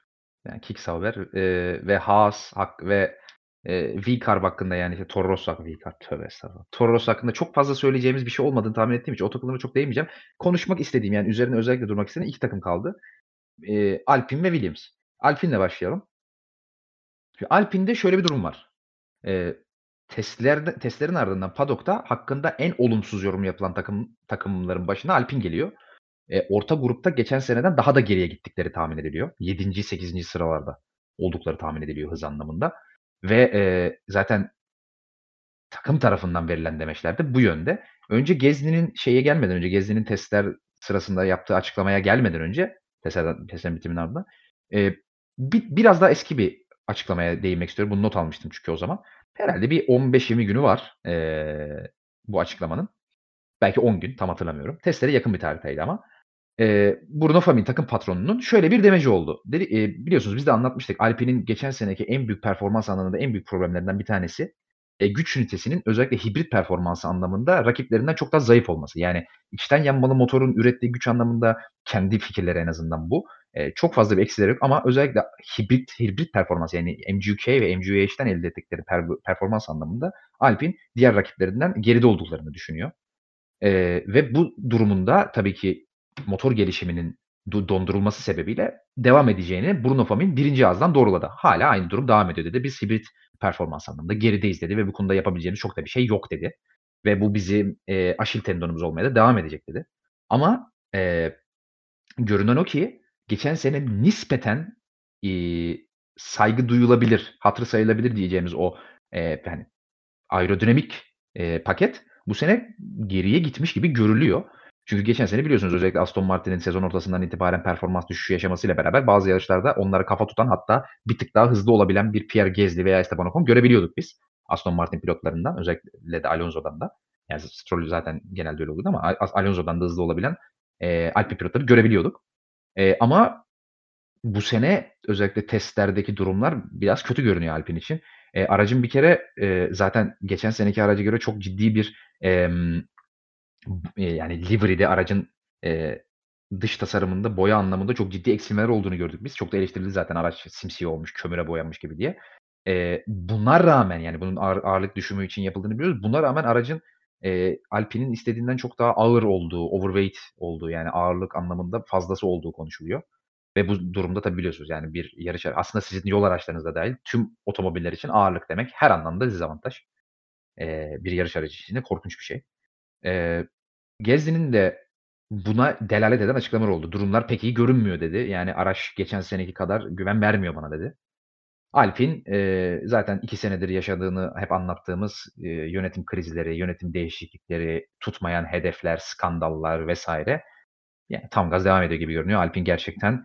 yani Kick Sauber, eee, ve Haas hak ve, eee, Vcarb hakkında yani işte Toro Rosso hakkında Vcarb tövbe estağfurullah. Toro Rosso hakkında çok fazla söyleyeceğimiz bir şey olmadığını tahmin ettiğim için o takımlara çok değinmeyeceğim. Konuşmak istediğim, yani üzerine özellikle durmak istediğim 2 takım kaldı. Eee, Alpine ve Williams. Alpine'le başlayalım. Şimdi Alpine'de şöyle bir durum var. Eee, testlerde testlerin ardından paddock'ta hakkında en olumsuz yorum yapılan takım takımların başına Alpine geliyor. Eee, orta grupta geçen seneden daha da geriye gittikleri tahmin ediliyor. 7'nci 8'inci sıralarda oldukları tahmin ediliyor hız anlamında ve, eee, zaten takım tarafından verilen demeçler de bu yönde. Önce Gezni'nin şeye gelmeden önce, Gezni'nin testler sırasında yaptığı açıklamaya gelmeden önce testlerden testlerin bitiminin ardından, eee, bi biraz daha eski bir açıklamaya değinmek istiyorum. Bunu not almıştım çünkü o zaman. Herhâlde bir 15-20 günü var, eee, bu açıklamanın. Belki 10 gün, tam hatırlamıyorum. Testlere yakın bir tarihteydi ama. Eee, Bruno Famin takım patronunun şöyle bir demeci oldu. Dedi, eee, biliyorsunuz biz de anlatmıştık. Alpine'in geçen seneki en büyük performans anlamında en büyük problemlerinden bir tanesi, eee, güç ünitesinin özellikle hibrit performansı anlamında rakiplerinden çok daha zayıf olması. Yani içten yanmalı motorun ürettiği güç anlamında kendi fikirleri en azından bu. Eee, çok fazla bir eksileri yok ama özellikle hibrit hibrit performans yani MGU-K ve MGU-H'ten elde ettikleri per performans anlamında Alpine diğer rakiplerinden geride olduklarını düşünüyor. Eee, ve bu durumunda tabii ki motor gelişiminin do dondurulması sebebiyle devam edeceğini Bruno Famin 1. ağızdan doğruladı. "Hâlâ aynı durum devam ediyor." dedi. "Biz hibrit performans anlamında gerideyiz." dedi ve "Bu konuda yapabileceğimiz çok da bir şey yok." dedi. "Ve bu bizim, eee, Aşil tendonumuz olmaya da devam edecek." dedi. Ama, eee, görünen o ki geçen sene nispeten, iii, saygı duyulabilir, hatırı sayılabilir diyeceğimiz o, eee, hani, aerodinamik, eee, paket bu sene geriye gitmiş gibi görülüyor. Çünkü geçen sene biliyorsunuz özellikle Aston Martin'in sezon ortasından itibaren performans düşüşü yaşamasıyla beraber bazı yarışlarda onlara kafa tutan hatta bir tık daha hızlı olabilen bir Pierre Gasly veya Esteban Ocon görebiliyorduk biz. Aston Martin pilotlarından özellikle de Alonso'dan da. Yani Stroll zaten genelde öyle oluyordu ama Alonso'dan da hızlı olabilen, eee, Alpine pilotları görebiliyorduk. Eee, ama bu sene özellikle testlerdeki durumlar biraz kötü görünüyor Alpine için. Eee, aracın bir kere, eee, zaten geçen seneki araca göre çok ciddi bir, eee, yani livery'de aracın, eee, dış tasarımında, boya anlamında çok ciddi eksilmeler olduğunu gördük biz. Çok da eleştirildi zaten araç simsiyah olmuş, kömüre boyanmış gibi diye. Eee, buna rağmen yani bunun ağır ağırlık düşümü için yapıldığını biliyoruz. Buna rağmen aracın, eee, Alpine'in istediğinden çok daha ağır olduğu, overweight olduğu yani ağırlık anlamında fazlası olduğu konuşuluyor. Ve bu durumda tabii biliyorsunuz yani bir yarış aslında sizin yol araçlarınız da dâhil tüm otomobiller için ağırlık demek her anlamda dezavantaj. Eee, bir yarış aracı için de korkunç bir şey. Eee, Gasly'nin de buna delalet eden açıklamalar oldu. "Durumlar pek iyi görünmüyor." dedi. Yani "Araç geçen seneki kadar güven vermiyor bana." dedi. Alpine, eee, zaten 2 senedir yaşadığını hep anlattığımız, eee, yönetim krizleri, yönetim değişiklikleri, tutmayan hedefler, skandallar vs. yani tam gaz devam ediyor gibi görünüyor. Alpine gerçekten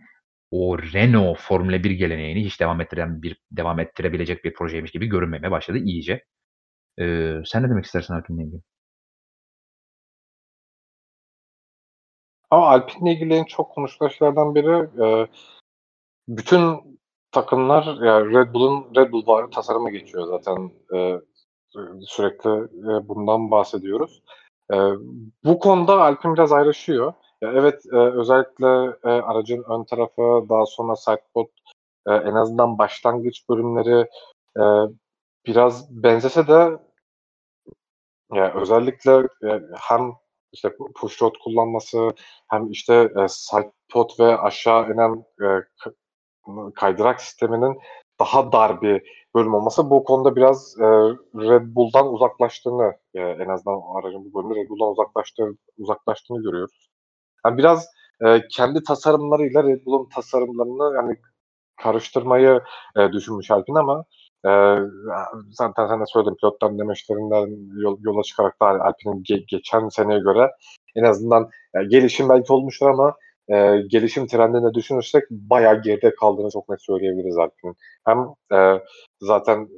o Renault Formula 1 geleneğini hiç devam ettiren bir devam ettirebilecek bir projeymiş gibi görünmemeye başladı iyice. Eee, sen ne demek istersin Alpine'le ilgili? Ama Alpine'le ilgili en çok konuşulan şeylerden biri, eee, bütün takımlar yani Red Bull'un Red Bullvari tasarımı geçiyor zaten. Sü sürekli, eee, bundan bahsediyoruz. Eee, bu konuda Alpine biraz ayrışıyor. Ya, evet, eee, özellikle, eee, aracın ön tarafı, daha sonra sidepod, eee, en azından başlangıç bölümleri, eee, biraz benzese de ya, özellikle, eee, hem işte pu push rod kullanması hem işte, eee, sidepod ve aşağı inen, ııı, kaydırak sisteminin daha dar bir bölüm olması bu konuda biraz, eee, Red Bull'dan uzaklaştığını, eee, en azından aracın bu bölümünde Red Bull'dan uzaklaştığı uzaklaştığını görüyoruz. Ya, biraz, eee, kendi tasarımlarıyla Red Bull'un tasarımlarını, yani, karıştırmayı, eee, düşünmüş Alpine ama, eee, zaten sen de söyledin pilotların demeçlerinden yo yola çıkarak da Alpine'in ge geçen seneye göre en azından ya, gelişim belki olmuştur ama, eee, gelişim trendini düşünürsek bayağı geride kaldığını çok net söyleyebiliriz Alpine'in. Hem, eee, zaten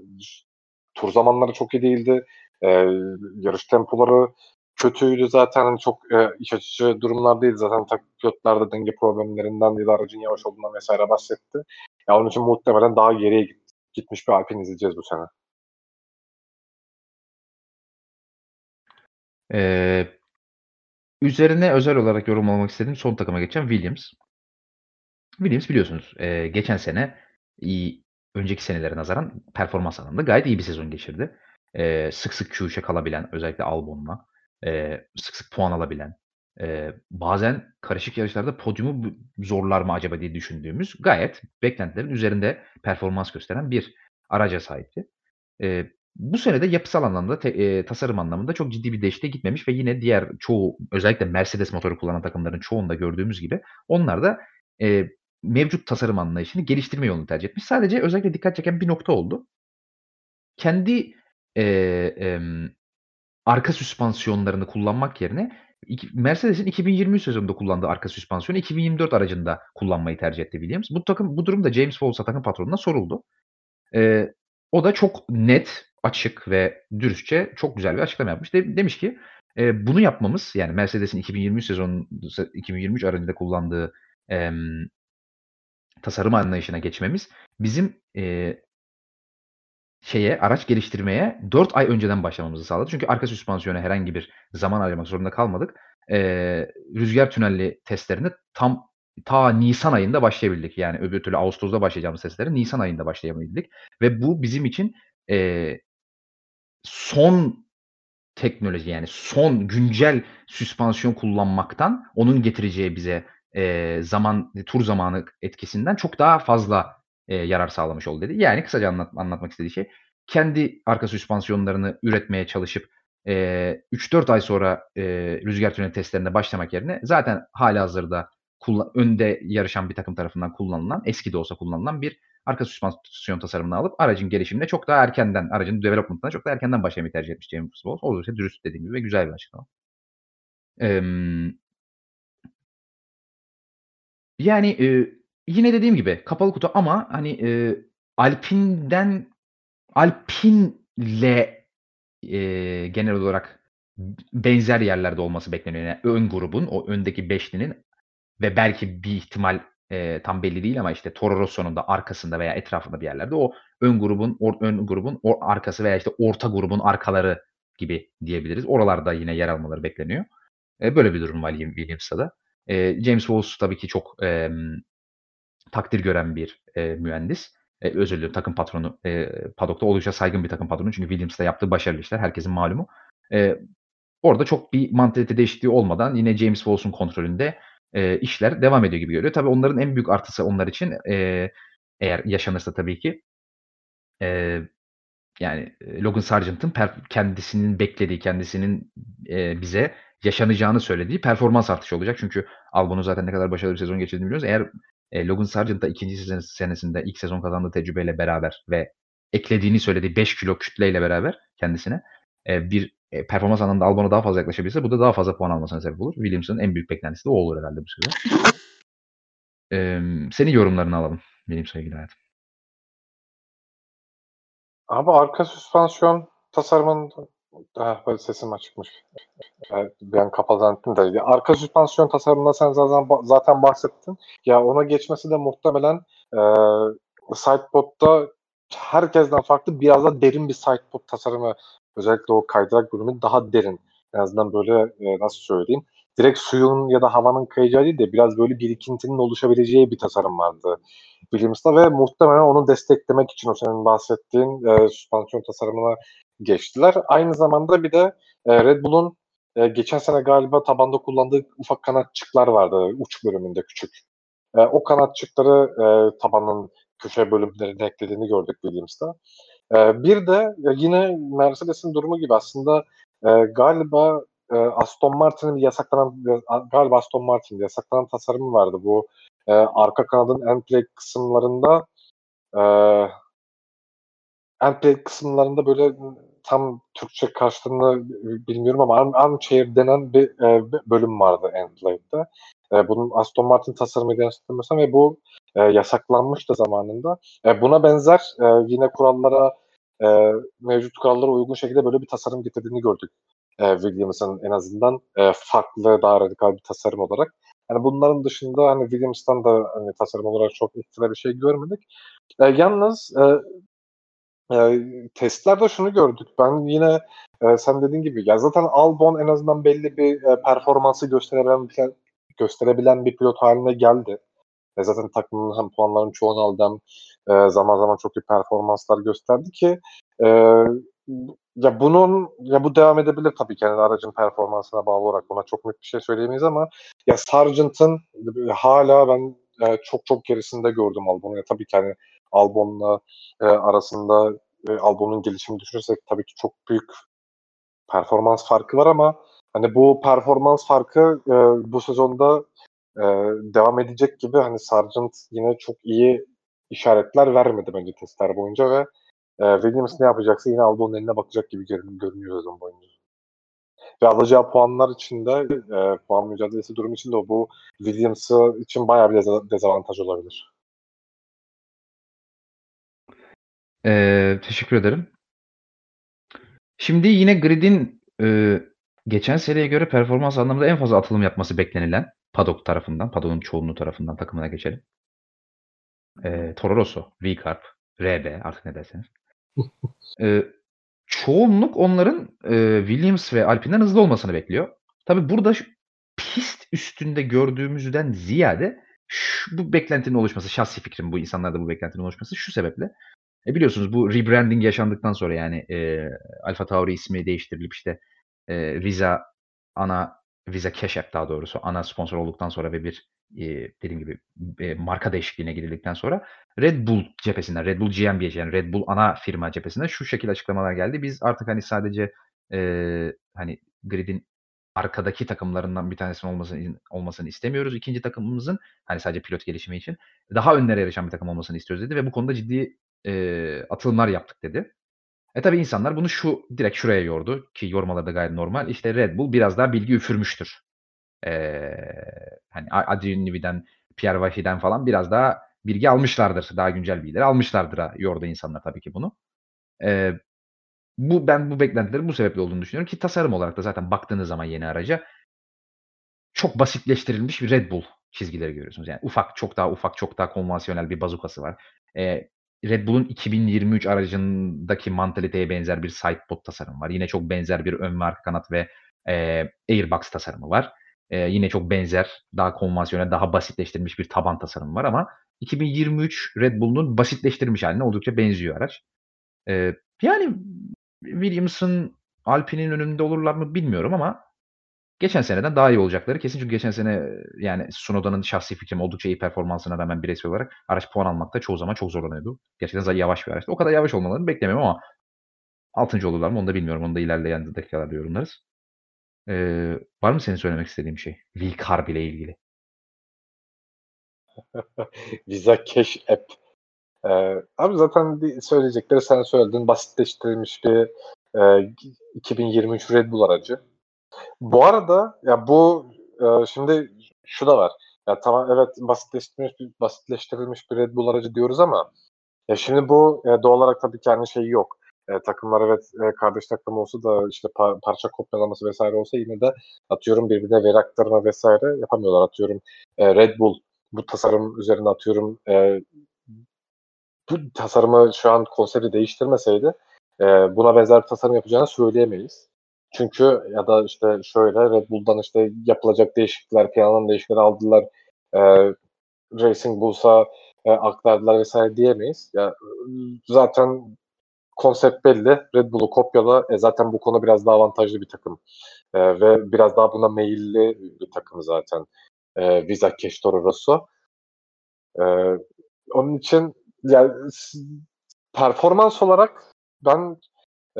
tur zamanları çok iyi değildi. Eee, yarış tempoları kötüydü zaten. Hani, çok, eee, iç açıcı durumlar değildi. Zaten tak pilotlar da denge problemlerinden ya da aracın yavaş olduğundan vs. bahsetti. Ya, onun için muhtemelen daha geriye git gitmiş bir Alpine izleyeceğiz bu sene. Eee, üzerine özel olarak yorumlamak istediğim son takıma geçeceğim, Williams. Williams biliyorsunuz, eee, geçen sene iyi önceki senelere nazaran performans anlamında gayet iyi bir sezon geçirdi. Eee, sık sık Q3'e kalabilen, özellikle Albon'la, eee, sık sık puan alabilen, eee, bazen karışık yarışlarda podyumu zorlar mı acaba diye düşündüğümüz gayet beklentilerin üzerinde performans gösteren bir araca sahipti. Eee, bu sene de yapısal anlamda te eee, tasarım anlamında çok ciddi bir değişikliğe gitmemiş ve yine diğer çoğu özellikle Mercedes motoru kullanan takımların çoğunda gördüğümüz gibi onlar da, eee, mevcut tasarım anlayışını geliştirme yolunu tercih etmiş. Sadece özellikle dikkat çeken bir nokta oldu. Kendi eee, emm, arka süspansiyonlarını kullanmak yerine Mercedes'in 2023 sezonunda kullandığı arka süspansiyonu 2024 aracında kullanmayı tercih etti Williams. Bu takım bu durum da James Vowles'a takım patronuna soruldu. Eee, o da çok net, açık ve dürüstçe çok güzel bir açıklama yapmış. De demiş ki, eee, bunu yapmamız yani Mercedes'in 2023 sezon se 2023 aracında kullandığı, emm tasarım anlayışına geçmemiz bizim, eee şeye, araç geliştirmeye 4 ay önceden başlamamızı sağladı. Çünkü arka süspansiyona herhangi bir zaman ayırmak zorunda kalmadık. Eee, rüzgâr tünelli testlerine tam ta nisan ayında başlayabildik. Yani öbür türlü ağustos'ta başlayacağımız testlere nisan ayında başlayabildik ve bu bizim için, eee son teknoloji yani son güncel süspansiyon kullanmaktan onun getireceği bize, eee, zaman, tur zamanı etkisinden çok daha fazla, eee, yarar sağlamış oldu dedi. Yani kısaca anlat anlatmak istediği şey, kendi arka süspansiyonlarını üretmeye çalışıp, eee, 3-4 ay sonra, eee, rüzgâr tüneli testlerine başlamak yerine zaten hâlihazırda kullan önde yarışan bir takım tarafından kullanılan, eski de olsa kullanılan bir arka süspansiyon tasarımını alıp aracın gelişimine çok daha erkenden, aracın development'ına çok daha erkenden başlamayı tercih etmiş James Vowles. Oldukça dürüst dediğim gibi ve güzel bir açıklama. Emm Yani, eee, yine dediğim gibi kapalı kutu ama, hani, eee, Alpine'den Alpine'le, eee, genel olarak benzer yerlerde olması bekleniyor. Yani ön grubun, o öndeki beşlinin ve belki bir ihtimal, eee, tam belli değil ama, işte, Toro Rosso'nun da arkasında veya etrafında bir yerlerde o ön grubun or ön grubun o arkası veya, işte, orta grubun arkaları gibi diyebiliriz. Oralarda yine yer almaları bekleniyor. Eee, böyle bir durum var Willi Williams'ta da. Eee, James Vowles tabii ki çok, emm, takdir gören bir, eee, mühendis. Eee, özür diliyorum, takım patronu. Eee, paddock'ta oldukça saygın bir takım patronu. Çünkü Williams'la yaptığı başarılı işler herkesin malumu. Eee, orada çok bir mantalite değişikliği olmadan yine James Vowles'un kontrolünde, eee, işler devam ediyor gibi görünüyor. Tabii onların en büyük artısı onlar için, eee, eğer yaşanırsa tabii ki, eee, yani, Logan Sargeant'ın per kendisinin beklediği, kendisinin, eee, bize yaşanacağını söylediği performans artışı olacak. Çünkü Albon'un zaten ne kadar başarılı bir sezon geçirdiğini biliyoruz. Eğer, eee, Logan Sargeant da 2. sene senesinde ilk sezon kazandığı tecrübeyle beraber ve eklediğini söylediği 5 kilo kütleyle beraber kendisine, eee, bir, eee, performans anlamında Albon'a daha fazla yaklaşabilirse bu da daha fazla puan almasına sebep olur. Williams'ın en büyük beklentisi de o olur herhâlde bu sezon. Emm, senin yorumlarını alalım Williams'la ilgili hayatım. Abi arka süspansiyon tasarımında Ah, böyle sesim açıkmış. Bir an zannettim de. Arka süspansiyon tasarımında sen zaten zaten bahsettin. Ya, ona geçmesi de muhtemelen, eee, sidepod'da herkesten farklı biraz da derin bir sidepod tasarımı. Özellikle o kaydırak bölümü daha derin. En azından böyle, eee, nasıl söyleyeyim, direkt suyun ya da havanın kayacağı değil de biraz böyle birikintinin oluşabileceği bir tasarım vardı Williams'ta ve muhtemelen onu desteklemek için o senin bahsettiğin, eee, süspansiyon tasarımına geçtiler. Aynı zamanda bir de, eee, Red Bull'un, eee, geçen sene galiba tabanda kullandığı ufak kanatçıklar vardı uç bölümünde küçük. Eee, o kanatçıkları, eee, tabanın köşe bölümlerine eklediğini gördük Williams'ta. Eee, bir de yine Mercedes'in durumu gibi aslında, eee, galiba, eee, Aston Martin'in yasaklanan galiba Aston Martin'in yasaklanan tasarımı vardı. Bu, eee, arka kanadın end plate kısımlarında, eee end plate kısımlarında böyle tam Türkçe karşılığını bilmiyorum ama arm armchair denen bir, eee, bölüm vardı end plate'te. Eee, bunun Aston Martin tasarımıydı yanlış ve bu, eee, yasaklanmıştı zamanında. Eee, buna benzer, eee, yine kurallara, eee, mevcut kurallara uygun şekilde böyle bir tasarım getirdiğini gördük, eee, Williams'ın en azından, eee, farklı, daha radikal bir tasarım olarak. Hani, bunların dışında, hani, Williams'tan da, hani, tasarım olarak çok ekstra bir şey görmedik. Eee, yalnız, eee, eee, testlerde şunu gördük. Ben yine, eee, sen dediğin gibi ya zaten Albon en azından belli bir, eee, performansı gösterebilen gösterebilen bir pilot hâline geldi. E, zaten takımın hem puanların çoğunu aldı hem, eee, zaman zaman çok iyi performanslar gösterdi ki, eee, ya bunun ya bu devam edebilir tabii ki, hani, aracın performansına bağlı olarak buna çok net bir şey söyleyemeyiz ama ya Sargeant'ın hâlâ ben, eee, çok çok gerisinde gördüm Albon'u. Ya tabii ki, hani, Albon'la, eee, arasında, eee, Albon'un gelişimini düşünürsek tabii ki çok büyük performans farkı var ama, hani, bu performans farkı, eee, bu sezonda, eee, devam edecek gibi, hani, Sargeant yine çok iyi işaretler vermedi bence testler boyunca ve, Eee, Williams ne yapacaksa yine Albon'un eline bakacak gibi görün görünüyor sezon boyunca. Ve alacağı puanlar için de, eee, puan mücadelesi durumu için de o bu Williams'ı için bayağı bir deza dezavantaj olabilir. Eee, teşekkür ederim. Şimdi yine grid'in, eee, geçen seneye göre performans anlamında en fazla atılım yapması beklenilen paddock tarafından, paddock'un çoğunluğu tarafından takımına geçelim. Eee, Toro Rosso, V-Carb, RB artık ne derseniz. Eee, çoğunluk onların, eee, Williams ve Alpine'den hızlı olmasını bekliyor. Tabii burada ş pist üstünde gördüğümüzden ziyade şu bu beklentinin oluşması, şahsi fikrim bu insanlarda bu beklentinin oluşması şu sebeple. E, biliyorsunuz bu rebranding yaşandıktan sonra yani, eee, AlphaTauri ismi değiştirilip işte, eee, Visa ana Visa Cash App daha doğrusu ana sponsor olduktan sonra ve bir, eee, dediğim gibi, eee, marka değişikliğine gidildikten sonra Red Bull cephesinden, Red Bull GmbH yani Red Bull ana firma cephesinden şu şekilde açıklamalar geldi. Biz artık hani sadece, eee, hani grid'in arkadaki takımlarından bir tanesinin olmasını olmasını istemiyoruz. 2'nci takımımızın hani sadece pilot gelişimi için daha önlere yarışan bir takım olmasını istiyoruz dedi ve bu konuda ciddi, eee, atılımlar yaptık dedi. E, tabii insanlar bunu şu direkt şuraya yordu ki yormaları da gayet normal. İşte Red Bull biraz daha bilgi üfürmüştür. Eee, hani A Adrien Newey'den, Pierre Gasly'den falan biraz daha bilgi almışlardır. Daha güncel bilgileri almışlardır'a yordu insanlar tabii ki bunu. Eee, bu ben bu beklentilerin bu sebeple olduğunu düşünüyorum ki tasarım olarak da zaten baktığınız zaman yeni araca çok basitleştirilmiş bir Red Bull çizgileri görüyorsunuz. Yani ufak, çok daha ufak, çok daha konvansiyonel bir bazukası var. Eee, Red Bull'un 2023 aracındaki mantaliteye benzer bir sidepod tasarımı var. Yine çok benzer bir ön ve arka kanat ve, eee, airbox tasarımı var. Eee, yine çok benzer, daha konvansiyonel, daha basitleştirilmiş bir taban tasarımı var ama 2023 Red Bull'un basitleştirilmiş hâline oldukça benziyor araç. Eee, yani Williams'ın, Alpine'in önünde olurlar mı bilmiyorum ama geçen seneden daha iyi olacakları kesin. Çünkü geçen sene, yani Tsunoda'nın şahsi fikrim oldukça iyi performansına rağmen bireysel olarak araç puan almakta çoğu zaman çok zorlanıyordu. Gerçekten yavaş bir araçtı. O kadar yavaş olmalarını beklemiyorum ama 6'ncı olurlar mı onu da bilmiyorum. Onu da ilerleyen dakikalarda yorumlarız. Eee, var mı senin söylemek istediğin şey? V-Carb ile ilgili? Visa Cash App. Eee, abi zaten söyleyecekleri sen söyledin. Basitleştirilmiş bir, eee, 2023 Red Bull aracı. Bu arada ya bu, eee, şimdi şu da var. Ya tamam evet basitleştirilmiş bir basitleştirilmiş bir Red Bull aracı diyoruz ama ya şimdi bu, eee, doğal olarak tabii hani şeyi yok. Eee, takımlar evet, eee, kardeş takım olsa da işte par parça kopyalaması vs. olsa yine de atıyorum birbirine veri aktarma vs. yapamıyorlar. Atıyorum, eee, Red Bull bu tasarım üzerine atıyorum, eee, bu tasarımı şu an konsepti değiştirmeseydi, eee, buna benzer bir tasarım yapacağını söyleyemeyiz. Çünkü ya da işte şöyle Red Bull'dan işte yapılacak değişiklikler, planlanan değişiklikleri aldılar. Eee, Racing Bulls'a, eee, aktardılar vs. diyemeyiz. Ya, zaten konsept belli. Red Bull'u kopyala. E, zaten bu konu biraz daha avantajlı bir takım, eee, ve biraz daha buna meyilli bir takım zaten, eee, Visa Cash Toro Rosso. Eee, onun için yani performans olarak ben,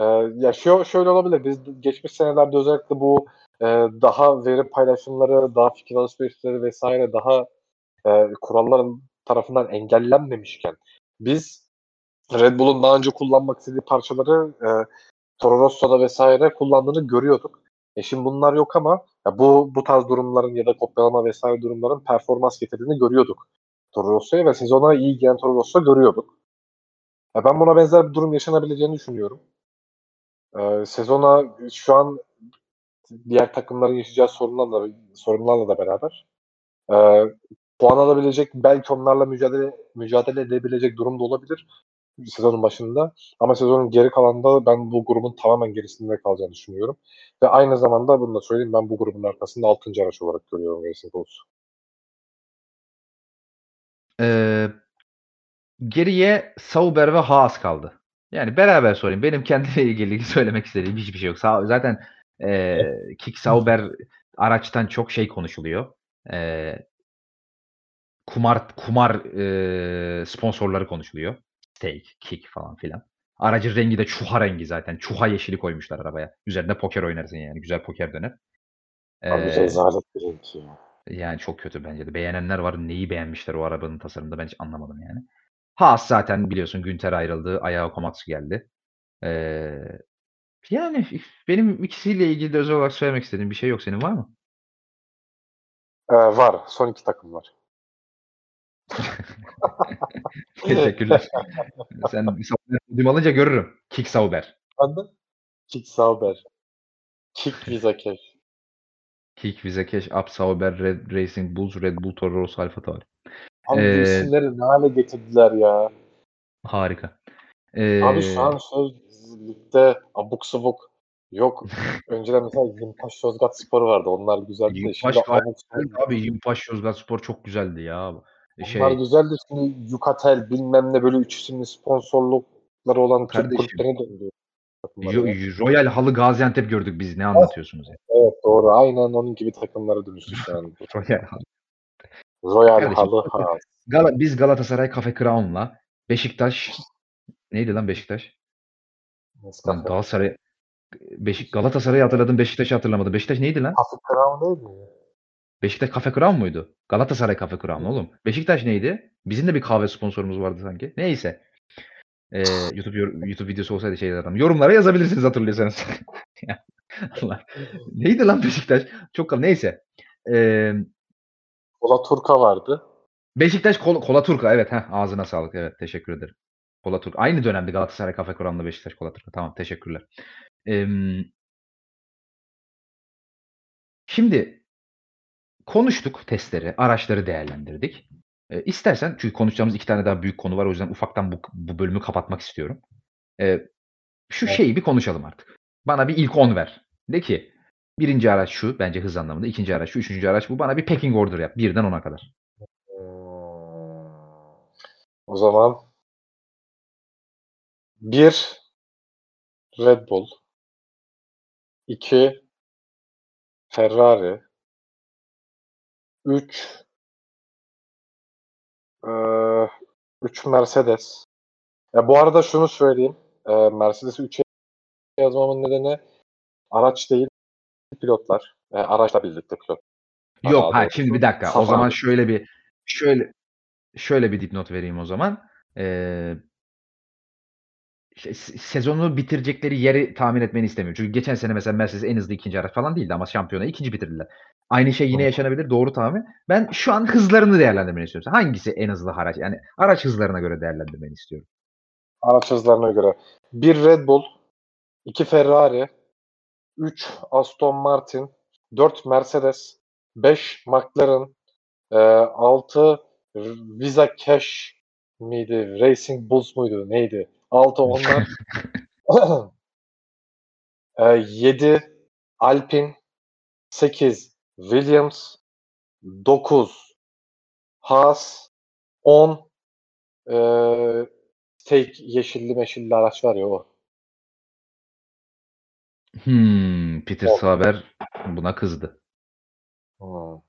eee, ya şö şöyle olabilir. Biz geçmiş senelerde özellikle bu, eee, daha veri paylaşımları, daha fikir alışverişleri vs. daha, eee, kuralların tarafından engellenmemişken biz Red Bull'un daha önce kullanmak istediği parçaları, eee, Toro Rosso'da vs. kullandığını görüyorduk. E, şimdi bunlar yok ama ya bu bu tarz durumların ya da kopyalama vs. durumların performans getirdiğini görüyorduk Toro Rosso'ya ve sezona iyi giren Toro Rosso görüyorduk. Ya ben buna benzer bir durum yaşanabileceğini düşünüyorum. Eee, sezona şu an diğer takımların yaşayacağı sorunlarla sorunlarla da beraber, eee, puan alabilecek, belki onlarla mücadele mücadele edebilecek durumda olabilir sezonun başında ama sezonun geri kalanında ben bu grubun tamamen gerisinde kalacağını düşünüyorum ve aynı zamanda bunu da söyleyeyim, ben bu grubun arkasında 6'ncı araç olarak görüyorum Racing Bulls'u. Eee, geriye Sauber ve Haas kaldı. Yani beraber sorayım. Benim kendimle ilgili söylemek istediğim hiçbir şey yok. Sa zaten, eee, Kick Sauber araçtan çok şey konuşuluyor. Eee kumar kumar, eee, sponsorları konuşuluyor. Stake, Kick falan filan. Aracın rengi de çuha rengi zaten. Çuha yeşili koymuşlar arabaya. Üzerinde poker oynarsın yani. Güzel poker döner. Abi Eee rezalet bir renk ya. Yani çok kötü bence de. Beğenenler var. Neyi beğenmişler o arabanın tasarımında ben hiç anlamadım yani. Haas zaten biliyorsun Günter ayrıldı. Ayao Komatsu geldi. Eee, yani benim ikisiyle ilgili de özel olarak söylemek istediğim bir şey yok. Senin var mı? Ee, var. Son iki takım var. Teşekkürler. Sen Sauber alınca görürüm. Kick Sauber. De Kick Sauber. Kick Cash. Kick Cash, Up Sauber, Red Racing Bulls, Red Bull Toro Rosso Alfa Tauri. Abi Ee, isimleri ne hale getirdiler ya. Harika. Abi Eee, şu an söz ligde abuk sabuk yok. Önceden mesela Yimpaş Yozgat Sporu vardı. Onlar güzeldi şimdi güzeldi sabuk. abi. Yimpaş Yozgatspor çok güzeldi ya. Onlar Şey, güzeldi. Şimdi Yukatel bilmem ne böyle üç isimli sponsorlukları olan Türk kulüplerine döndü. Royal Halı Gaziantep gördük biz. Ne anlatıyorsunuz ya? Evet doğru. Aynen onun gibi takımlara dönüştü şu an. Royal Halı. Royal Kardeşim, Halı ha. Gala, biz Galatasaray Cafe Crown'la Beşiktaş neydi lan Beşiktaş? Lan. Galatasaray Beşik Galatasaray'ı hatırladım, Beşiktaş'ı hatırlamadım. Beşiktaş neydi lan? Cafe Crown mi? Beşiktaş Cafe Crown muydu? Galatasaray Cafe Crown oğlum. Beşiktaş neydi? Bizim de bir kahve sponsorumuz vardı sanki. Neyse. Ee, YouTube YouTube videosu olsaydı şey adam. Yorumlara yazabilirsiniz hatırlıyorsanız. Allah. Neydi lan Beşiktaş? Çok kal. Neyse. Ee, Ola Turka vardı. Beşiktaş Kol Kola Turka. Evet. Heh, ağzına sağlık. Evet. Teşekkür ederim. Kola Turka. Aynı dönemde Galatasaray Cafe Crown'la Beşiktaş Kola Turka. Tamam. Teşekkürler. Ee, şimdi konuştuk testleri. Araçları değerlendirdik. Ee, istersen çünkü konuşacağımız iki tane daha büyük konu var. O yüzden ufaktan bu, bu bölümü kapatmak istiyorum. Ee, şu Evet. şeyi bir konuşalım artık. Bana bir ilk 10 ver. De ki birinci araç şu bence hız anlamında. ikinci araç şu. Üçüncü araç bu. Bana bir packing order yap. Birden 10'a kadar. Hmm. O zaman bir Red Bull, iki Ferrari, üç üç Mercedes. Ya bu arada şunu söyleyeyim. Mercedes'i 3'e yazmamın nedeni araç değil pilotlar. E, araçla birlikte pilot. Yok hayır şimdi bir dakika. O Safari. zaman şöyle bir şöyle şöyle bir dipnot vereyim o zaman. Ee, sezonu bitirecekleri yeri tahmin etmeni istemiyorum. Çünkü geçen sene mesela Mercedes en hızlı ikinci araç falan değildi ama şampiyona ikinci bitirdiler. Aynı şey yine yaşanabilir. Doğru tahmin. Ben şu an hızlarını değerlendirmeni istiyorum. Hangisi en hızlı araç? Yani araç hızlarına göre değerlendirmeni istiyorum. Araç hızlarına göre. Bir Red Bull, iki Ferrari, 3 Aston Martin, 4 Mercedes, 5 McLaren, e, 6 Visa Cash miydi? Racing Bulls muydu? Neydi? 6 onlar. e, 7 Alpine, 8 Williams, 9 Haas, 10 e, tek yeşilli meşilli araç var ya o. Hmm, Peter Evet. Saber buna kızdı. Hmm.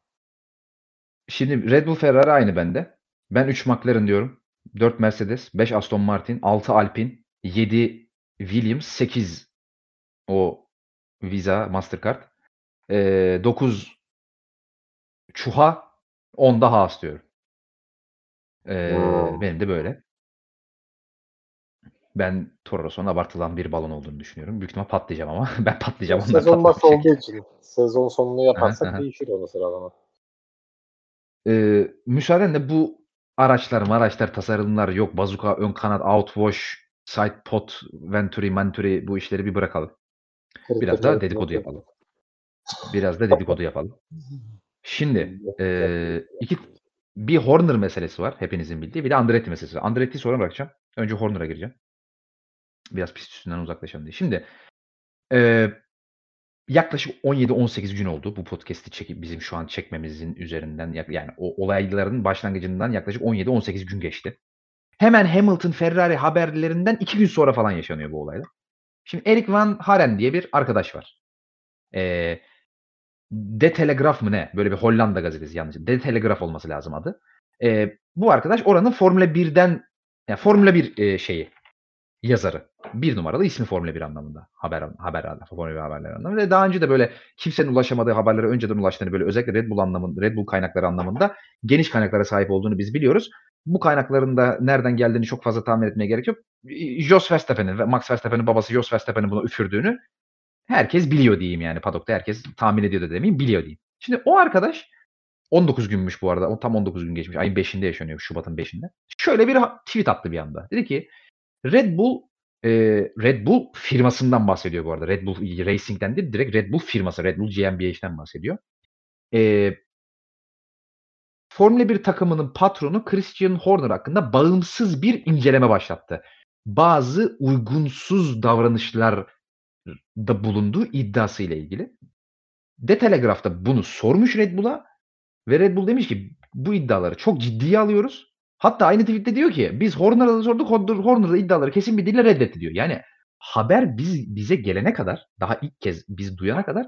Şimdi Red Bull Ferrari aynı bende. Ben 3 McLaren diyorum. 4 Mercedes, 5 Aston Martin, 6 Alpine, 7 Williams, 8 o Visa Mastercard. Ee, 9 Çuha, 10 da Haas diyorum. Ee, Hmm. benim de böyle. Ben Toro Rosso'nun abartılan bir balon olduğunu düşünüyorum. Büyük ihtimal patlayacağım ama. ben patlayacağım. Onlar Sezon başı olduğu için sezon sonunu yaparsak değişir o sıralama. Ee, müsaadenle bu araçlar, araçlar, tasarımlar yok. Bazuka, ön kanat, outwash, side pot, venturi, menturi bu işleri bir bırakalım. Biraz da dedikodu yapalım. Biraz da dedikodu yapalım. Şimdi eee, iki bir Horner meselesi var hepinizin bildiği. Bir de Andretti meselesi var. Andretti'yi sonra bırakacağım. Önce Horner'a gireceğim. Biraz pist üstünden uzaklaşalım diye. Şimdi eee, yaklaşık 17-18 gün oldu bu podcast'i çekip bizim şu an çekmemizin üzerinden yani o olayların başlangıcından yaklaşık 17-18 gün geçti. Hemen Hamilton Ferrari haberlerinden 2 gün sonra falan yaşanıyor bu olaylar. Şimdi Erik Van Haren diye bir arkadaş var. Eee De Telegraph mı ne? Böyle bir Hollanda gazetesi yanlış. De Telegraph olması lazım adı. Eee, bu arkadaş oranın Formula 1'den yani Formula 1 eee, şeyi yazarı. Bir numaralı ismi Formula 1 anlamında. Haber haber Formula 1 haberleri anlamında. Ve daha önce de böyle kimsenin ulaşamadığı haberlere önceden ulaştığını böyle özellikle Red Bull anlamında, Red Bull kaynakları anlamında geniş kaynaklara sahip olduğunu biz biliyoruz. bu kaynakların da nereden geldiğini çok fazla tahmin etmeye gerek yok. İii, Jos Verstappen'in ve Max Verstappen'in babası Jos Verstappen'in buna üfürdüğünü herkes biliyor diyeyim yani. Paddock'ta herkes tahmin ediyor da demeyeyim, biliyor diyeyim. Şimdi o arkadaş 19 günmüş bu arada. O tam 19 gün geçmiş. Ayın 5'inde yaşanıyor. Şubat'ın 5'inde. Şöyle bir tweet attı bir anda. Dedi ki Red Bull eee, Red Bull firmasından bahsediyor bu arada. Red Bull Racing'den değil, direkt Red Bull firması, Red Bull GmbH'den bahsediyor. Eee Formula 1 takımının patronu Christian Horner hakkında bağımsız bir inceleme başlattı. Bazı uygunsuz davranışlarda bulunduğu iddiasıyla ilgili. The Telegraph da bunu sormuş Red Bull'a ve Red Bull demiş ki bu iddiaları çok ciddiye alıyoruz. Hatta aynı tweet'te diyor ki biz Horner'a da sorduk. Horner, Horner da iddiaları kesin bir dille reddetti diyor. Yani haber biz bize gelene kadar, daha ilk kez biz duyana kadar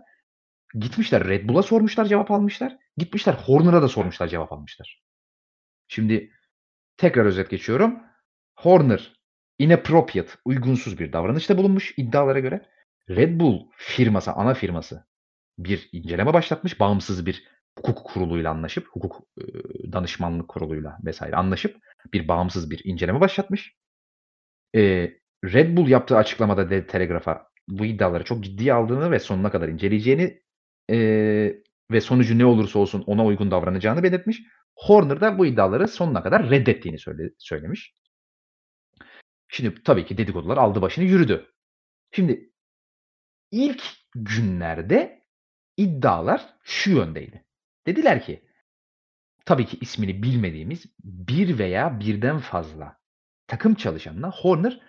gitmişler Red Bull'a sormuşlar, cevap almışlar. Gitmişler Horner'a da sormuşlar, cevap almışlar. Şimdi tekrar özet geçiyorum. Horner inappropriate, uygunsuz bir davranışta bulunmuş iddialara göre. Red Bull firması, ana firması bir inceleme başlatmış. Bağımsız bir hukuk kuruluyla anlaşıp, hukuk e, danışmanlık kuruluyla vesaire anlaşıp bir bağımsız bir inceleme başlatmış. E, Red Bull yaptığı açıklamada The Telegraph'a bu iddiaları çok ciddiye aldığını ve sonuna kadar inceleyeceğini e, ve sonucu ne olursa olsun ona uygun davranacağını belirtmiş. Horner da bu iddiaları sonuna kadar reddettiğini söyle, söylemiş. Şimdi tabii ki dedikodular aldı başını yürüdü. Şimdi ilk günlerde iddialar şu yöndeydi. Dediler ki tabii ki ismini bilmediğimiz bir veya birden fazla takım çalışanına Horner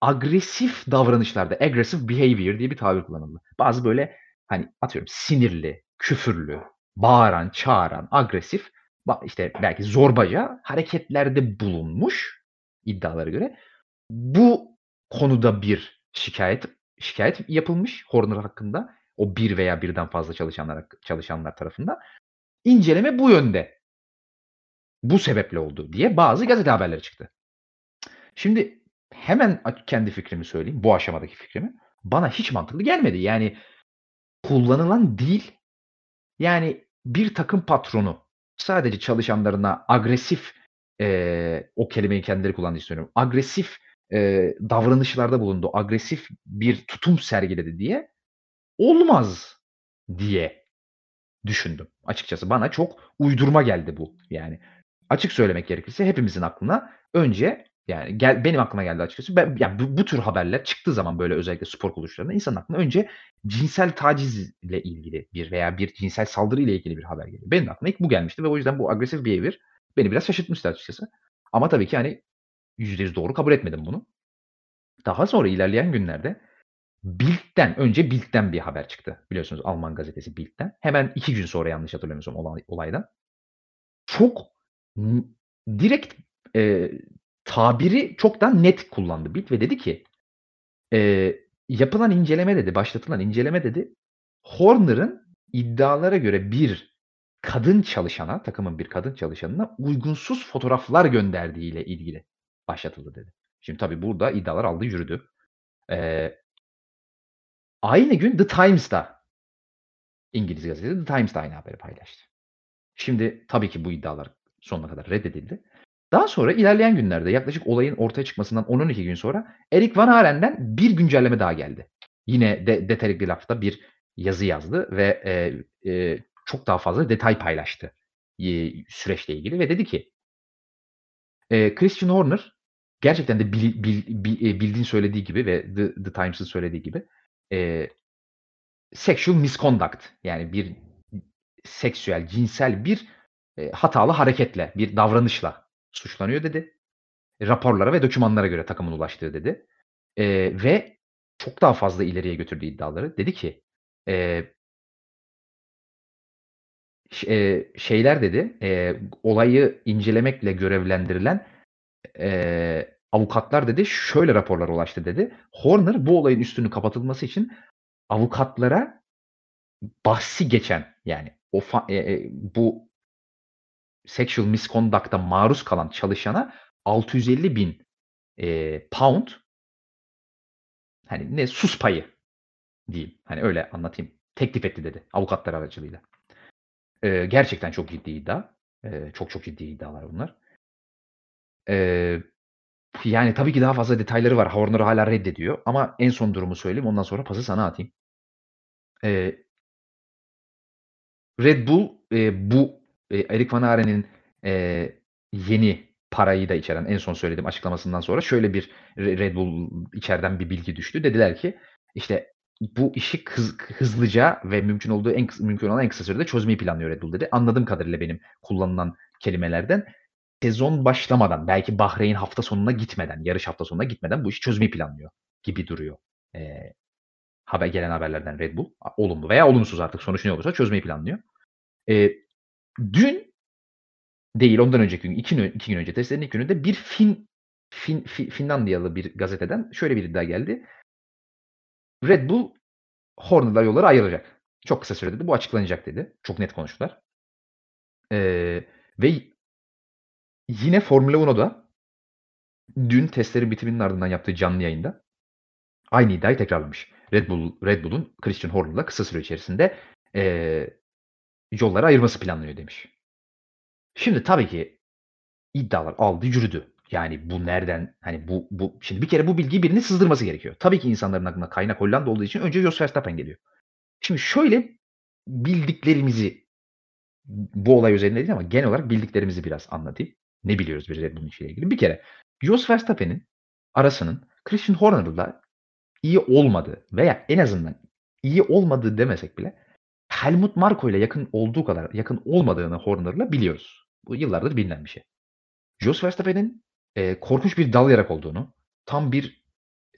agresif davranışlarda, aggressive behavior diye bir tabir kullanıldı. Bazı böyle hani atıyorum sinirli, küfürlü, bağıran, çağıran, agresif işte belki zorbaca hareketlerde bulunmuş iddialara göre. Bu konuda bir şikayet şikayet yapılmış Horner hakkında o bir veya birden fazla çalışanlar çalışanlar tarafından. İnceleme bu yönde. Bu sebeple oldu diye bazı gazete haberleri çıktı. Şimdi hemen kendi fikrimi söyleyeyim. Bu aşamadaki fikrimi. Bana hiç mantıklı gelmedi. Yani kullanılan dil yani bir takım patronu sadece çalışanlarına agresif eee, o kelimeyi kendileri kullandığı istiyorum. Agresif eee, davranışlarda bulundu. Agresif bir tutum sergiledi diye olmaz diye düşündüm açıkçası. Bana çok uydurma geldi bu yani. Açık söylemek gerekirse hepimizin aklına önce yani gel, benim aklıma geldi açıkçası. Ben, yani bu, bu tür haberler çıktığı zaman böyle özellikle spor kuruluşlarında insanın aklına önce cinsel tacizle ilgili bir veya bir cinsel saldırı ile ilgili bir haber geliyor. Benim aklıma ilk bu gelmişti ve o yüzden bu agresif behavior beni biraz şaşırtmıştı açıkçası. Ama tabii ki hani %100 doğru kabul etmedim bunu. Daha sonra ilerleyen günlerde Bild'den, önce Bild'den bir haber çıktı. Biliyorsunuz Alman gazetesi Bild'den. Hemen iki gün sonra yanlış hatırlamıyorsam olay, olaydan. Çok direkt e, tabiri çok daha net kullandı Bild ve dedi ki e, yapılan inceleme dedi, başlatılan inceleme dedi Horner'ın iddialara göre bir kadın çalışana, takımın bir kadın çalışanına uygunsuz fotoğraflar gönderdiği ile ilgili başlatıldı dedi. Şimdi tabii burada iddialar aldı yürüdü. Ee, aynı gün The Times'da İngiliz gazetesi The Times'da aynı haberi paylaştı. Şimdi tabii ki bu iddialar sonuna kadar reddedildi. Daha sonra ilerleyen günlerde yaklaşık olayın ortaya çıkmasından 10-12 gün sonra Erik Van Haren'den bir güncelleme daha geldi. Yine de The Telegraph'ta bir yazı yazdı ve e, e, çok daha fazla detay paylaştı e, süreçle ilgili ve dedi ki e, Christian Horner gerçekten de bil, bil, bil, e, bildiğin söylediği gibi ve The, The Times'ın söylediği gibi e, sexual misconduct yani bir seksüel, cinsel bir e, hatalı hareketle, bir davranışla suçlanıyor dedi. Raporlara ve dokümanlara göre takımın ulaştığı dedi. E, ve çok daha fazla ileriye götürdüğü iddiaları. Dedi ki e, e, şeyler dedi e, olayı incelemekle görevlendirilen e, avukatlar dedi şöyle raporlar ulaştı dedi. Horner bu olayın üstünü kapatılması için avukatlara bahsi geçen yani o fa- e, e, bu sexual misconduct'a maruz kalan çalışana 650 bin e, pound hani ne sus payı diyeyim. Hani öyle anlatayım. Teklif etti dedi avukatlar aracılığıyla. E, gerçekten çok ciddi iddia. E, çok çok ciddi iddialar bunlar. Eee, yani tabii ki daha fazla detayları var. Horner hâlâ reddediyor ama en son durumu söyleyeyim, ondan sonra pası sana atayım. Eee Red Bull, eee, bu, eee, Erik van Haren'in, eee, yeni parayı da içeren en son söylediğim açıklamasından sonra şöyle bir Re Red Bull içeriden bir bilgi düştü. Dediler ki, işte, bu işi kız hızlıca ve mümkün olduğu en kısa mümkün olan en kısa sürede çözmeyi planlıyor Red Bull dedi. Anladığım kadarıyla benim kullanılan kelimelerden sezon başlamadan, belki Bahreyn hafta sonuna gitmeden, yarış hafta sonuna gitmeden bu işi çözmeyi planlıyor gibi duruyor. Eee, haber gelen haberlerden Red Bull. Olumlu veya olumsuz artık sonuç ne olursa çözmeyi planlıyor. Eee, dün değil, ondan önceki gün, 2 gün 2 gün önce testlerin ilk gününde bir Fin Fin Fi Finlandiyalı bir gazeteden şöyle bir iddia geldi. Red Bull Horner'la yolları ayrılacak. Çok kısa sürede de bu açıklanacak dedi. Çok net konuştular. Eee, ve yine Formula 1'da dün testlerin bitiminin ardından yaptığı canlı yayında aynı iddiayı tekrarlamış. Red Bull Red Bull'un Christian Horner'la kısa süre içerisinde, eee, yolları ayırması planlanıyor demiş. Şimdi tabii ki iddialar aldı yürüdü. Yani bu nereden, hani bu bu şimdi bir kere bu bilgiyi birinin sızdırması gerekiyor. Tabii ki insanların aklına kaynak Hollanda olduğu için önce Jos Verstappen geliyor. Şimdi şöyle bildiklerimizi bu olay üzerinde değil ama genel olarak bildiklerimizi biraz anlatayım. Ne biliyoruz bir Red Bull'un işiyle ilgili? Bir kere Jos Verstappen'in arasının Christian Horner'la iyi olmadığı veya en azından iyi olmadığı demesek bile Helmut Marko ile yakın olduğu kadar yakın olmadığını Horner'la biliyoruz. Bu yıllardır bilinen bir şey. Jos Verstappen'in, eee, korkunç bir dal yarak olduğunu, tam bir,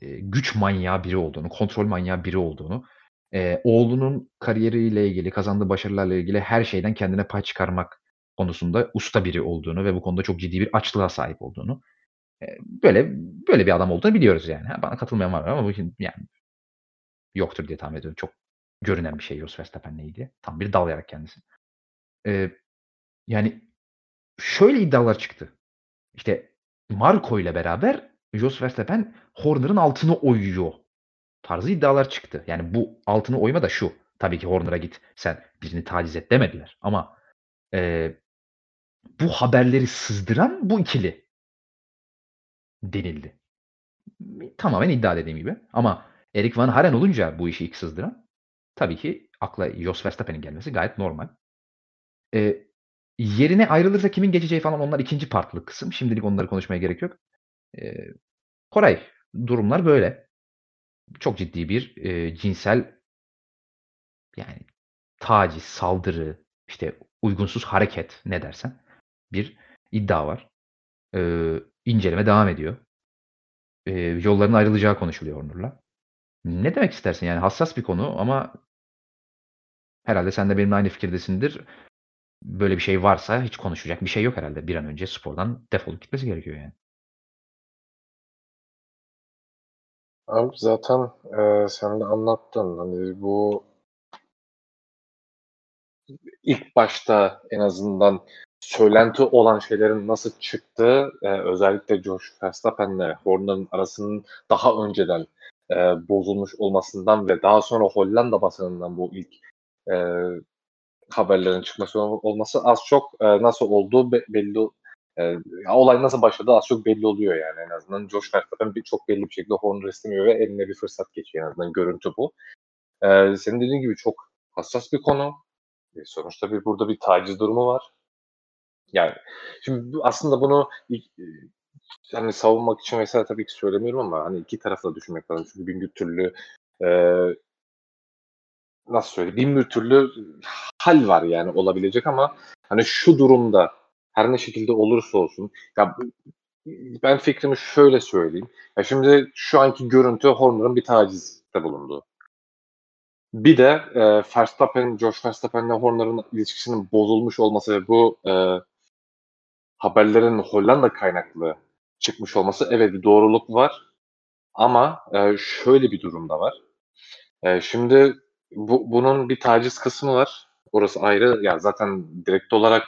eee, güç manyağı biri olduğunu, kontrol manyağı biri olduğunu, eee, oğlunun kariyeriyle ilgili, kazandığı başarılarla ilgili her şeyden kendine pay çıkarmak konusunda usta biri olduğunu ve bu konuda çok ciddi bir açlığa sahip olduğunu, eee, böyle böyle bir adam olduğunu biliyoruz yani. Bana katılmayan var ama bu yani yoktur diye tahmin ediyorum. Çok görünen bir şey Jos Verstappen'le ilgili. Tam bir dal yarak kendisi. Eee, yani şöyle iddialar çıktı. İşte Marko ile beraber Jos Verstappen Horner'ın altını oyuyor tarzı iddialar çıktı. Yani bu altını oyma da şu. Tabii ki Horner'a git sen birini taciz et demediler ama, eee, bu haberleri sızdıran bu ikili denildi. Tamamen iddia dediğim gibi ama Erik van Haren olunca bu işi ilk sızdıran tabii ki akla Jos Verstappen'in gelmesi gayet normal. Eee, yerine ayrılırsa kimin geçeceği falan onlar 2'nci partlı kısım. Şimdilik onları konuşmaya gerek yok. Eee, Koray, durumlar böyle. Çok ciddi bir, eee, cinsel yani taciz, saldırı, işte uygunsuz hareket ne dersen bir iddia var. Eee, inceleme devam ediyor. Eee, yolların ayrılacağı konuşuluyor Horner'la. Ne demek istersin? Yani hassas bir konu ama herhâlde sen de benimle aynı fikirdesindir. Böyle bir şey varsa hiç konuşacak bir şey yok herhâlde. Bir an önce spordan defolup gitmesi gerekiyor yani. Abi zaten, eee, sen de anlattın. Hani bu ilk başta en azından söylenti olan şeylerin nasıl çıktığı, eee, özellikle Jos Verstappen'le Horner'ın arasının daha önceden, eee, bozulmuş olmasından ve daha sonra Hollanda basınından bu ilk, eee, haberlerin çıkması olması az çok, eee, nasıl olduğu be belli Eee, olay nasıl başladı az çok belli oluyor yani en azından. Jos Verstappen bir çok belli bir şekilde Horner'ı istemiyor ve eline bir fırsat geçiyor en azından görüntü bu. Eee, senin dediğin gibi çok hassas bir konu. E, sonuçta bir burada bir taciz durumu var. Yani şimdi aslında bunu ilk, hani savunmak için vesaire tabii ki söylemiyorum ama hani iki tarafı da düşünmek lazım. Çünkü bin bir türlü, eee nasıl söyleyeyim, bin bir türlü hal var yani olabilecek ama hani şu durumda her ne şekilde olursa olsun ya ben fikrimi şöyle söyleyeyim. Ya şimdi şu anki görüntü Horner'ın bir tacizde bulunduğu. Bir de e, Verstappen, Josh Verstappen'le Horner'ın ilişkisinin bozulmuş olması ve bu e, haberlerin Hollanda kaynaklı çıkmış olması evet bir doğruluk var. Ama e, şöyle bir durum da var. E, şimdi bu, bunun bir taciz kısmı var. Orası ayrı. Ya zaten direkt olarak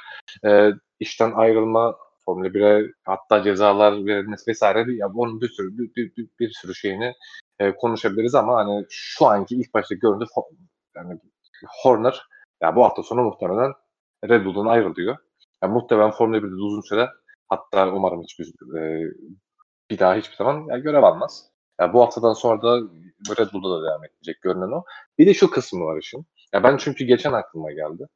e, işten ayrılma, Formula 1'e hatta cezalar verilmesi vesaire ya onun bir sürü bir, bir, bir, bir sürü şeyini e, konuşabiliriz ama hani şu anki ilk başta görüntü yani Horner ya bu hafta sonu muhtemelen Red Bull'dan ayrılıyor. Yani muhtemelen Formula 1'de uzun süre Hatta umarım hiçbir e, bir daha hiçbir zaman yani görev almaz. Yani bu haftadan sonra da Red Bull'da da devam edecek görünen o. Bir de şu kısmı var işin. Ya ben çünkü geçen aklıma geldi.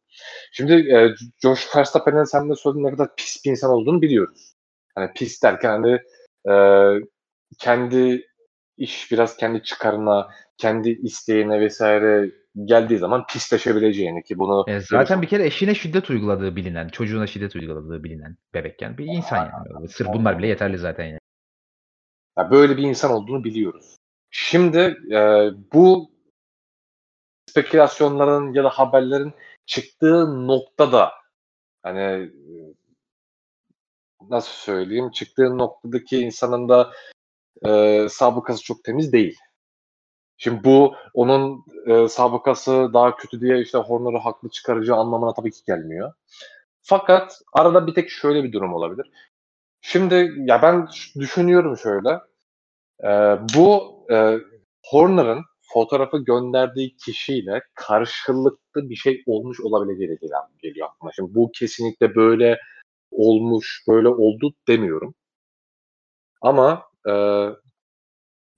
Şimdi e, Josh Verstappen'in sen de söylediğin ne kadar pis bir insan olduğunu biliyoruz. Hani pis derken hani e, kendi iş biraz kendi çıkarına, kendi isteğine vesaire geldiği zaman pisleşebileceğini ki bunu E, zaten bir kere eşine şiddet uyguladığı bilinen, çocuğuna şiddet uyguladığı bilinen bebekken bir insan yani. Sırf bunlar bile yeterli zaten yani. Ya böyle bir insan olduğunu biliyoruz. Şimdi e, bu spekülasyonların ya da haberlerin çıktığı noktada hani nasıl söyleyeyim çıktığı noktadaki insanın da e, sabıkası çok temiz değil. Şimdi bu onun e, sabıkası daha kötü diye işte Horner'ı haklı çıkaracağı anlamına tabii ki gelmiyor. Fakat arada bir tek şöyle bir durum olabilir. Şimdi ya ben düşünüyorum şöyle. E, bu e, Horner'ın fotoğrafı gönderdiği kişiyle karşılıklı bir şey olmuş olabileceği geliyor aklıma. Şimdi bu kesinlikle böyle olmuş, böyle oldu demiyorum. Ama e,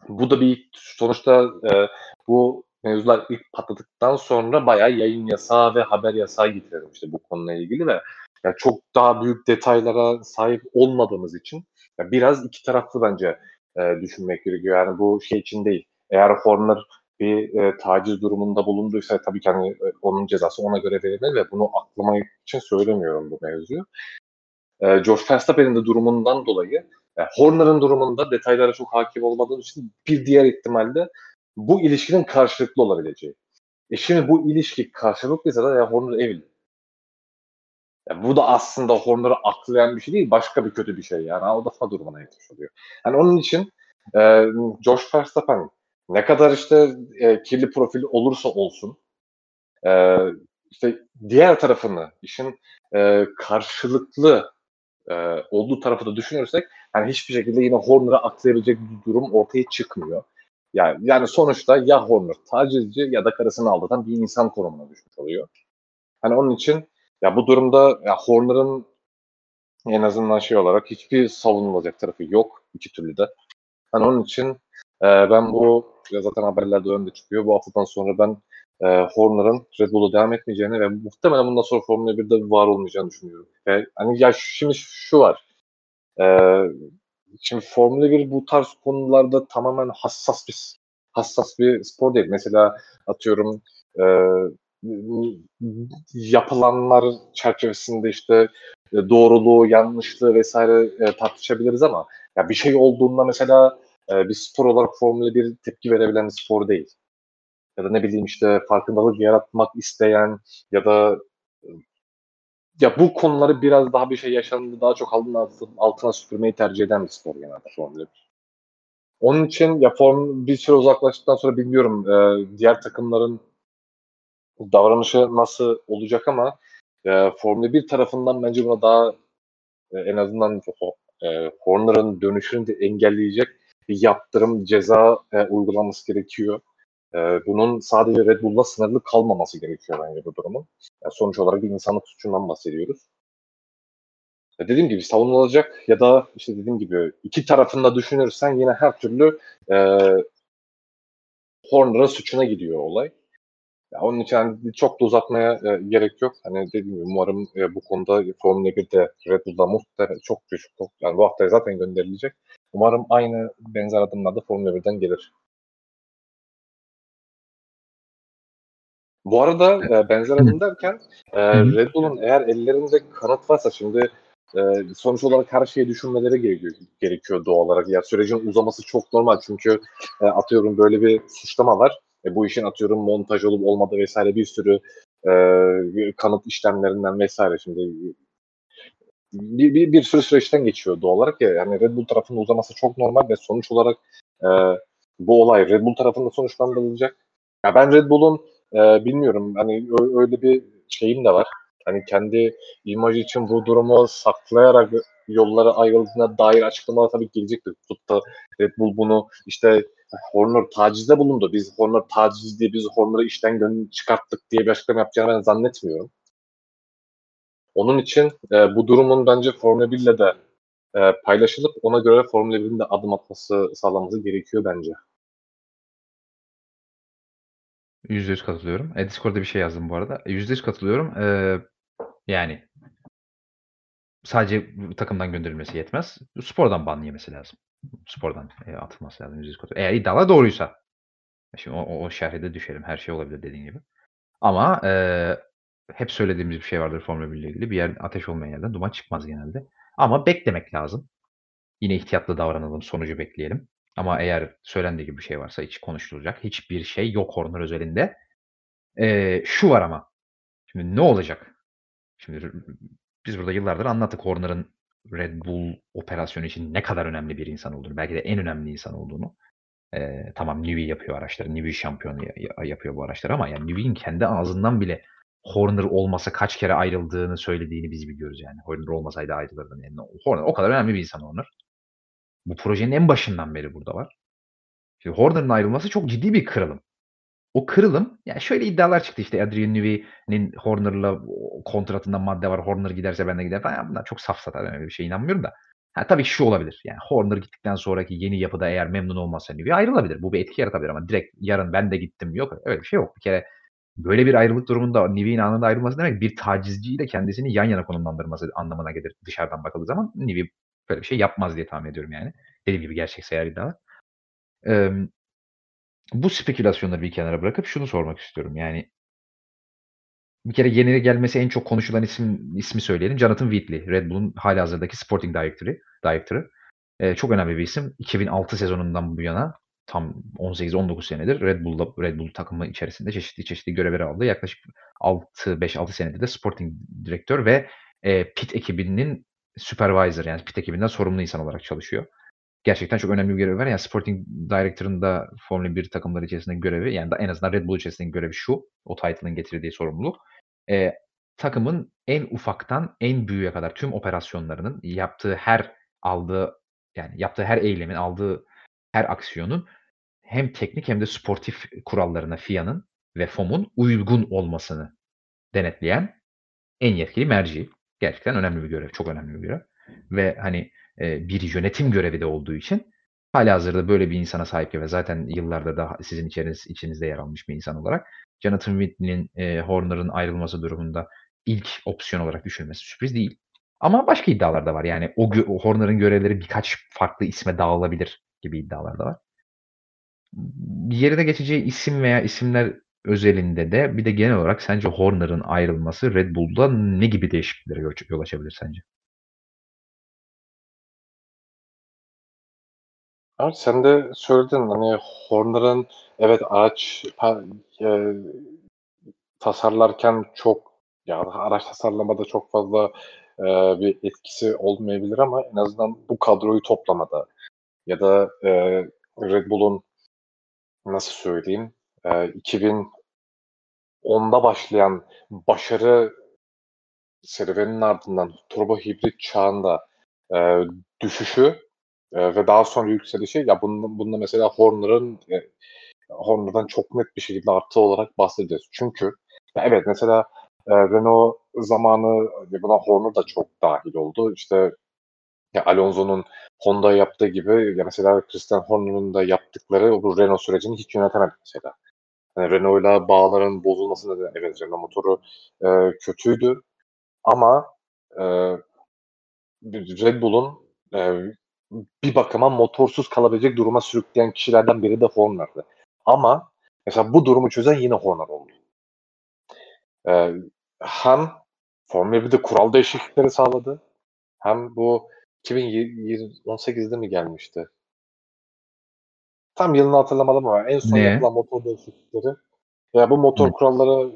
bu da bir sonuçta e, bu mevzular ilk patladıktan sonra bayağı yayın yasağı ve haber yasağı getirilmişti bu konuyla ilgili ve yani çok daha büyük detaylara sahip olmadığımız için yani biraz iki taraflı bence e, düşünmek gerekiyor. Yani bu şey için değil. Eğer Horner bir e, taciz durumunda bulunduysa tabii ki hani, e, onun cezası ona göre verilmeli ve bunu aklıma için söylemiyorum bu mevzuyu. E, George Verstappen'in de durumundan dolayı Horner'ın durumunda detaylara çok hakim olmadığım için bir diğer ihtimalle bu ilişkinin karşılıklı olabileceği. E şimdi bu ilişki karşılıklıysa da ya Horner evli. Yani bu da aslında Horner'ı aklayan bir şey değil, başka bir kötü bir şey yani. Aldatma durumuna yetmiş oluyor. Yani onun için e, Josh Verstappen ne kadar işte e, kirli profil olursa olsun e, işte diğer tarafını işin e, karşılıklı e, olduğu tarafı da düşünürsek yani hiçbir şekilde yine Horner'a atlayabilecek bir durum ortaya çıkmıyor. Yani, yani sonuçta ya Horner tacizci ya da karısını aldatan bir insan konumuna düşmüş oluyor. Hani onun için ya bu durumda ya Horner'ın en azından şey olarak hiçbir savunulacak tarafı yok iki türlü de. Hani onun için e, ben bu zaten haberlerde önde çıkıyor. Bu haftadan sonra ben e, Horner'ın Red Bull'a devam etmeyeceğini ve muhtemelen bundan sonra Formula 1'de var olmayacağını düşünüyorum. E, hani ya şimdi şu var. E, şimdi Formula 1 bu tarz konularda tamamen hassas bir hassas bir spor değil. Mesela atıyorum e, yapılanlar çerçevesinde işte e, doğruluğu, yanlışlığı vesaire e, tartışabiliriz ama ya bir şey olduğunda mesela e, bir spor olarak Formula 1 tepki verebilen bir spor değil. Ya da ne bileyim işte farkındalık yaratmak isteyen ya da ya bu konuları biraz daha bir şey yaşandı daha çok altına, altına süpürmeyi tercih eden bir spor genelde Formula 1. Onun için ya form bir süre uzaklaştıktan sonra bilmiyorum e, diğer takımların davranışı nasıl olacak ama e, Formula 1 tarafından bence buna daha e, en azından e, Horner'ın dönüşünü de engelleyecek bir yaptırım, ceza e, uygulaması gerekiyor. E, bunun sadece Red Bull'la sınırlı kalmaması gerekiyor bence bu durumun. Yani sonuç olarak bir insanlık suçundan bahsediyoruz. E, dediğim gibi savunulacak ya da işte dediğim gibi iki tarafında düşünürsen yine her türlü e, Horner'ın suçuna gidiyor olay. Ya onun için hani çok da uzatmaya e, gerek yok. Hani dediğim gibi umarım e, bu konuda Formula 1'de Red Bull'da muhtemelen çok düşük. Çok, yani bu hafta zaten gönderilecek. Umarım aynı benzer adımlar da Formula 1'den gelir. Bu arada e, benzer adım derken e, Red Bull'un eğer ellerinde kanıt varsa şimdi e, sonuç olarak her şeyi düşünmeleri gerekiyor, gerekiyor doğal olarak. Ya sürecin uzaması çok normal çünkü e, atıyorum böyle bir suçlama var. E, bu işin atıyorum montaj olup olmadığı vesaire bir sürü e, kanıt işlemlerinden vesaire şimdi bir, bir, bir sürü süreçten geçiyor doğal olarak ya yani Red Bull tarafının uzaması çok normal ve sonuç olarak e, bu olay Red Bull tarafında sonuçlandırılacak. Ya ben Red Bull'un e, bilmiyorum hani öyle bir şeyim de var. Hani kendi imajı için bu durumu saklayarak yollara ayrıldığına dair açıklamalar tabii gelecektir. Tutup Red Bull bunu işte Horner tacizde bulundu. Biz Horner taciz diye biz Horner'ı işten çıkarttık diye bir açıklama yapacağını ben zannetmiyorum. Onun için e, bu durumun bence Formula 1 ile de e, paylaşılıp ona göre Formula 1'in de adım atması sağlaması gerekiyor bence. %100 katılıyorum. E, Discord'da bir şey yazdım bu arada. E, %100 katılıyorum. Eee, yani sadece takımdan gönderilmesi yetmez. Spordan ban yemesi lazım. Spordan e, atılması lazım. %100 katılıyorum. Eğer iddialar doğruysa. Şimdi o, o, o şerhe de düşelim. Her şey olabilir dediğin gibi. Ama eee, hep söylediğimiz bir şey vardır Formula 1 ile ilgili. Bir yer ateş olmayan yerden duman çıkmaz genelde. Ama beklemek lazım. Yine ihtiyatlı davranalım, sonucu bekleyelim. Ama eğer söylendiği gibi bir şey varsa hiç konuşulacak hiçbir şey yok Horner özelinde. Eee, şu var ama. Şimdi ne olacak? Şimdi biz burada yıllardır anlattık Horner'ın Red Bull operasyonu için ne kadar önemli bir insan olduğunu. Belki de en önemli insan olduğunu. Eee, tamam Newey yapıyor araçları. Newey şampiyonu ya yapıyor bu araçları ama yani Newey'in kendi ağzından bile Horner olmasa kaç kere ayrıldığını söylediğini biz biliyoruz yani. Horner olmasaydı ayrılırdım. Yani Horner o kadar önemli bir insan Horner. Bu projenin en başından beri burada var. Şimdi Horner'ın ayrılması çok ciddi bir kırılım. O kırılım, yani şöyle iddialar çıktı işte Adrian Newey'nin Horner'la kontratında madde var. Horner giderse ben de giderim falan. Bunlar çok safsata. Ben bir şeye inanmıyorum da. Ha, tabii şu olabilir. Yani Horner gittikten sonraki yeni yapıda eğer memnun olmazsa Newey ayrılabilir. Bu bir etki yaratabilir ama direkt yarın ben de gittim yok. Öyle bir şey yok. Bir kere böyle bir ayrılık durumunda Newey'in anında ayrılması demek bir tacizciyle kendisini yan yana konumlandırması anlamına gelir dışarıdan bakıldığı zaman. Newey böyle bir şey yapmaz diye tahmin ediyorum yani. Dediğim gibi gerçekse eğer iddialar. Emm, bu spekülasyonları bir kenara bırakıp şunu sormak istiyorum. Yani bir kere yeni gelmesi en çok konuşulan isim ismi söyleyelim. Jonathan Wheatley, Red Bull'un hâlihazırdaki sporting director'ı director'ı. Eee, çok önemli bir isim. 2006 sezonundan bu yana tam 18-19 senedir Red Bull'da Red Bull takımı içerisinde çeşitli çeşitli görevler aldı. Yaklaşık 6 5-6 senedir de sporting direktör ve, eee, pit ekibinin supervisor yani pit ekibinden sorumlu insan olarak çalışıyor. Gerçekten çok önemli bir görevi var. Yani sporting director'ın da Formula 1 takımları içerisindeki görevi yani en azından Red Bull içerisindeki görevi şu, o title'ın getirdiği sorumluluk. Eee, takımın en ufaktan en büyüğe kadar tüm operasyonlarının yaptığı her aldığı yani yaptığı her eylemin, aldığı her aksiyonun hem teknik hem de sportif kurallarına FIA'nın ve FOM'un uygun olmasını denetleyen en yetkili merci. Gerçekten önemli bir görev, çok önemli bir görev ve hani, eee, bir yönetim görevi de olduğu için hâlihazırda böyle bir insana sahip ve zaten yıllardır da sizin içeriniz içinizde yer almış bir insan olarak Jonathan Wheatley'nin, eee, Horner'ın ayrılması durumunda ilk opsiyon olarak düşünülmesi sürpriz değil. Ama başka iddialar da var. Yani o gö Horner'ın görevleri birkaç farklı isme dağılabilir gibi iddialar da var. Yerine geçeceği isim veya isimler özelinde de bir de genel olarak sence Horner'ın ayrılması Red Bull'da ne gibi değişikliklere yol açabilir sence? Abi sen de söyledin hani Horner'ın evet araç eee, tasarlarken çok ya araç tasarlamada çok fazla, eee, bir etkisi olmayabilir ama en azından bu kadroyu toplamada ya da, eee, Red Bull'un nasıl söyleyeyim, eee, 2010'da başlayan başarı serüveninin ardından turbo hibrit çağında, eee, düşüşü, eee, ve daha sonra yükselişi ya bunda bunda mesela Horner'ın, eee, Horner'dan çok net bir şekilde artı olarak bahsedeceğiz. Çünkü ya evet mesela, eee, Renault zamanı ya buna Horner da çok dâhil oldu. İşte, ya Alonso'nun Honda'ya yaptığı gibi ya mesela Christian Horner'ın da yaptıkları bu Renault sürecini hiç yönetemedi mesela. Hani Renault'la bağların bozulması nedeniyle evet Renault motoru, eee, kötüydü ama, eee, Red Bull'un, eee, bir bakıma motorsuz kalabilecek duruma sürükleyen kişilerden biri de Horner'dı. Ama mesela bu durumu çözen yine Horner oldu. Eee, hem Formula 1'de kural değişiklikleri sağladı hem bu 2018'de mi gelmişti? Tam yılını hatırlamadım ama en son Ne? yapılan motor değişiklikleri ya bu motor Hı. kuralları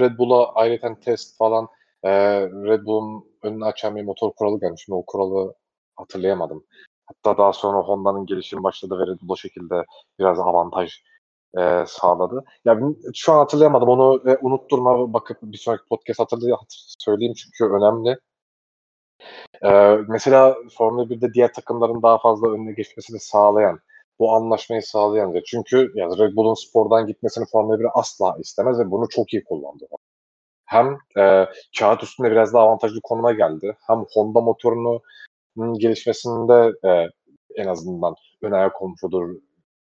Red Bull'a ayrıyeten test falan, eee, Red Bull'un önünü açan bir motor kuralı gelmiş. Şimdi o kuralı hatırlayamadım. Hatta daha sonra Honda'nın gelişimi başladı ve Red Bull o şekilde biraz avantaj, eee, sağladı. Ya şu an hatırlayamadım. Onu, eee, unutturma, bakıp bir sonraki podcast hatırlay söyleyeyim çünkü önemli. Eee, mesela Formula 1'de diğer takımların daha fazla önüne geçmesini sağlayan, bu anlaşmayı sağlayan ve çünkü ya Red Bull'un spordan gitmesini Formula 1 asla istemez ve bunu çok iyi kullandı. Hem, eee, kâğıt üstünde biraz daha avantajlı konuma geldi hem Honda motorunu, gelişmesinde e, en azından ön ayak olmuş olur,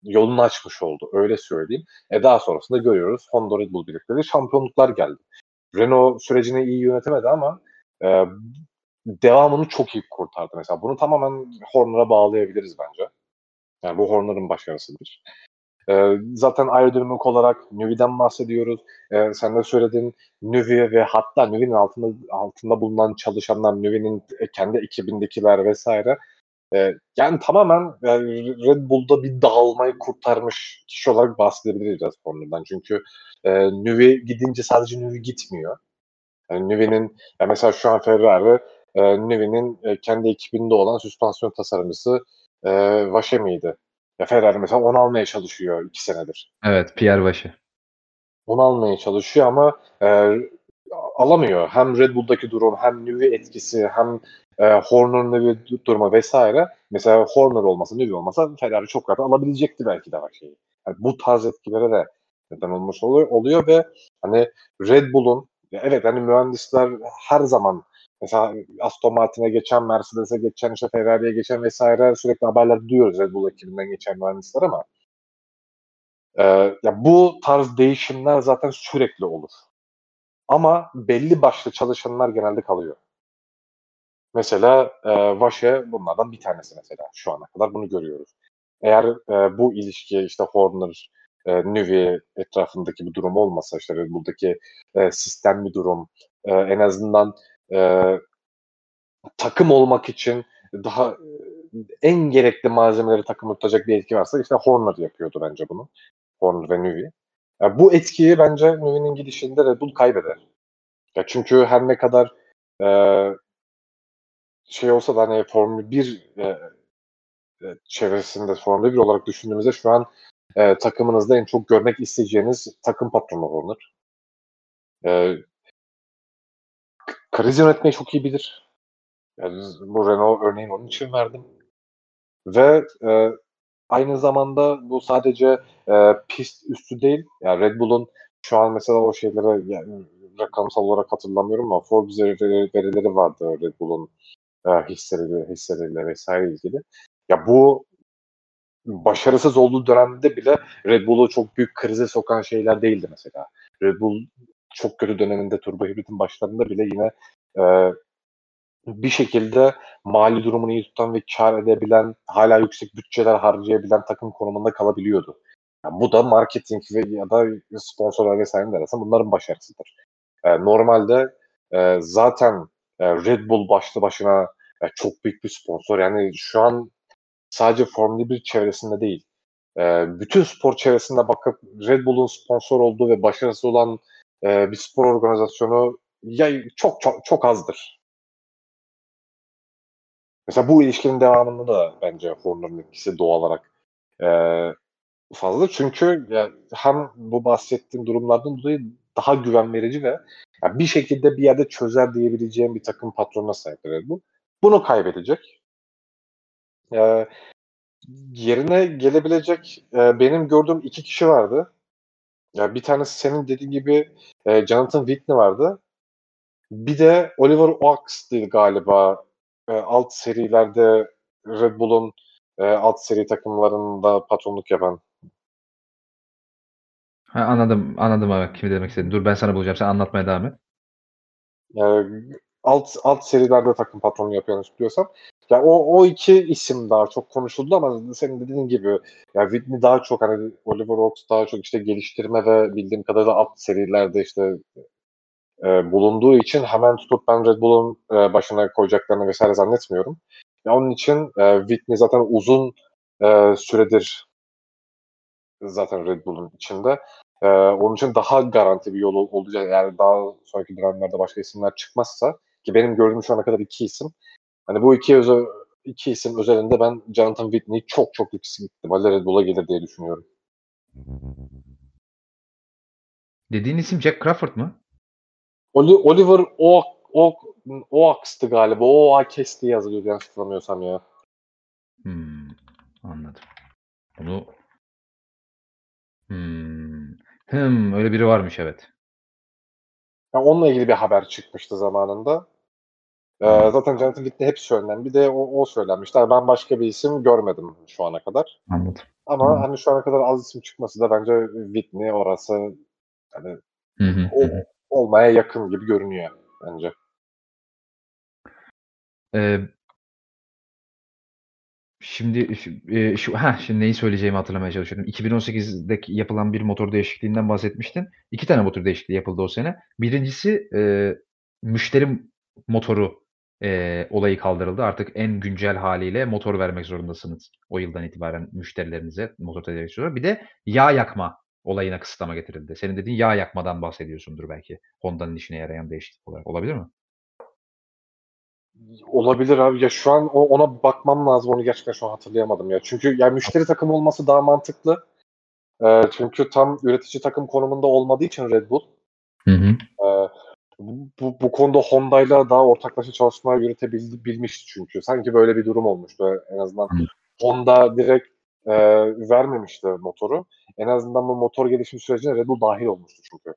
yolunu açmış oldu. Öyle söyleyeyim. E daha sonrasında görüyoruz Honda Red Bull birlikte şampiyonluklar geldi. Renault sürecini iyi yönetemedi ama e, devamını çok iyi kurtardı mesela. Bunu tamamen Horner'a bağlayabiliriz bence. Yani bu Horner'ın başarısıdır. E, zaten aerodinamik olarak Nüvi'den bahsediyoruz. E, sen de söyledin Nüvi ve hatta Nüvi'nin altında altında bulunan çalışanlar, Nüvi'nin kendi ekibindekiler vesaire e, yani tamamen yani Red Bull'da bir dağılmayı kurtarmış kişi olarak bahsedebiliriz Horner'dan. Çünkü e, Nüvi gidince sadece Nüvi gitmiyor. Yani Nüvi'nin yani mesela şu an Ferrari e, Nüvi'nin e, kendi ekibinde olan süspansiyon tasarımcısı e, Vaşe miydi? Ya Ferrari mesela onu almaya çalışıyor iki senedir. Evet, Pierre Vaşe. Onu almaya çalışıyor ama e, alamıyor. Hem Red Bull'daki durum hem Nüvi etkisi hem e, Horner'ın Nüvi durumu vesaire. Mesela Horner olmasa Nüvi olmasa Ferrari çok rahat alabilecekti belki de şeyi. Yani bu tarz etkilere de neden olmuş oluyor, oluyor ve hani Red Bull'un evet hani mühendisler her zaman mesela Aston Martin'e geçen, Mercedes'e geçen, işte Ferrari'ye geçen vesaire sürekli haberler duyuyoruz Red Bull ekibinden geçen mühendisler ama e, ya bu tarz değişimler zaten sürekli olur. Ama belli başlı çalışanlar genelde kalıyor. Mesela e, Vaşe bunlardan bir tanesi mesela şu ana kadar bunu görüyoruz. Eğer e, bu ilişki işte Horner, e, Nüvi etrafındaki bir durum olmasa işte Red Bull'daki e, sistem bir durum e, en azından e, takım olmak için daha en gerekli malzemeleri takım tutacak bir etki varsa işte Horner yapıyordu bence bunu. Horner ve Nüvi. Yani bu etkiyi bence Nüvi'nin gidişinde Red Bull kaybeder. Ya çünkü her ne kadar e, şey olsa da hani Formula 1 e, çevresinde Formula 1 olarak düşündüğümüzde şu an e, takımınızda en çok görmek isteyeceğiniz takım patronu Horner. E, kriz yönetmeyi çok iyi bilir. Yani bu Renault örneğin onun için verdim. Ve e, aynı zamanda bu sadece e, pist üstü değil. Yani Red Bull'un şu an mesela o şeylere yani rakamsal olarak hatırlamıyorum ama Forbes verileri vardı Red Bull'un e, hisseleriyle, hisseleriyle vesaire ilgili. Ya bu başarısız olduğu dönemde bile Red Bull'u çok büyük krize sokan şeyler değildi mesela. Red Bull çok kötü döneminde turbo hibritin başlarında bile yine e, bir şekilde mali durumunu iyi tutan ve kar edebilen, hala yüksek bütçeler harcayabilen takım konumunda kalabiliyordu. Yani bu da marketing ve ya da sponsorlar vesaire arasında bunların başarısıdır. E, normalde e, zaten e, Red Bull başlı başına e, çok büyük bir sponsor. Yani şu an sadece Formula 1 çevresinde değil, e, bütün spor çevresinde bakıp Red Bull'un sponsor olduğu ve başarısı olan e, bir spor organizasyonu ya çok çok çok azdır. Mesela bu ilişkinin devamında da bence Horner'ın etkisi doğal olarak e, fazla. Çünkü ya, hem bu bahsettiğim durumlardan dolayı daha güven verici ve yani bir şekilde bir yerde çözer diyebileceğim bir takım patronuna sahip Red Bull. Bunu kaybedecek. Ee, yerine gelebilecek e, benim gördüğüm iki kişi vardı. Ya bir tanesi senin dediğin gibi e, Jonathan Whitney vardı. Bir de Oliver Oaks'tı galiba e, alt serilerde Red Bull'un e, alt seri takımlarında patronluk yapan. Ha, anladım. Anladım abi kimi demek istediğini. Dur ben sana bulacağım. Sen anlatmaya devam et. E, alt alt serilerde takım patronu yapıyor biliyorsam. Yani o, o iki isim daha çok konuşuldu ama senin dediğin gibi yani Whitney daha çok hani Oliver Oaks daha çok işte geliştirme ve bildiğim kadarıyla alt serilerde işte e, bulunduğu için hemen tutup ben Red Bull'un e, başına koyacaklarını vesaire zannetmiyorum. Ya onun için e, Whitney zaten uzun e, süredir zaten Red Bull'un içinde. E, onun için daha garanti bir yol olacak. Yani daha sonraki dönemlerde başka isimler çıkmazsa ki benim gördüğüm şu ana kadar iki isim. Hani bu iki özel, iki isim özelinde ben Jonathan Whitney çok çok yüksek ihtimalle Red Bull'a gelir diye düşünüyorum. Dediğin isim Jack Crawford mı? Oliver o o Oaks'tı galiba. O Oakes diye yazılıyor yanlış hatırlamıyorsam ya. Hmm, anladım. Bunu hmm. Hım, öyle biri varmış evet. Yani onunla ilgili bir haber çıkmıştı zamanında. Ee, zaten Jonathan Whitney hep söylenen. Bir de o, o söylenmişti. Yani ben başka bir isim görmedim şu ana kadar. Anladım. Ama Anladım. hani şu ana kadar az isim çıkması da bence Whitney orası hani Hı hı, o, hı hı. olmaya yakın gibi görünüyor bence. Eee Şimdi şu, eee, şu heh, şimdi neyi söyleyeceğimi hatırlamaya çalışıyorum. 2018'deki yapılan bir motor değişikliğinden bahsetmiştin. 2 tane motor değişikliği yapıldı o sene. Birincisi eee, müşteri motoru eee, olayı kaldırıldı. Artık en güncel hâliyle motor vermek zorundasınız o yıldan itibaren müşterilerinize motor tedarikçileri. Bir de yağ yakma olayına kısıtlama getirildi. Senin dediğin yağ yakmadan bahsediyorsundur belki. Honda'nın işine yarayan değişiklik olarak. Olabilir mi? Olabilir abi. Ya şu an ona bakmam lazım. Onu gerçekten şu an hatırlayamadım ya. Çünkü ya müşteri takımı olması daha mantıklı. Ee, çünkü tam üretici takım konumunda olmadığı için Red Bull Hı hı. Bu, bu, konuda Honda'yla daha ortaklaşa çalışma yürütebilmişti çünkü. Sanki böyle bir durum olmuştu. En azından. Honda direkt e, vermemişti motoru. En azından bu motor gelişim sürecine Red Bull dahil olmuştu çünkü.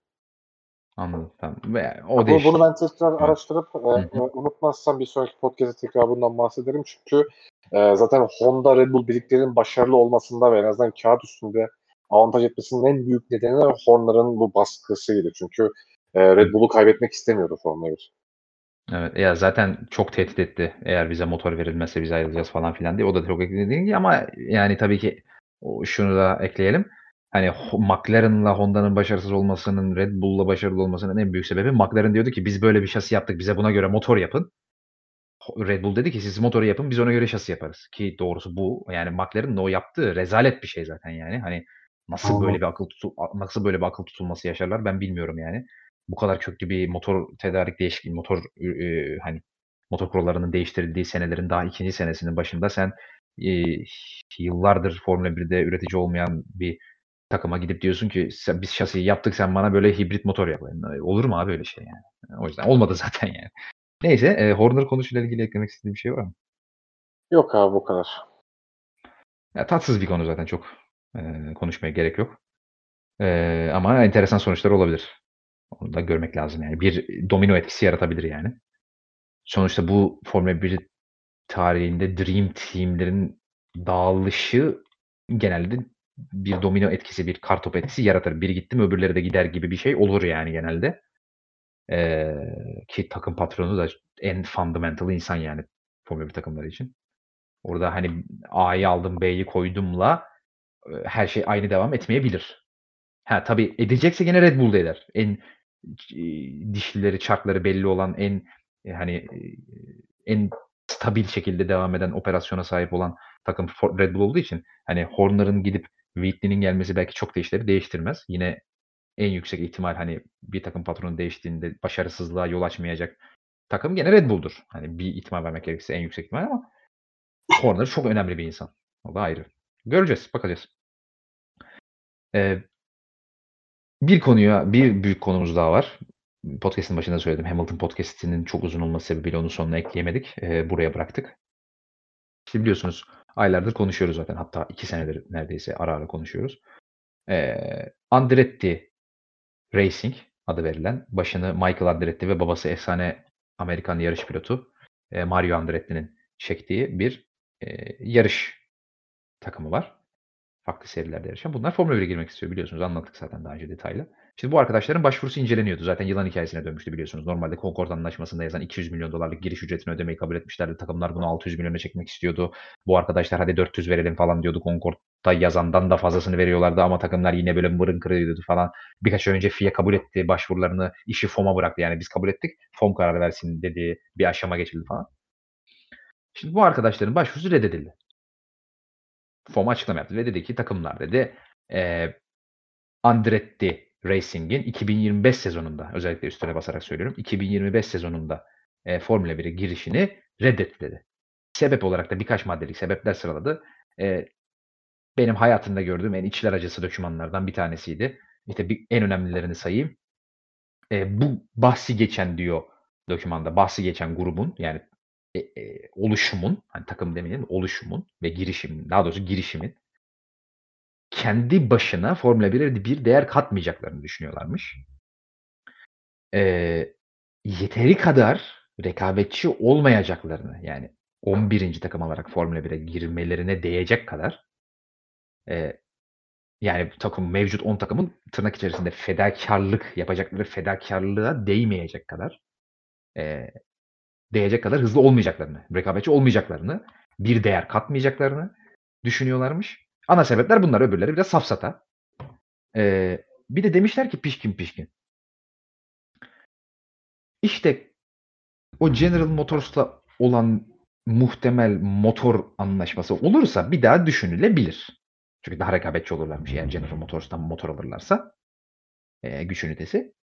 Anladım. Tamam. Ve o Bunu, değişiklik. bunu ben tekrar Evet. araştırıp e, e, unutmazsam bir sonraki podcast'te tekrar bundan bahsederim. Çünkü e, zaten Honda Red Bull birliklerinin başarılı olmasında ve en azından kağıt üstünde avantaj etmesinin en büyük nedeni Honda'nın bu baskısıydı. Çünkü e, Red Bull'u kaybetmek istemiyordu Formula 1. Evet, ya zaten çok tehdit etti. Eğer bize motor verilmezse biz ayrılacağız falan filan diye. O da çok ekledi ama yani tabii ki şunu da ekleyelim. Hani McLaren'la Honda'nın başarısız olmasının, Red Bull'la başarılı olmasının en büyük sebebi McLaren diyordu ki biz böyle bir şasi yaptık. Bize buna göre motor yapın. Red Bull dedi ki siz motoru yapın biz ona göre şasi yaparız. Ki doğrusu bu. Yani McLaren'ın o yaptığı rezalet bir şey zaten yani. Hani nasıl böyle bir akıl tutu nasıl böyle bir akıl tutulması yaşarlar ben bilmiyorum yani. Bu kadar köklü bir motor tedarik değişikliği, motor, eee, hani motor kurallarının değiştirildiği senelerin daha 2. senesinin başında sen, eee, yıllardır Formula 1'de üretici olmayan bir takıma gidip diyorsun ki sen biz şasiyi yaptık sen bana böyle hibrit motor yap. Olur mu abi öyle şey yani? O yüzden olmadı zaten yani. Neyse, eee, Horner konusuyla ilgili eklemek istediğin bir şey var mı? Yok abi bu kadar. Ya tatsız bir konu zaten çok, eee, konuşmaya gerek yok. Eee, ama enteresan sonuçları olabilir. Onu da görmek lazım yani. Bir domino etkisi yaratabilir yani. Sonuçta bu Formula 1 tarihinde Dream Team'lerin dağılışı genelde bir domino etkisi, bir kartopu etkisi yaratır. Biri gitti mi öbürleri de gider gibi bir şey olur yani genelde. Eee, ki takım patronu da en fundamental insan yani Formula 1 takımları için. Orada hani A'yı aldım, B'yi koydumla, eee, her şey aynı devam etmeyebilir. Ha, tabii edecekse gene Red Bull da eder. En dişlileri, çarkları belli olan, en, eee, hani, eee, en stabil şekilde devam eden operasyona sahip olan takım Red Bull olduğu için hani Horner'ın gidip Whitney'nin gelmesi belki çok da işleri değiştirmez. Yine en yüksek ihtimal hani bir takım patronu değiştiğinde başarısızlığa yol açmayacak takım gene Red Bull'dur. Hani bir ihtimal vermek gerekirse en yüksek ihtimal ama Horner çok önemli bir insan. O da ayrı. Göreceğiz, bakacağız. Eee bir konuya, bir büyük konumuz daha var. Podcast'in başında söyledim. Hamilton podcast'inin çok uzun olması sebebiyle onu sonuna ekleyemedik. Eee, buraya bıraktık. İşte biliyorsunuz aylardır konuşuyoruz zaten. Hatta 2 senedir neredeyse ara ara konuşuyoruz. Eee, Andretti Racing adı verilen, başını Michael Andretti ve babası efsane Amerikan yarış pilotu, eee, Mario Andretti'nin çektiği bir, eee, yarış takımı var. Farklı serilerde yarışan. Bunlar Formula 1'e girmek istiyor biliyorsunuz. Anlattık zaten daha önce detaylı. Şimdi bu arkadaşların başvurusu inceleniyordu. Zaten yılan hikâyesine dönmüştü biliyorsunuz. Normalde Concord Anlaşması'nda yazan $200.000.000'lık giriş ücretini ödemeyi kabul etmişlerdi. Takımlar bunu $600.000.000'a çekmek istiyordu. Bu arkadaşlar hadi 400 verelim falan diyordu. Concord'da yazandan da fazlasını veriyorlardı ama takımlar yine böyle mırın kırıyordu falan. Birkaç ay önce FIA kabul etti başvurularını. işi FOM'a bıraktı. Yani biz kabul ettik. FOM karar versin dediği bir aşama geçildi falan. Şimdi bu arkadaşların başvurusu reddedildi. FOM açıklama yaptı ve dedi ki takımlar dedi, eee, Andretti Racing'in 2025 sezonunda, özellikle üstüne basarak söylüyorum, 2025 sezonunda, eee, Formula 1'e girişini reddetti dedi. Sebep olarak da birkaç maddelik sebepler sıraladı. Eee, benim hayatımda gördüğüm en içler acısı dokümanlardan bir tanesiydi. İşte bir en önemlilerini sayayım. Eee, bu bahsi geçen diyor dokümanda, bahsi geçen grubun yani, e eee, oluşumun, hani takım demeyelim, oluşumun ve girişimin, daha doğrusu girişimin kendi başına Formula 1'e bir değer katmayacaklarını düşünüyorlarmış. Eee, yeteri kadar rekabetçi olmayacaklarını yani 11. takım olarak Formula 1'e girmelerine değecek kadar eee, yani takım mevcut 10 takımın tırnak içerisinde fedakârlık yapacakları fedakârlığa değmeyecek kadar eee, değecek kadar hızlı olmayacaklarını, rekabetçi olmayacaklarını, bir değer katmayacaklarını düşünüyorlarmış. Ana sebepler bunlar. Öbürleri biraz safsata. Eee, bir de demişler ki pişkin pişkin. İşte o General Motors'la olan muhtemel motor anlaşması olursa bir daha düşünülebilir. Çünkü daha rekabetçi olurlarmış eğer General Motors'tan motor alırlarsa. Eee, güç ünitesi.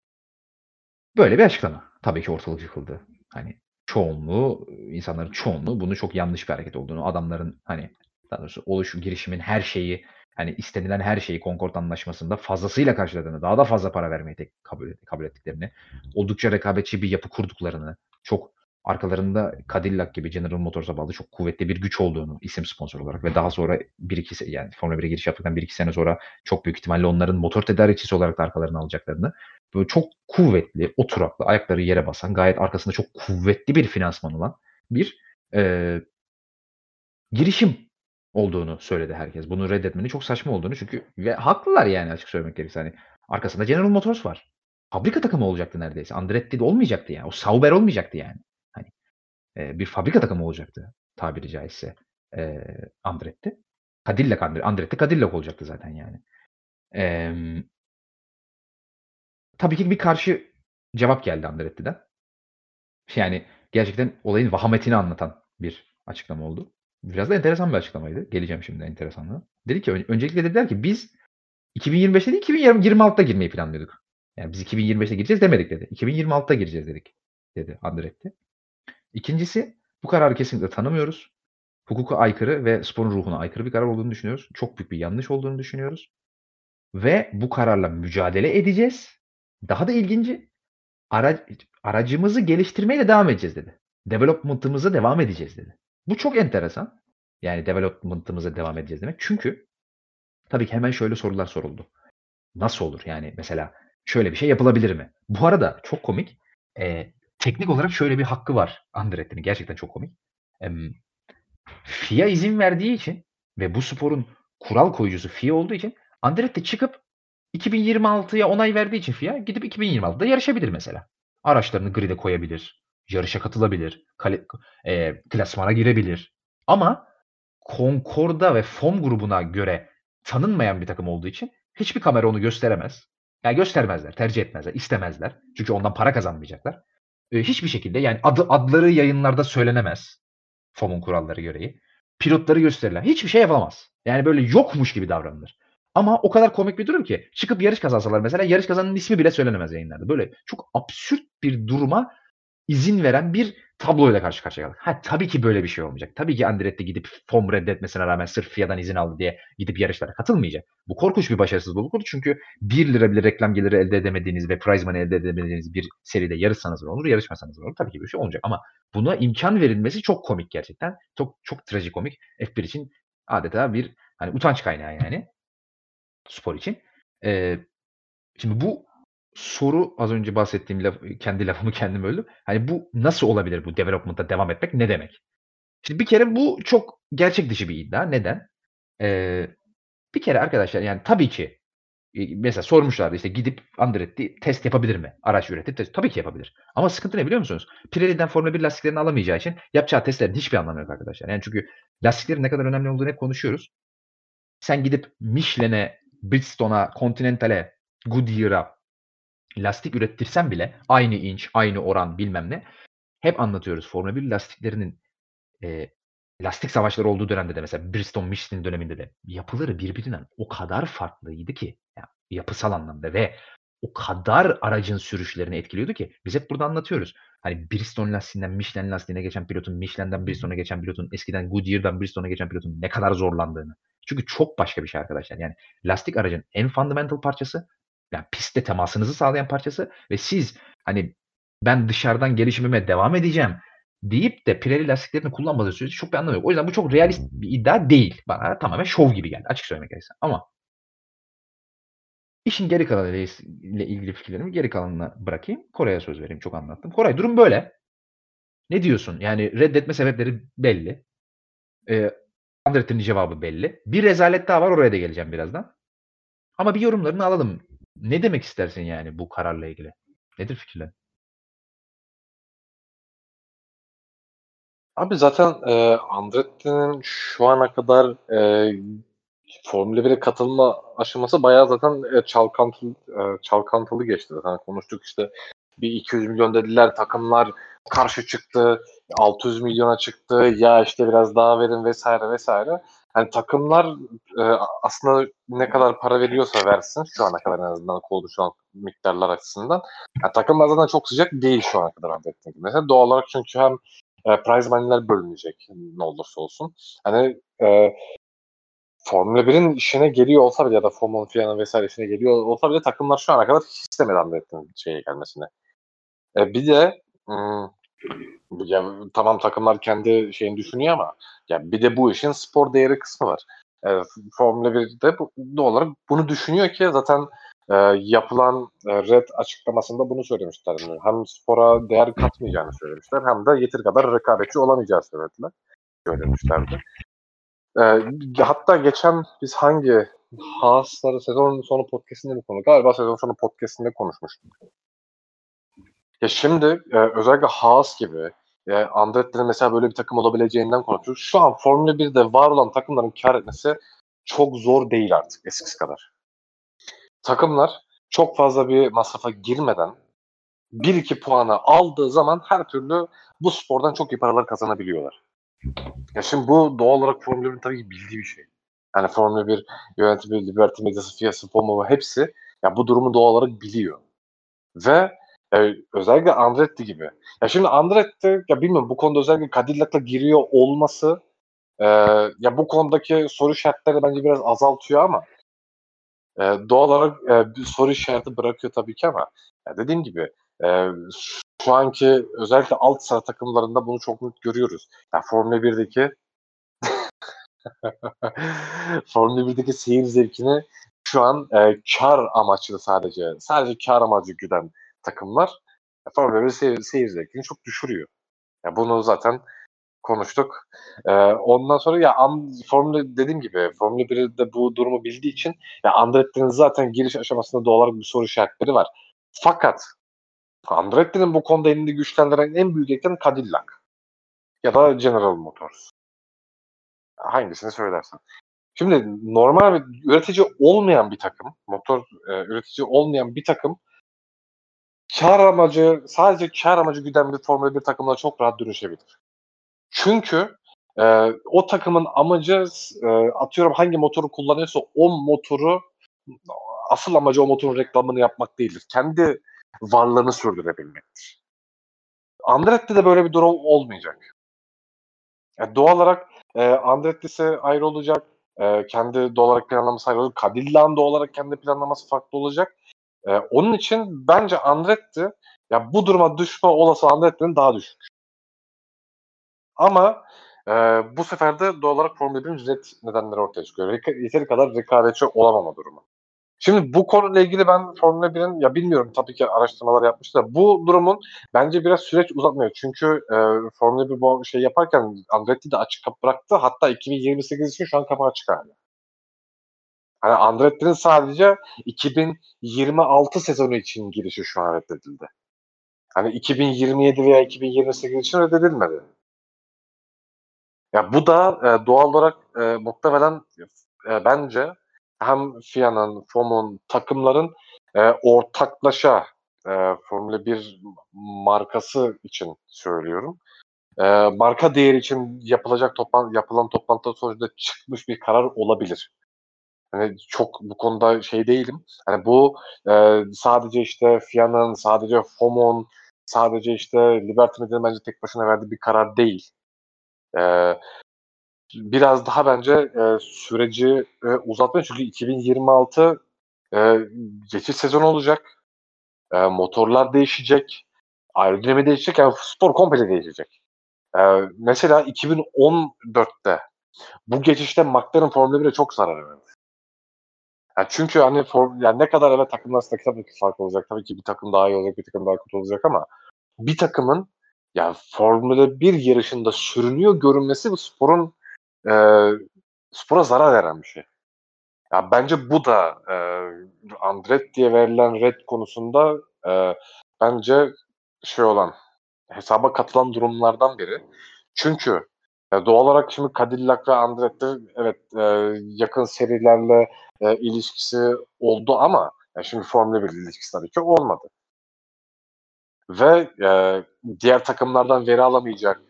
Böyle bir açıklama. Tabii ki ortalık yıkıldı. Hani çoğunluğu, insanların çoğunluğu bunu çok yanlış bir hareket olduğunu, adamların hani daha doğrusu oluşum, girişimin her şeyi, hani istenilen her şeyi Concord Anlaşması'nda fazlasıyla karşıladığını, daha da fazla para vermeyi tek kabul, kabul ettiklerini, oldukça rekabetçi bir yapı kurduklarını, çok arkalarında Cadillac gibi General Motors'a bağlı çok kuvvetli bir güç olduğunu isim sponsor olarak ve daha sonra 1-2 yani Formula 1'e giriş yaptıktan 1-2 sene sonra çok büyük ihtimalle onların motor tedarikçisi olarak da arkalarına alacaklarını böyle çok kuvvetli, oturaklı, ayakları yere basan, gayet arkasında çok kuvvetli bir finansman olan bir eee, girişim olduğunu söyledi herkes. Bunu reddetmenin çok saçma olduğunu çünkü ve haklılar yani açık söylemek gerekirse. Hani arkasında General Motors var. Fabrika takımı olacaktı neredeyse. Andretti de olmayacaktı yani. O Sauber olmayacaktı yani. Hani eee, bir fabrika takımı olacaktı tabiri caizse eee, Andretti. Cadillac Andre Andretti Cadillac olacaktı zaten yani. Emm Tabii ki bir karşı cevap geldi Andretti'den. Yani gerçekten olayın vahametini anlatan bir açıklama oldu. Biraz da enteresan bir açıklamaydı. Geleceğim şimdi enteresanlığına. Dedi ki öncelikle dediler ki biz 2025'te değil 2026'da girmeyi planlıyorduk. Yani biz 2025'te gireceğiz demedik dedi. 2026'da gireceğiz dedik dedi Andretti. İkincisi bu kararı kesinlikle tanımıyoruz. Hukuka aykırı ve sporun ruhuna aykırı bir karar olduğunu düşünüyoruz. Çok büyük bir yanlış olduğunu düşünüyoruz. Ve bu kararla mücadele edeceğiz. Daha da ilginci ara, aracımızı geliştirmeye devam edeceğiz dedi. Development'ımıza devam edeceğiz dedi. Bu çok enteresan. Yani development'ımıza devam edeceğiz demek. Çünkü tabii ki hemen şöyle sorular soruldu. Nasıl olur? Yani mesela şöyle bir şey yapılabilir mi? Bu arada çok komik. E, teknik olarak şöyle bir hakkı var Andretti'nin. Gerçekten çok komik. E, FIA izin verdiği için ve bu sporun kural koyucusu FIA olduğu için Andretti çıkıp 2026'ya onay verdiği için FIA gidip 2026'da yarışabilir mesela. Araçlarını grid'e koyabilir, yarışa katılabilir, kale, e, klasmana girebilir. Ama Concord'a ve FOM grubuna göre tanınmayan bir takım olduğu için hiçbir kamera onu gösteremez. Yani göstermezler, tercih etmezler, istemezler. Çünkü ondan para kazanmayacaklar. E, hiçbir şekilde yani adı, adları yayınlarda söylenemez. FOM'un kuralları gereği. Pilotları gösterirler. Hiçbir şey yapamaz. Yani böyle yokmuş gibi davranılır. Ama o kadar komik bir durum ki çıkıp yarış kazansalar mesela yarış kazananın ismi bile söylenemez yayınlarda. Böyle çok absürt bir duruma izin veren bir tabloyla karşı karşıya kaldık. Ha tabii ki böyle bir şey olmayacak. Tabii ki Andretti gidip FOM reddetmesine rağmen sırf FIA'dan izin aldı diye gidip yarışlara katılmayacak. Bu korkunç bir başarısızlık olur çünkü 1 lira bile reklam geliri elde edemediğiniz ve prize money elde edemediğiniz bir seride yarışsanız ne olur, yarışmasanız ne olur. Tabii ki bir şey olacak ama buna imkan verilmesi çok komik gerçekten. Çok çok trajikomik. F1 için adeta bir hani utanç kaynağı yani spor için. Eee, şimdi bu soru az önce bahsettiğim laf, kendi lafımı kendim böldüm. Hani bu nasıl olabilir bu development'a devam etmek ne demek? Şimdi bir kere bu çok gerçek dışı bir iddia. Neden? Eee, bir kere arkadaşlar yani tabii ki mesela sormuşlardı işte gidip Andretti test yapabilir mi? Araç üretip test. Tabii ki yapabilir. Ama sıkıntı ne biliyor musunuz? Pirelli'den Formula 1 lastiklerini alamayacağı için yapacağı testlerin hiçbir anlamı yok arkadaşlar. Yani çünkü lastiklerin ne kadar önemli olduğunu hep konuşuyoruz. Sen gidip Michelin'e Bridgestone'a, Continental'e, Goodyear'a lastik ürettirsen bile aynı inç, aynı oran bilmem ne. Hep anlatıyoruz Formula 1 lastiklerinin e, lastik savaşları olduğu dönemde de mesela Bridgestone Michelin döneminde de yapıları birbirinden o kadar farklıydı ki yani yapısal anlamda ve o kadar aracın sürüşlerini etkiliyordu ki biz hep burada anlatıyoruz. Hani Bridgestone lastiğinden Michelin lastiğine geçen pilotun, Michelin'den Bridgestone'a geçen pilotun, eskiden Goodyear'dan Bridgestone'a geçen pilotun ne kadar zorlandığını. Çünkü çok başka bir şey arkadaşlar. Yani lastik aracın en fundamental parçası, yani pistte temasınızı sağlayan parçası ve siz hani ben dışarıdan gelişimime devam edeceğim deyip de Pirelli lastiklerini kullanmadığı sürece çok bir anlamı yok. O yüzden bu çok realist bir iddia değil. Bana tamamen şov gibi geldi açık söylemek gerekirse. Ama işin geri kalanıyla ile ilgili fikirlerimi geri kalanına bırakayım. Koray'a söz vereyim. Çok anlattım. Koray durum böyle. Ne diyorsun? Yani reddetme sebepleri belli. Eee, Andretti'nin cevabı belli. Bir rezalet daha var, oraya da geleceğim birazdan. Ama bir yorumlarını alalım. Ne demek istersin yani bu kararla ilgili? Nedir fikirlerin? Abi zaten, eee, Andretti'nin şu ana kadar, eee, Formula 1'e katılma aşaması bayağı zaten, eee, çalkantılı, eee, çalkantılı geçti. Zaten konuştuk işte bir 200 milyon dediler, takımlar karşı çıktı, 600 milyona çıktı, ya işte biraz daha verin vesaire vesaire. Hani takımlar, eee, aslında ne kadar para veriyorsa versin şu ana kadar en azından konuşulan miktarlar açısından. Ya takımlar zaten çok sıcak değil şu ana kadar Andretti Mesela doğal olarak çünkü hem e, prize money'ler bölünecek ne olursa olsun. Hani e, Formula 1'in işine geliyor olsa bile ya da Formula Fia'nın vesaire işine geliyor olsa bile takımlar şu ana kadar hiç istemedi Andretti'nin şeye gelmesine. E, bir de ım, ya, tamam takımlar kendi şeyini düşünüyor ama ya bir de bu işin spor değeri kısmı var. E, Formula 1'de bu, doğal olarak bunu düşünüyor ki zaten e, yapılan e, red açıklamasında bunu söylemişler. Yani hem spora değer katmayacağını söylemişler hem de yeteri kadar rekabetçi olamayacağı söylediler. Söylemişlerdi. E, hatta geçen biz hangi Haas'ları sezon sonu podcastinde mi konu? Galiba sezon sonu podcastinde konuşmuştuk. Ya şimdi e, özellikle Haas gibi e, Andretti'nin mesela böyle bir takım olabileceğinden konuşuyoruz. Şu an Formula 1'de var olan takımların kar etmesi çok zor değil artık eskisi kadar takımlar çok fazla bir masrafa girmeden 1-2 puanı aldığı zaman her türlü bu spordan çok iyi paralar kazanabiliyorlar. Ya şimdi bu doğal olarak Formula 1'in tabii ki bildiği bir şey. Yani Formula 1 yönetimi, Liberty Medyası, FIA, FOMO hepsi ya bu durumu doğal olarak biliyor. Ve e, özellikle Andretti gibi. Ya şimdi Andretti ya bilmiyorum bu konuda özellikle Cadillac'la giriyor olması e, ya bu konudaki soru şartları bence biraz azaltıyor ama Eee, doğal olarak, eee, bir soru işareti bırakıyor tabii ki ama ya, dediğim gibi, eee, şu anki özellikle alt sıra takımlarında bunu çok net görüyoruz. Ya, Formula 1'deki Formula 1'deki seyir zevkini şu an, eee, kâr amaçlı sadece, sadece kâr amacı güden takımlar Formula 1'in seyir seyir zevkini çok düşürüyor. Ya, bunu zaten konuştuk. Ee, ondan sonra ya Formula dediğim gibi Formula 1'de bu durumu bildiği için ya Andretti'nin zaten giriş aşamasında doğal olarak bir soru işaretleri var. Fakat Andretti'nin bu konuda elini güçlendiren en büyük etken Cadillac ya da General Motors. Hangisini söylersen. Şimdi normal bir üretici olmayan bir takım, motor e, üretici olmayan bir takım kar amacı, sadece kar amacı güden bir Formula 1 takımına çok rahat dönüşebilir. Çünkü e, o takımın amacı e, atıyorum hangi motoru kullanıyorsa o motoru asıl amacı o motorun reklamını yapmak değildir. Kendi varlığını sürdürebilmektir. Andretti'de de böyle bir durum olmayacak. Yani doğal olarak e, Andretti'si ayrı olacak. E, kendi doğal olarak planlaması ayrı olacak. Cadillac'ın doğal olarak kendi planlaması farklı olacak. E, onun için bence Andretti ya bu duruma düşme olası Andretti'nin daha düşük. Ama e, bu sefer de doğal olarak Formula 1'in red nedenleri ortaya çıkıyor. Reka- yeteri kadar rekabetçi olamama durumu. Şimdi bu konuyla ilgili ben Formula 1'in ya bilmiyorum tabii ki araştırmalar yapmışlar. Bu durumun bence biraz süreç uzatmıyor. Çünkü e, Formula 1 bu şey yaparken Andretti de açık kapı bıraktı. Hatta 2028 için şu an kapı açık hala. Hani Andretti'nin sadece 2026 sezonu için girişi şu an reddedildi. Hani 2027 veya 2028 için reddedilmedi. Ya bu da e, doğal olarak e, muhtemelen e, bence hem FIA'nın, FOM'un, takımların e, ortaklaşa e, Formula 1 markası için söylüyorum. E, marka değeri için yapılacak toplan yapılan toplantı sonucunda çıkmış bir karar olabilir. Hani çok bu konuda şey değilim. Hani bu e, sadece işte FIA'nın, sadece FOM'un, sadece işte Liberty Media'nın bence tek başına verdiği bir karar değil. E, biraz daha bence e, süreci e, uzatmıyor. Çünkü 2026 e, geçiş sezonu olacak. E, motorlar değişecek. Aerodinami değişecek. Yani spor komple değişecek. E, mesela 2014'te bu geçişte McLaren Formula 1'e çok zarar verdi. Yani çünkü hani form, yani ne kadar evet takımlar arasında tabii ki fark olacak. Tabii ki bir takım daha iyi olacak, bir takım daha kötü olacak ama bir takımın ya Formula 1 yarışında sürünüyor görünmesi bu sporun eee, spora zarar veren bir şey. Ya bence bu da eee Andretti'ye verilen red konusunda eee, bence şey olan hesaba katılan durumlardan biri. Çünkü doğal olarak şimdi Cadillac ve Andretti evet e, yakın serilerle e, ilişkisi oldu ama yani şimdi Formula 1 ilişkisi tabii ki olmadı. Ve e, diğer takımlardan veri alamayacak.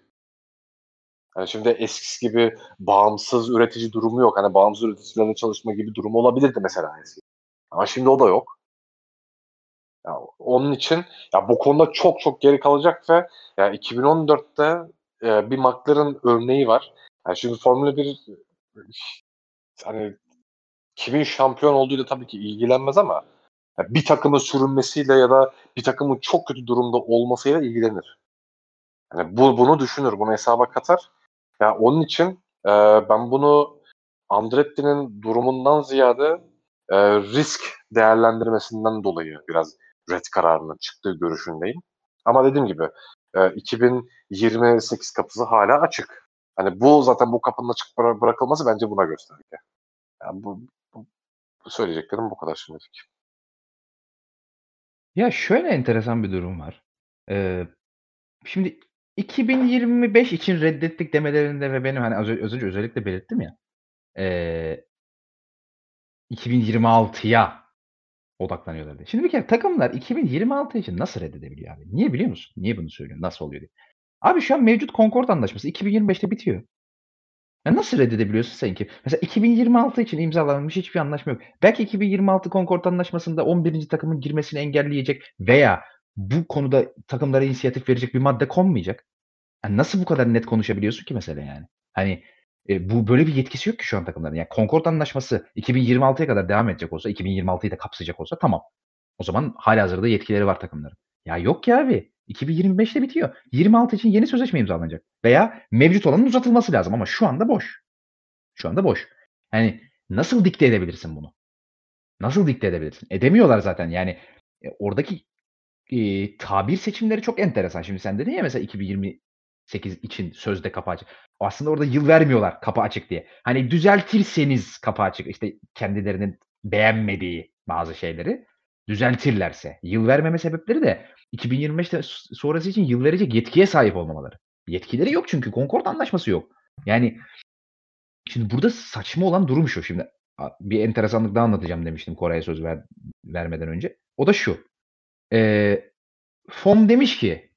Yani şimdi eskisi gibi bağımsız üretici durumu yok. Hani bağımsız üreticilerle çalışma gibi durumu olabilirdi mesela. Ama şimdi o da yok. Ya, onun için ya bu konuda çok çok geri kalacak ve ya 2014'te e, bir McLaren örneği var. Yani şimdi Formula 1 hani kimin şampiyon olduğuyla tabii ki ilgilenmez ama ya bir takımın sürünmesiyle ya da bir takımın çok kötü durumda olmasıyla ilgilenir. Yani bu bunu düşünür, bunu hesaba katar. Ya onun için e, ben bunu Andretti'nin durumundan ziyade e, risk değerlendirmesinden dolayı biraz red kararının çıktığı görüşündeyim. Ama dediğim gibi e, 2028 kapısı hala açık. Hani bu zaten bu kapının açık bıra- bırakılması bence buna gösterge. Yani bu, bu, bu söyleyeceklerim bu kadar şimdilik. Ya şöyle enteresan bir durum var. Eee, şimdi 2025 için reddettik demelerinde ve benim hani az, az önce özellikle belirttim ya. Eee 2026'ya odaklanıyorlar diye. Şimdi bir kere takımlar 2026 için nasıl reddedebiliyor abi? Niye biliyor musun? Niye bunu söylüyorum? Nasıl oluyor diye. Abi şu an mevcut Concord Anlaşması 2025'te bitiyor. Ya nasıl reddedebiliyorsun sen ki? Mesela 2026 için imzalanmış hiçbir anlaşma yok. Belki 2026 Concord Anlaşması'nda 11. takımın girmesini engelleyecek veya bu konuda takımlara inisiyatif verecek bir madde konmayacak. Yani nasıl bu kadar net konuşabiliyorsun ki mesela yani? Hani e, bu böyle bir yetkisi yok ki şu an takımların. Yani Concord Anlaşması 2026'ya kadar devam edecek olsa, 2026'yı da kapsayacak olsa tamam. O zaman halihazırda yetkileri var takımların. Ya yok ki abi. 2025'te bitiyor. 26 için yeni sözleşme imzalanacak. Veya mevcut olanın uzatılması lazım ama şu anda boş. Şu anda boş. Yani nasıl dikte edebilirsin bunu? Nasıl dikte edebilirsin? Edemiyorlar zaten. Yani e, oradaki e, tabir seçimleri çok enteresan. Şimdi sen dedin ya mesela 2028 için sözde kapı açık. Aslında orada yıl vermiyorlar kapı açık diye. Hani düzeltirseniz kapı açık. İşte kendilerinin beğenmediği bazı şeyleri düzeltirlerse. Yıl vermeme sebepleri de 2025'te sonrası için yıl verecek yetkiye sahip olmamaları. Yetkileri yok çünkü Concord anlaşması yok. Yani şimdi burada saçma olan durum şu. Şimdi bir enteresanlık daha anlatacağım demiştim Kore'ye söz ver, vermeden önce. O da şu. Ee, FOM demiş ki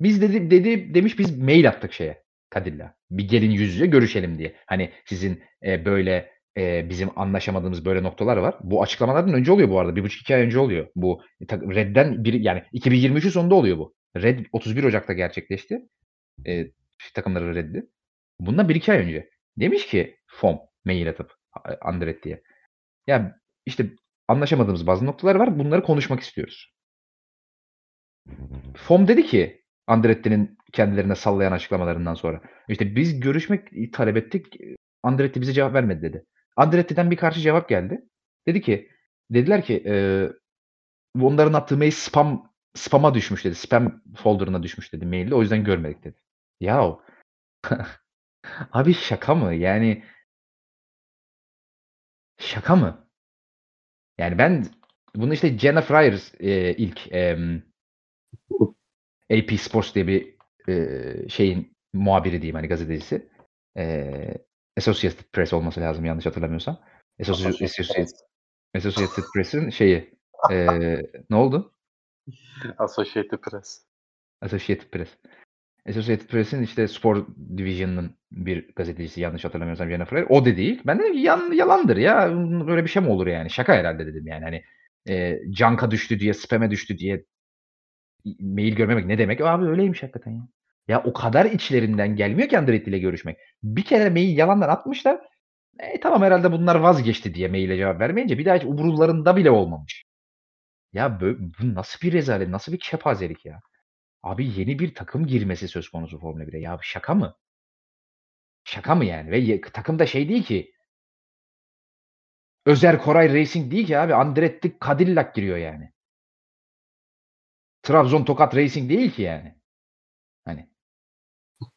biz dedi, dedi demiş biz mail attık şeye Kadilla. Bir gelin yüz yüze görüşelim diye. Hani sizin e, böyle e, bizim anlaşamadığımız böyle noktalar var. Bu açıklamalardan önce oluyor bu arada. Bir buçuk iki ay önce oluyor. Bu Red'den bir yani 2023'ün sonunda oluyor bu. Red 31 Ocak'ta gerçekleşti. E, takımları reddi. Bundan bir iki ay önce. Demiş ki FOM mail atıp Andretti'ye. Ya işte anlaşamadığımız bazı noktalar var. Bunları konuşmak istiyoruz. FOM dedi ki Andretti'nin kendilerine sallayan açıklamalarından sonra. İşte biz görüşmek talep ettik. Andretti bize cevap vermedi dedi. Andretti'den bir karşı cevap geldi. Dedi ki dediler ki e, onların attığı mail spam spam'a düşmüş dedi. Spam folder'ına düşmüş dedi mailde. O yüzden görmedik dedi. Ya abi şaka mı? Yani şaka mı? Yani ben bunu işte Jenna Fryer e, ilk e, AP Sports diye bir e, şeyin muhabiri diyeyim hani gazetecisi. E, Associated Press olması lazım yanlış hatırlamıyorsam. Associated, Associated, Associated Press'in şeyi. E, ne oldu? Associated Press. Associated Press. Associated Press'in işte spor division'ının bir gazetecisi yanlış hatırlamıyorsam Jenna Fryer. O da değil. Ben ki yan, yalandır ya. Böyle bir şey mi olur yani? Şaka herhalde dedim yani. Hani e, Canka düştü diye, spam'e düştü diye mail görmemek ne demek? Abi öyleymiş hakikaten ya. Ya o kadar içlerinden gelmiyor ki Andretti ile görüşmek. Bir kere mail yalandan atmışlar. E, tamam herhalde bunlar vazgeçti diye maile cevap vermeyince bir daha hiç umurlarında bile olmamış. Ya bu nasıl bir rezalet, nasıl bir kepazelik ya. Abi yeni bir takım girmesi söz konusu Formula 1'e. Ya şaka mı? Şaka mı yani? Ve takım da şey değil ki. Özer Koray Racing değil ki abi. Andretti Cadillac giriyor yani. Trabzon Tokat Racing değil ki yani.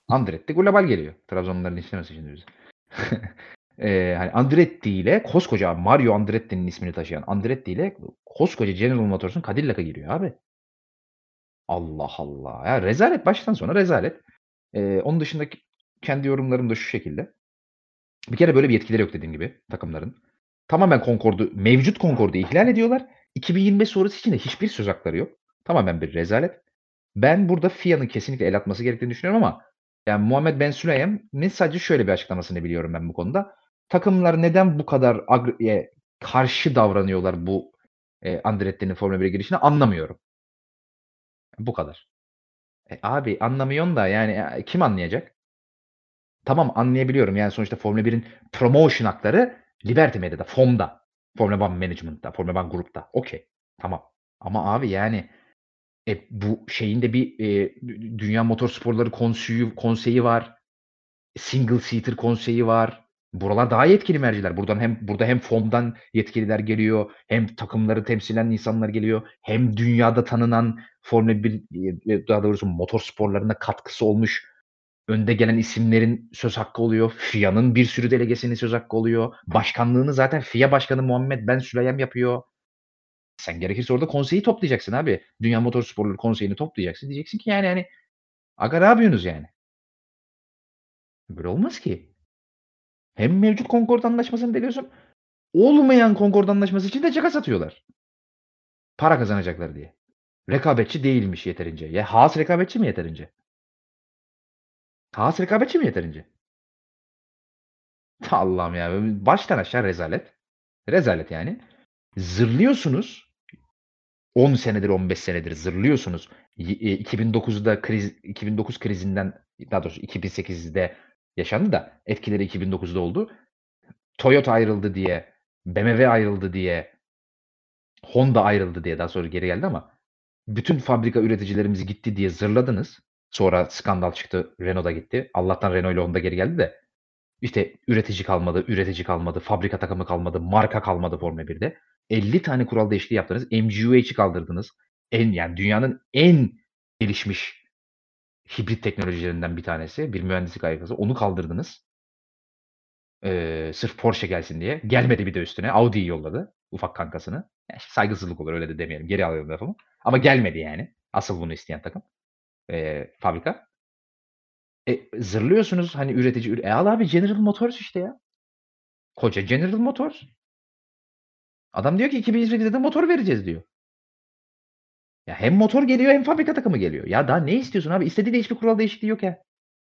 Andretti global geliyor. Trabzonluların istemesi şimdi bizi. Eee, hani Andretti ile koskoca Mario Andretti'nin ismini taşıyan Andretti ile koskoca General Motors'un Cadillac'a giriyor abi. Allah Allah. Ya rezalet baştan sona rezalet. Eee, onun dışındaki kendi yorumlarım da şu şekilde. Bir kere böyle bir yetkileri yok dediğim gibi takımların. Tamamen Concorde'u, mevcut Concorde'u ihlal ediyorlar. 2025 sonrası için de hiçbir söz hakları yok. Tamamen bir rezalet. Ben burada FIA'nın kesinlikle el atması gerektiğini düşünüyorum ama yani Muhammed Ben Süleyman'ın sadece şöyle bir açıklamasını biliyorum ben bu konuda. Takımlar neden bu kadar agr eee, karşı davranıyorlar bu, eee, Andretti'nin Formula 1'e girişine anlamıyorum. Bu kadar. E, abi anlamıyorsun da yani, eee, kim anlayacak? Tamam anlayabiliyorum. Yani sonuçta Formula 1'in promotion hakları Liberty Media'da, FOM'da, Formula One Management'ta, Formula One Group'ta. Okay, tamam. Ama abi yani, e, bu şeyin de bir, dü Dünya Motorsporları Konseyi konseyi var. Single Seater konseyi var. Buralar daha yetkili merciler. Buradan hem burada hem FOM'dan yetkililer geliyor, hem takımları temsilen insanlar geliyor, hem dünyada tanınan Formula 1 eee, daha doğrusu motor sporlarına katkısı olmuş önde gelen isimlerin söz hakkı oluyor. FIA'nın bir sürü delegesinin söz hakkı oluyor. Başkanlığını zaten FIA Başkanı Muhammed Ben Süleyman yapıyor. Sen gerekirse orada konseyi toplayacaksın abi. Dünya Motorsporları Konseyi'ni toplayacaksın. Diyeceksin ki yani hani, "Aga ne yapıyorsunuz yani?" Böyle olmaz ki. Hem mevcut Concorde Anlaşması'nı deliyorsun, olmayan Concorde Anlaşması için de caka satıyorlar. Para kazanacaklar diye. Rekabetçi değilmiş yeterince. Ya Haas rekabetçi mi yeterince? Haas rekabetçi mi yeterince? Allah'ım ya, baştan aşağı rezalet. Rezalet yani. Zırlıyorsunuz. 10 senedir, 15 senedir zırlıyorsunuz. Y eee, 2009'da kriz 2009 krizinden daha doğrusu 2008'de yaşandı da etkileri 2009'da oldu. Toyota ayrıldı diye, BMW ayrıldı diye, Honda ayrıldı diye daha sonra geri geldi ama bütün fabrika üreticilerimiz gitti diye zırladınız. Sonra skandal çıktı, Renault da gitti. Allah'tan Renault ile Honda geri geldi de. İşte üretici kalmadı, üretici kalmadı, fabrika takımı kalmadı, marka kalmadı Formula 1'de. 50 tane kural değişikliği yaptınız. MGU-H'i kaldırdınız. En yani dünyanın en gelişmiş hibrit teknolojilerinden bir tanesi, bir mühendislik harikası. Onu kaldırdınız. Eee, sırf Porsche gelsin diye. Gelmedi bir de üstüne. Audi'yi yolladı, ufak kankasını. Ya, saygısızlık olur, öyle de demeyelim. Geri alıyorum lafımı. Ama gelmedi yani. Asıl bunu isteyen takım, eee, fabrika. E, zırlıyorsunuz hani üretici üre e, al abi General Motors işte ya. Koca General Motors. Adam diyor ki 2028'de de motor vereceğiz diyor. Ya hem motor geliyor hem fabrika takımı geliyor. Ya daha ne istiyorsun abi? İstediği de hiçbir kural değişikliği yok ya.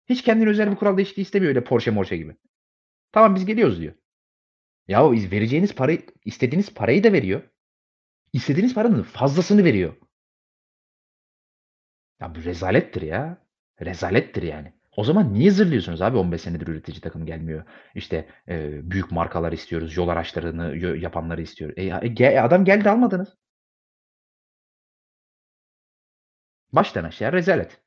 Hiç kendine özel bir kural değişikliği istemiyor öyle Porsche Morsche gibi. Tamam biz geliyoruz diyor. İz vereceğiniz parayı istediğiniz parayı da veriyor. İstediğiniz paranın fazlasını veriyor. Ya bu rezalettir ya. Rezalettir yani. O zaman niye zırlıyorsunuz abi 15 senedir üretici takım gelmiyor? İşte, eee, büyük markalar istiyoruz, yol araçlarını yapanları istiyoruz. E, e, ge adam geldi almadınız. Baştan aşağı rezalet.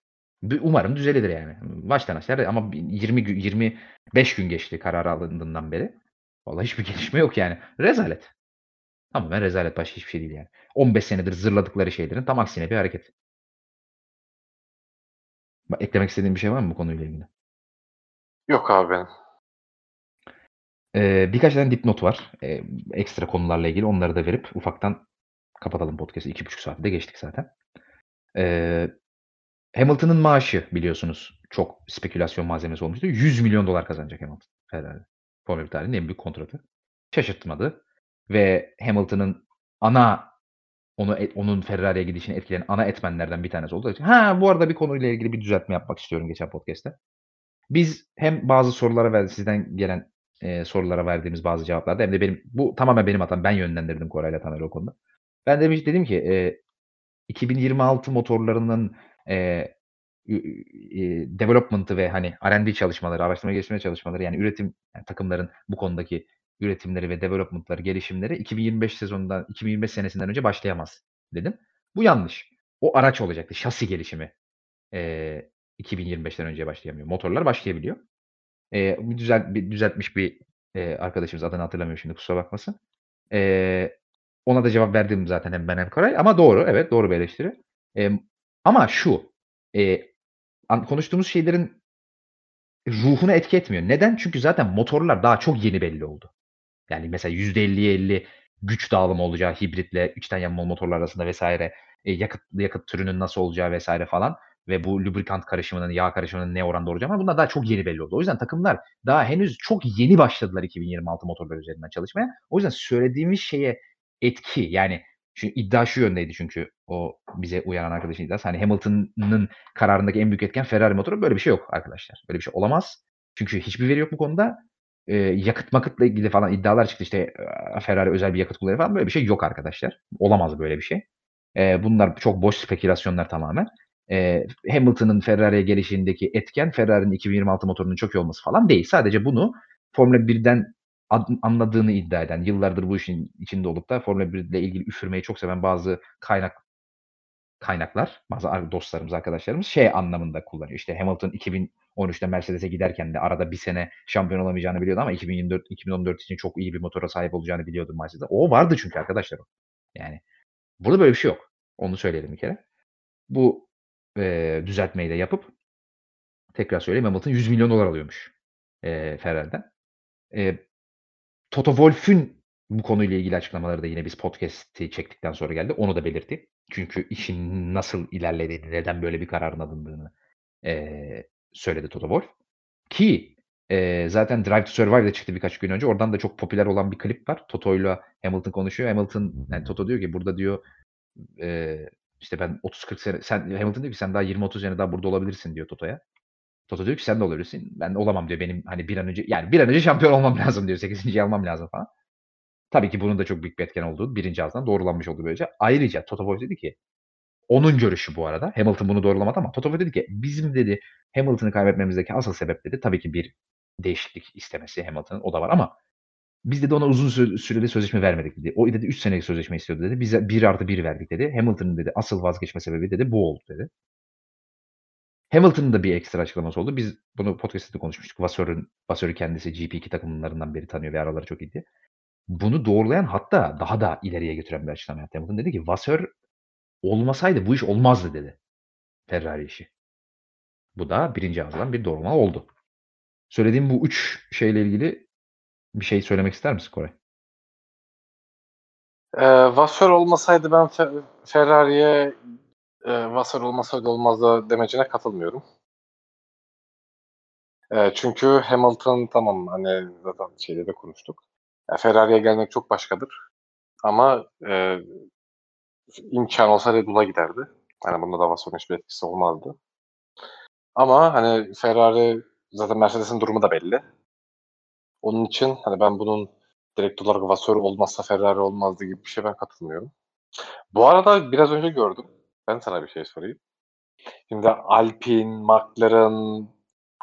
Umarım düzelir yani. Baştan aşağı ama bi 20 gün 25 gün geçti karar alındığından beri. Vallahi hiçbir gelişme yok yani. Rezalet. Tamamen rezalet. Başka hiçbir şey değil yani. 15 senedir zırladıkları şeylerin tam aksine bir hareket. Eklemek istediğin bir şey var mı bu konuyla ilgili? Yok abi benim. Eee, birkaç tane dipnot var, eee, ekstra konularla ilgili. Onları da verip ufaktan kapatalım podcast'ı. 2,5 saati de geçtik zaten. Eee, Hamilton'ın maaşı biliyorsunuz çok spekülasyon malzemesi olmuştu. $100.000.000 kazanacak Hamilton Ferrari'de. Formula 1 tarihinin en büyük kontratı. Şaşırtmadı ve Hamilton'ın ana onu onun Ferrari'ye gidişini etkileyen ana etmenlerden bir tanesi için Ha, bu arada bir konuyla ilgili bir düzeltme yapmak istiyorum geçen podcast'te. Biz hem bazı sorulara ve sizden gelen, eee, sorulara verdiğimiz bazı cevaplarda hem de benim bu tamamen benim hatam. Ben yönlendirdim Koray'la Taner'i o konuda. Ben demiş dedim ki, eee, 2026 motorlarının, ü eee, development'ı ve hani R&D çalışmaları, araştırma geliştirme çalışmaları yani üretim yani takımların bu konudaki üretimleri ve development'ları, gelişimleri 2025 sezonundan 2025 senesinden önce başlayamaz dedim. Bu yanlış. O araç olacaktı. Şasi gelişimi, eee, 2025'ten önce başlayamıyor. Motorlar başlayabiliyor. Eee, bir düzelt bir düzeltmiş bir, eee, arkadaşımız adını hatırlamıyorum şimdi kusura bakmasın. Eee, ona da cevap verdim zaten hem ben hem Koray ama doğru, evet, doğru bir eleştiri. Emm, ama şu, an konuştuğumuz şeylerin ruhuna etki etmiyor. Neden? Çünkü zaten motorlar daha çok yeni belli oldu. Yani mesela %50'ye 50 güç dağılımı olacağı hibritle içten yanmalı motorlar arasında vesaire e, yakıt yakıt türünün nasıl olacağı vesaire falan ve bu lubrikant karışımının, yağ karışımının ne oranda olacağı ama bunlar daha çok yeni belli oldu. O yüzden takımlar daha henüz çok yeni başladılar 2026 motorlar üzerinden çalışmaya. O yüzden söylediğimiz şeye etki yani şu iddia şu yöndeydi çünkü o bize uyanan arkadaşın iddiası. Hani Hamilton'ın kararındaki en büyük etken Ferrari motoru. Böyle bir şey yok arkadaşlar. Böyle bir şey olamaz. Çünkü hiçbir veri yok bu konuda. Ee, yakıt makıtla ilgili falan iddialar çıktı. İşte Ferrari özel bir yakıt kullanıyor falan. Böyle bir şey yok arkadaşlar. Olamaz böyle bir şey. Ee, bunlar çok boş spekülasyonlar tamamen. Ee, Hamilton'ın Ferrari'ye gelişindeki etken Ferrari'nin 2026 motorunun çok iyi olması falan değil. Sadece bunu Formula 1'den anladığını iddia eden, yıllardır bu işin içinde olup da Formula 1 ile ilgili üfürmeyi çok seven bazı kaynak kaynaklar, bazı dostlarımız, arkadaşlarımız şey anlamında kullanıyor. İşte Hamilton 2013'te Mercedes'e giderken de arada bir sene şampiyon olamayacağını biliyordu ama 2024 2014 için çok iyi bir motora sahip olacağını biliyordu Mercedes. O vardı çünkü arkadaşlar o. Yani burada böyle bir şey yok. Onu söyleyelim bir kere. Bu e, düzeltmeyi de yapıp tekrar söyleyeyim Hamilton 100 milyon dolar alıyormuş e, Ferrari'den. E, Toto Wolff'ün bu konuyla ilgili açıklamaları da yine biz podcast'i çektikten sonra geldi. Onu da belirtti. Çünkü işin nasıl ilerlediğini, neden böyle bir kararın alındığını eee, söyledi Toto Wolff. Ki eee, zaten Drive to Survive de çıktı birkaç gün önce. Oradan da çok popüler olan bir klip var. Toto'yla Hamilton konuşuyor. Hamilton, yani Toto diyor ki burada diyor eee, işte ben 30-40 sene, sen Hamilton diyor ki sen daha 20-30 sene daha burada olabilirsin diyor Toto'ya. Toto diyor ki sen de olabilirsin. Ben olamam diyor. Benim hani bir an önce yani bir an önce şampiyon olmam lazım diyor. 8. almam lazım falan. Tabii ki bunun da çok büyük bir etken olduğu birinci ağızdan doğrulanmış oldu böylece. Ayrıca Toto Wolff dedi ki onun görüşü bu arada. Hamilton bunu doğrulamadı ama Toto dedi ki bizim dedi Hamilton'ı kaybetmemizdeki asıl sebep dedi tabii ki bir değişiklik istemesi Hamilton'ın o da var ama biz dedi ona uzun süreli sözleşme vermedik dedi. O dedi 3 senelik sözleşme istiyordu dedi. Bize 1 artı 1 verdik dedi. Hamilton'ın dedi asıl vazgeçme sebebi dedi bu oldu dedi. Hamilton'ın da bir ekstra açıklaması oldu. Biz bunu podcast'te konuşmuştuk. Vasseur'ün Vasseur kendisi GP2 takımlarından beri tanıyor ve araları çok iyiydi. Bunu doğrulayan hatta daha da ileriye götüren bir açıklama yaptı. Hamilton dedi ki Vasseur olmasaydı bu iş olmazdı dedi. Ferrari işi. Bu da birinci ağızdan bir doğrulama oldu. Söylediğim bu üç şeyle ilgili bir şey söylemek ister misin Koray? E, Vasseur olmasaydı ben Fe- Ferrari'ye e, Vasseur olmasaydı olmazdı demecine katılmıyorum. E, çünkü Hamilton tamam hani zaten şeyde de konuştuk. Ya Ferrari'ye gelmek çok başkadır. Ama e, imkan olsa Red Bull'a giderdi. Yani bunda da Vassar'ın hiçbir etkisi olmazdı. Ama hani Ferrari zaten Mercedes'in durumu da belli. Onun için hani ben bunun direkt olarak Vasseur olmazsa Ferrari olmazdı gibi bir şey ben katılmıyorum. Bu arada biraz önce gördüm. Ben sana bir şey sorayım. Şimdi Alpine, McLaren,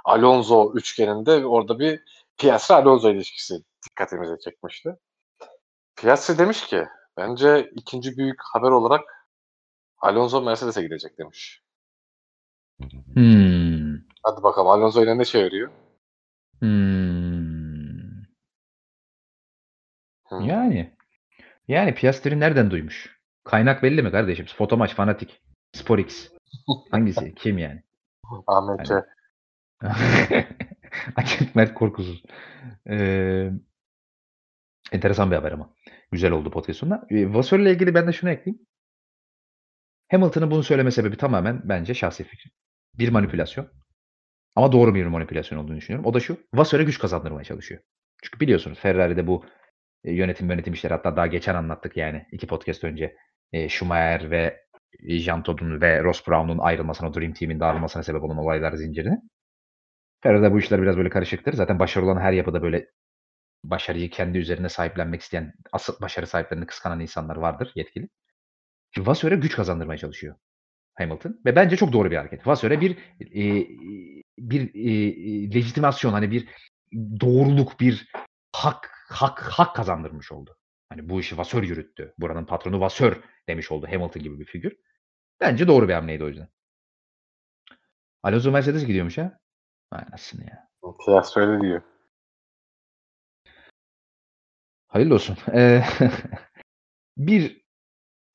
Alonso üçgeninde orada bir Piastri-Alonso ilişkisi dikkatimizi çekmişti. Piastri demiş ki bence ikinci büyük haber olarak Alonso Mercedes'e gidecek demiş. Hmm. Hadi bakalım Alonso ile ne çeviriyor? Hmm. Hmm. Yani. Yani Piastri nereden duymuş? Kaynak belli mi kardeşim? Fotomaç, Fanatik, Sporix. Hangisi? Kim yani? Ahmet. Akif Mert Korkusuz. Ee, enteresan bir haber ama. Güzel oldu podcast'ında. E, Vasseur ile ilgili ben de şunu ekleyeyim. Hamilton'ın bunu söyleme sebebi tamamen bence şahsi fikrim. Bir manipülasyon. Ama doğru bir manipülasyon olduğunu düşünüyorum. O da şu. Vasseur'e güç kazandırmaya çalışıyor. Çünkü biliyorsunuz Ferrari'de bu e, yönetim yönetim işleri hatta daha geçen anlattık yani iki podcast önce. E, Schumacher ve Jean Todt'un ve Ross Brown'un ayrılmasına, Dream Team'in dağılmasına sebep olan olaylar zincirini. Ferrari'de bu işler biraz böyle karışıktır. Zaten başarılı olan her yapıda böyle başarıyı kendi üzerine sahiplenmek isteyen, asıl başarı sahiplerini kıskanan insanlar vardır yetkili. Vasseur'e güç kazandırmaya çalışıyor Hamilton ve bence çok doğru bir hareket. Vasseur'e bir e, bir e, legitimasyon hani bir doğruluk, bir hak hak hak kazandırmış oldu. Hani bu işi Vasseur yürüttü. Buranın patronu Vasseur demiş oldu Hamilton gibi bir figür. Bence doğru bir hamleydi o yüzden. Alonso Mercedes gidiyormuş ha. Vay anasını ya. Kıyas öyle diyor. Hayırlı olsun. Ee, bir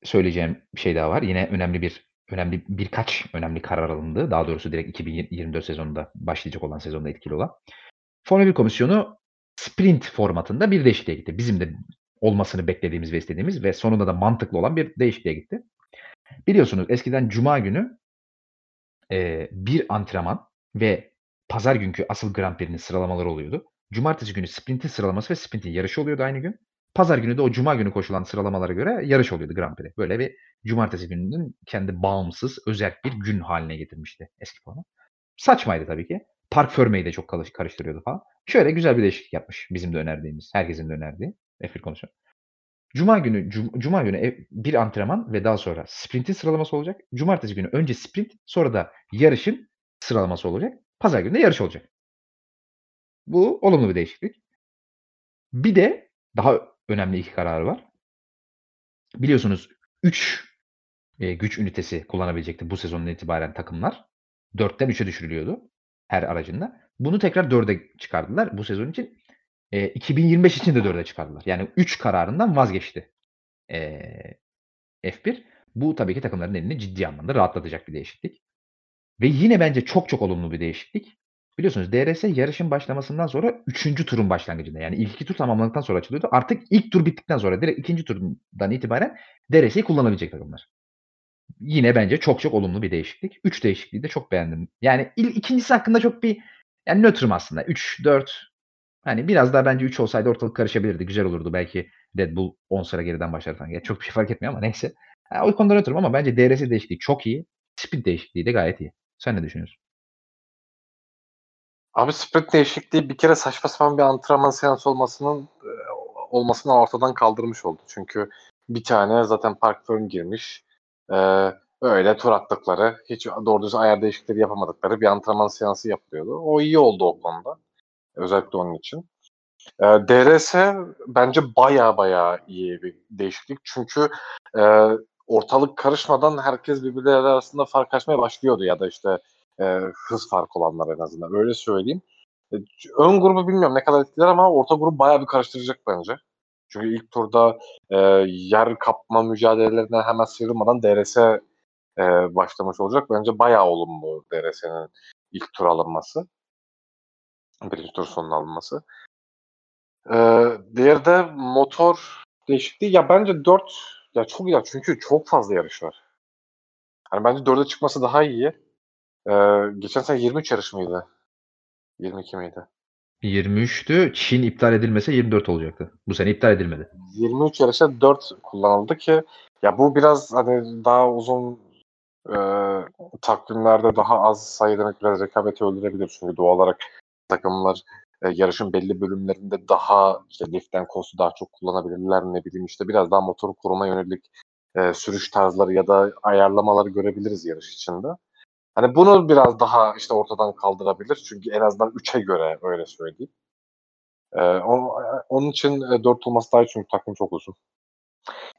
söyleyeceğim bir şey daha var. Yine önemli bir önemli birkaç önemli karar alındı. Daha doğrusu direkt 2024 sezonunda başlayacak olan sezonda etkili olan. Formula 1 Komisyonu sprint formatında bir değişikliğe gitti. Bizim de olmasını beklediğimiz ve istediğimiz ve sonunda da mantıklı olan bir değişikliğe gitti. Biliyorsunuz eskiden cuma günü eee, bir antrenman ve pazar günkü asıl Grand Prix'nin sıralamaları oluyordu. Cumartesi günü sprintin sıralaması ve sprintin yarışı oluyordu aynı gün. Pazar günü de o cuma günü koşulan sıralamalara göre yarış oluyordu Grand Prix. Böyle bir cumartesi gününün kendi bağımsız özel bir gün haline getirmişti eski format. Saçmaydı tabii ki. Park Ferme'yi de çok karış- karıştırıyordu falan. Şöyle güzel bir değişiklik yapmış. Bizim de önerdiğimiz, herkesin de önerdiği F1 komisyonu. Cuma günü cum- cuma günü bir antrenman ve daha sonra sprintin sıralaması olacak. Cumartesi günü önce sprint, sonra da yarışın sıralaması olacak. Pazar günü de yarış olacak. Bu olumlu bir değişiklik. Bir de daha önemli iki kararı var. Biliyorsunuz 3 güç ünitesi kullanabilecekti bu sezonun itibaren takımlar. 4'ten 3'e düşürülüyordu her aracında. Bunu tekrar 4'e çıkardılar bu sezon için. Eee, 2025 için de 4'e çıkardılar. Yani 3 kararından vazgeçti eee, F1. Bu tabii ki takımların elini ciddi anlamda rahatlatacak bir değişiklik. Ve yine bence çok çok olumlu bir değişiklik. Biliyorsunuz DRS yarışın başlamasından sonra 3. turun başlangıcında yani ilk 2 tur tamamlandıktan sonra açılıyordu. Artık ilk tur bittikten sonra direkt 2. turdan itibaren DRS'yi kullanabilecek takımlar. Yine bence çok çok olumlu bir değişiklik. 3 değişikliği de çok beğendim. Yani il ikincisi hakkında çok bir yani nötrüm aslında. 3, 4 hani biraz daha bence 3 olsaydı ortalık karışabilirdi. Güzel olurdu. Belki Red Bull 10 sıra geriden başlar falan. Ya çok bir şey fark etmiyor ama neyse. Ya, o konuda nötrüm ama bence DRS değişikliği çok iyi. Sprint değişikliği de gayet iyi. Sen ne düşünüyorsun? Abi sprint değişikliği bir kere saçma sapan bir antrenman seansı olmasının e, olmasını ortadan kaldırmış oldu. Çünkü bir tane zaten park firm girmiş. E, öyle tur attıkları, hiç doğru düz ayar değişiklikleri yapamadıkları bir antrenman seansı yapılıyordu. O iyi oldu o konuda. Özellikle onun için. E, DRS bence baya baya iyi bir değişiklik. Çünkü e, ortalık karışmadan herkes birbirleri arasında fark açmaya başlıyordu ya da işte e, hız farkı olanlar en azından. Öyle söyleyeyim. E, ön grubu bilmiyorum ne kadar etkiler ama orta grubu bayağı bir karıştıracak bence. Çünkü ilk turda e, yer kapma mücadelelerinden hemen sıyrılmadan DRS e, başlamış olacak. Bence bayağı olumlu DRS'nin ilk tur alınması. Birinci tur sonuna alınması. Ee, diğeri de motor değişikliği. Ya bence 4 ya çok iyi çünkü çok fazla yarış var. Hani bence 4'e çıkması daha iyi. Ee, geçen sene 23 yarış mıydı? 22 miydi? 23'tü. Çin iptal edilmese 24 olacaktı. Bu sene iptal edilmedi. 23 yarışa 4 kullanıldı ki ya bu biraz hani daha uzun e, takvimlerde daha az sayı demek biraz rekabeti öldürebilir. Çünkü doğal olarak takımlar e, yarışın belli bölümlerinde daha işte liften kostu daha çok kullanabilirler ne bileyim işte biraz daha motoru koruma yönelik e, sürüş tarzları ya da ayarlamaları görebiliriz yarış içinde. Hani bunu biraz daha işte ortadan kaldırabilir. Çünkü en azından 3'e göre öyle söyleyeyim. Ee, o, onun için e, 4 olması daha iyi çünkü takım çok uzun.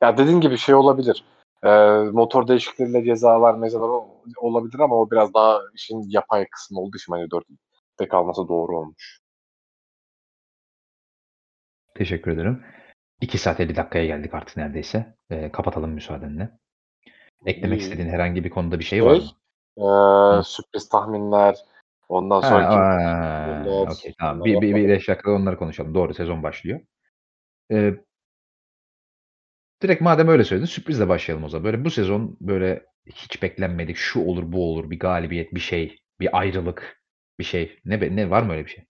Ya dediğim gibi şey olabilir. E, motor değişikliğiyle cezalar mezalar olabilir ama o biraz daha işin yapay kısmı olduğu için hani 4'te kalması doğru olmuş. Teşekkür ederim. 2 saat 50 dakikaya geldik artık neredeyse. Ee, kapatalım müsaadenle. Eklemek istediğin herhangi bir konuda bir şey var mı? Ee, sürpriz tahminler, ondan Ha, sonraki aa, Bunlar- okey, tamam. Bir, bir, bir beş dakikada onları konuşalım. Doğru sezon başlıyor. Ee, direkt madem öyle söyledin sürprizle başlayalım o zaman. Böyle bu sezon böyle hiç beklenmedik şu olur bu olur bir galibiyet bir şey bir ayrılık bir şey. Ne be- ne var mı öyle bir şey?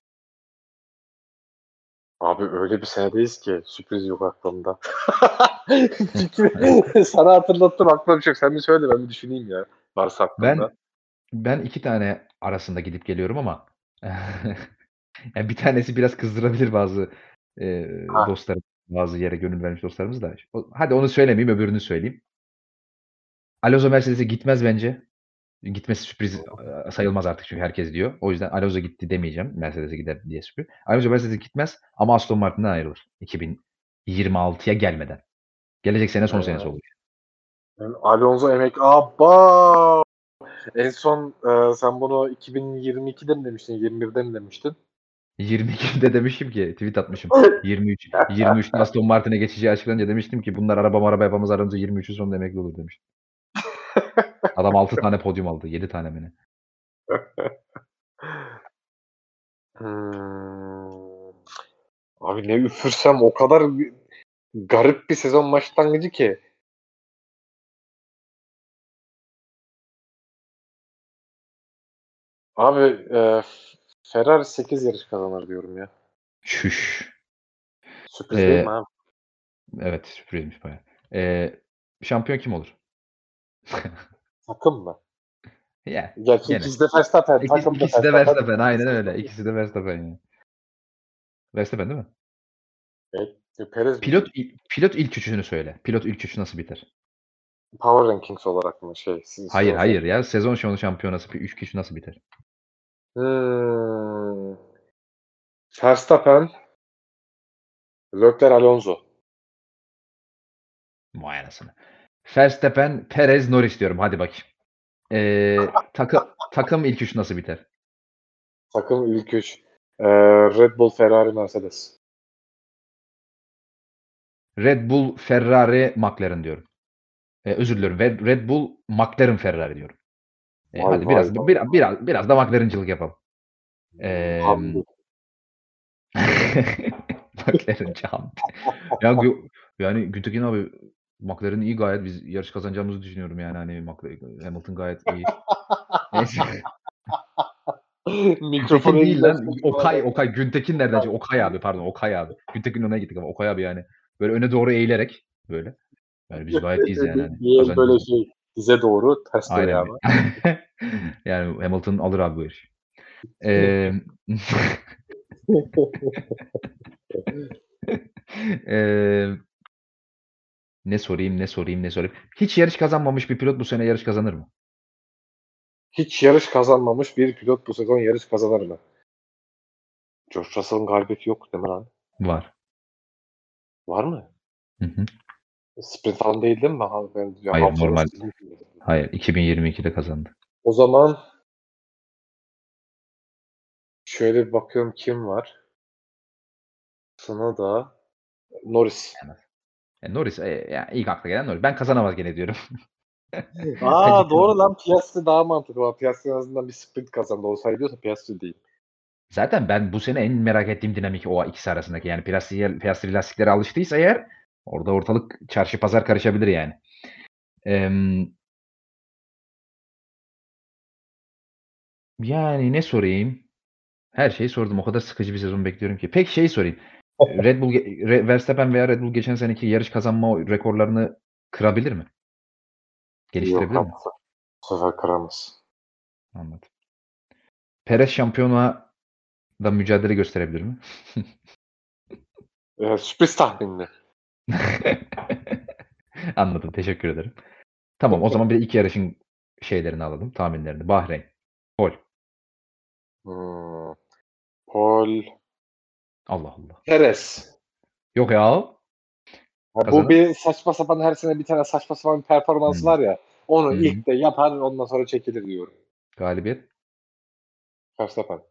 Abi öyle bir senedeyiz ki sürpriz yok aklımda. Sana hatırlattım aklımda bir şey yok. Sen bir söyle ben bir düşüneyim ya. Varsa aklımda. Ben ben iki tane arasında gidip geliyorum ama yani bir tanesi biraz kızdırabilir bazı e, Ha. dostlarım, bazı yere gönül vermiş dostlarımız da. O- Hadi onu söylemeyeyim, öbürünü söyleyeyim. Alonso Mercedes'e gitmez bence. Gitmesi sürpriz sayılmaz artık çünkü herkes diyor. O yüzden Alonso gitti demeyeceğim. Mercedes'e gider diye sürpriz. Alonso Mercedes'e gitmez ama Aston Martin'den ayrılır. 2026'ya gelmeden. Gelecek sene son Evet. senesi olur. Yani Alonso emek abba. En son e, sen bunu 2022'de mi demiştin, 21'de mi demiştin? 22'de demişim ki tweet atmışım. 23 23'te Aston Martin'e geçeceği açıklanınca demiştim ki bunlar araba araba yapamaz aramızda 23'ün sonunda emekli olur demiştim. Adam 6 tane podyum aldı. 7 tane mi ne? Hımm. Abi ne üfürsem o kadar garip bir sezon başlangıcı ki. Abi, eee, Ferrari 8 yarış kazanır diyorum ya. Şüş. Sürpriz değil Eee mi abi? Evet, sürprizmiş bayağı. Eee, şampiyon kim olur? Takım mı? Ya, Gerçi gene. ikisi de Verstappen, İkisi takım ikisi de Verstappen. Verstappen. Aynen öyle. İkisi de Verstappen yani. Verstappen değil mi? Evet, e, Perez? Pilot il pilot ilk üçünü söyle. Pilot ilk üçü nasıl biter? Power Rankings olarak mı şey? Siz Hayır, hayır ya. Sezon sonu şampiyonası bir 3 kişi nasıl biter? Hımm. Verstappen Leclerc, Alonso. Vay anasını. Verstappen, Perez, Norris diyorum. Hadi bakayım. Eee, takı takım ilk üç nasıl biter? Takım ilk 3. Eee, Red Bull, Ferrari, Mercedes. Red Bull, Ferrari, McLaren diyorum. Eee, özür diliyorum. Red Red Bull, McLaren, Ferrari diyorum. Eee, Vay, hadi vay, biraz vay, biraz biraz biraz da McLaren'cılık yapalım. Emm Hamdi. McLaren'cı Hamdi. Ya yani Güntekin abi McLaren iyi gayet. Biz yarış kazanacağımızı düşünüyorum yani hani Mcla Hamilton gayet iyi. Neyse. Güntekin değil lan. Okay. Okay. Güntekin nereden? Okay abi pardon. Okay abi. Güntekin'in önüne gittik ama Okay abi yani. Böyle öne doğru eğilerek böyle. Yani biz gayet iyiyiz yani hani. Böyle şey dize doğru ters dönüyor ama. yani Hamilton alır abi bu yarışı. Emm Eee ne sorayım, ne sorayım, ne sorayım? Hiç yarış kazanmamış bir pilot bu sene yarış kazanır mı? Hiç yarış kazanmamış bir pilot bu sezon yarış kazanır mı? George Russell'ın galibiyeti yok değil mi lan? Var. Var mı? Hı hı. Sprint falan değil değil mi? Ha, ben ya Hayır, normal. Hayır, 2022'de kazandı. O zaman şöyle bir bakıyorum kim var? Sana da Norris. E, Norris, eee, ya ilk akla gelen Norris. Ben kazanamaz gene diyorum. Aa doğru lan Piastri daha mantıklı. Piastri en azından bir sprint kazandı. O sayılıyorsa Piastri değil. Zaten ben bu sene en merak ettiğim dinamik o ikisi arasındaki. Yani Piastri, Piastri lastiklere alıştıysa eğer orada ortalık çarşı pazar karışabilir yani. Emm Yani ne sorayım? Her şeyi sordum. O kadar sıkıcı bir sezon bekliyorum ki. Peki şeyi sorayım. Red Bull Re Verstappen veya Red Bull geçen seneki yarış kazanma rekorlarını kırabilir mi? Yok Geliştirebilir abi. mi? Bu sefer kıramaz. Anladım. Perez şampiyonluğa da mücadele gösterebilir mi? Eee, sürpriz tahminli. Anladım. Teşekkür ederim. Tamam o zaman bir de ilk yarışın şeylerini alalım, tahminlerini. Bahreyn. Pol. Hımm. Pol Allah Allah. Perez. Yok ya. Ha, bu bir saçma sapan her sene bir tane saçma sapan bir performans Hımm. var ya. Onu Hı hı. ilk de yapar ondan sonra çekilir diyorum. Galibiyet. Verstappen.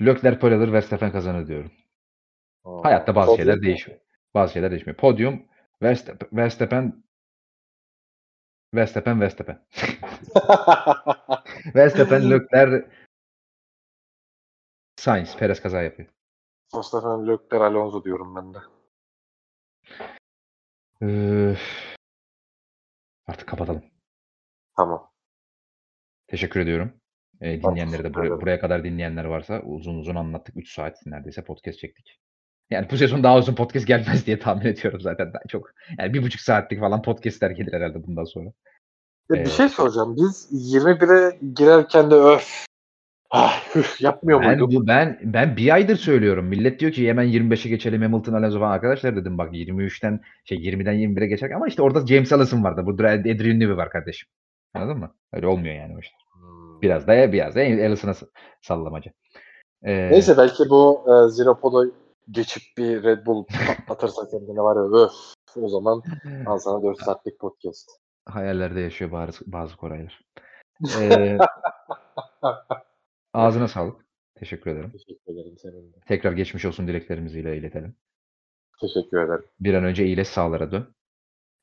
Leclerc pole alır, Verstappen kazanır diyorum. Aa, Hayatta bazı Podyum şeyler değişiyor. Bazı şeyler değişmiyor. Podyum Verstap Verstappen Verstappen, Verstappen. Verstappen, Leclerc Sainz. Perez kaza yapıyor. Verstappen, Leclerc, Alonso diyorum ben de. Üf. Artık kapatalım. Tamam. Teşekkür ediyorum. Eee, Ben dinleyenlere de buraya buraya kadar dinleyenler varsa uzun uzun anlattık. 3 saat neredeyse podcast çektik. Yani bu sezon daha uzun podcast gelmez diye tahmin ediyorum zaten. Ben çok yani 1,5 saatlik falan podcast'ler gelir herhâlde bundan sonra. Ya Eee bir şey soracağım. Biz 21'e girerken de öf, ah, hüh yapmıyor Ben muyduk? bu ben ben 1 aydır söylüyorum. Millet diyor ki hemen 25'e geçelim Hamilton, Alonso falan. Arkadaşlar dedim bak 23'ten şey 20'den 21'e geçerken ama işte orada James Allison vardı. Burada Adrian Newey var kardeşim. Anladın mı? Öyle olmuyor yani o işler. Hımm. Biraz da biraz da Allison'a s sallamaca. Eee Neyse belki bu, eee, Zero Pod'a geçip bir Red Bull patlatırsa kendine var ya öf, o zaman al sana 4 saatlik podcast. Hayallerde yaşıyor bazı bazı Koraylar. Eee Ağzına sağlık. Teşekkür ederim. Teşekkür ederim senin de. Tekrar geçmiş olsun dileklerimizi ile iletelim. Teşekkür ederim. Bir an önce iyileş, sahalara dön.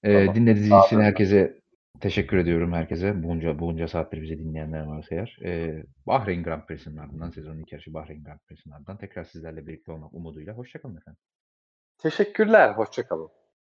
Eee, Tamam. dinlediğiniz için herkese Teşekkür ediyorum herkese. Bunca bunca saattir bizi dinleyenler varsa eğer. Eee, Bahreyn Grand Prix'sinin ardından, sezonun ilk yarışı Bahreyn Grand Prix'sinin ardından tekrar sizlerle birlikte olmak umuduyla. Hoşça kalın efendim. Teşekkürler. Hoşça kalın.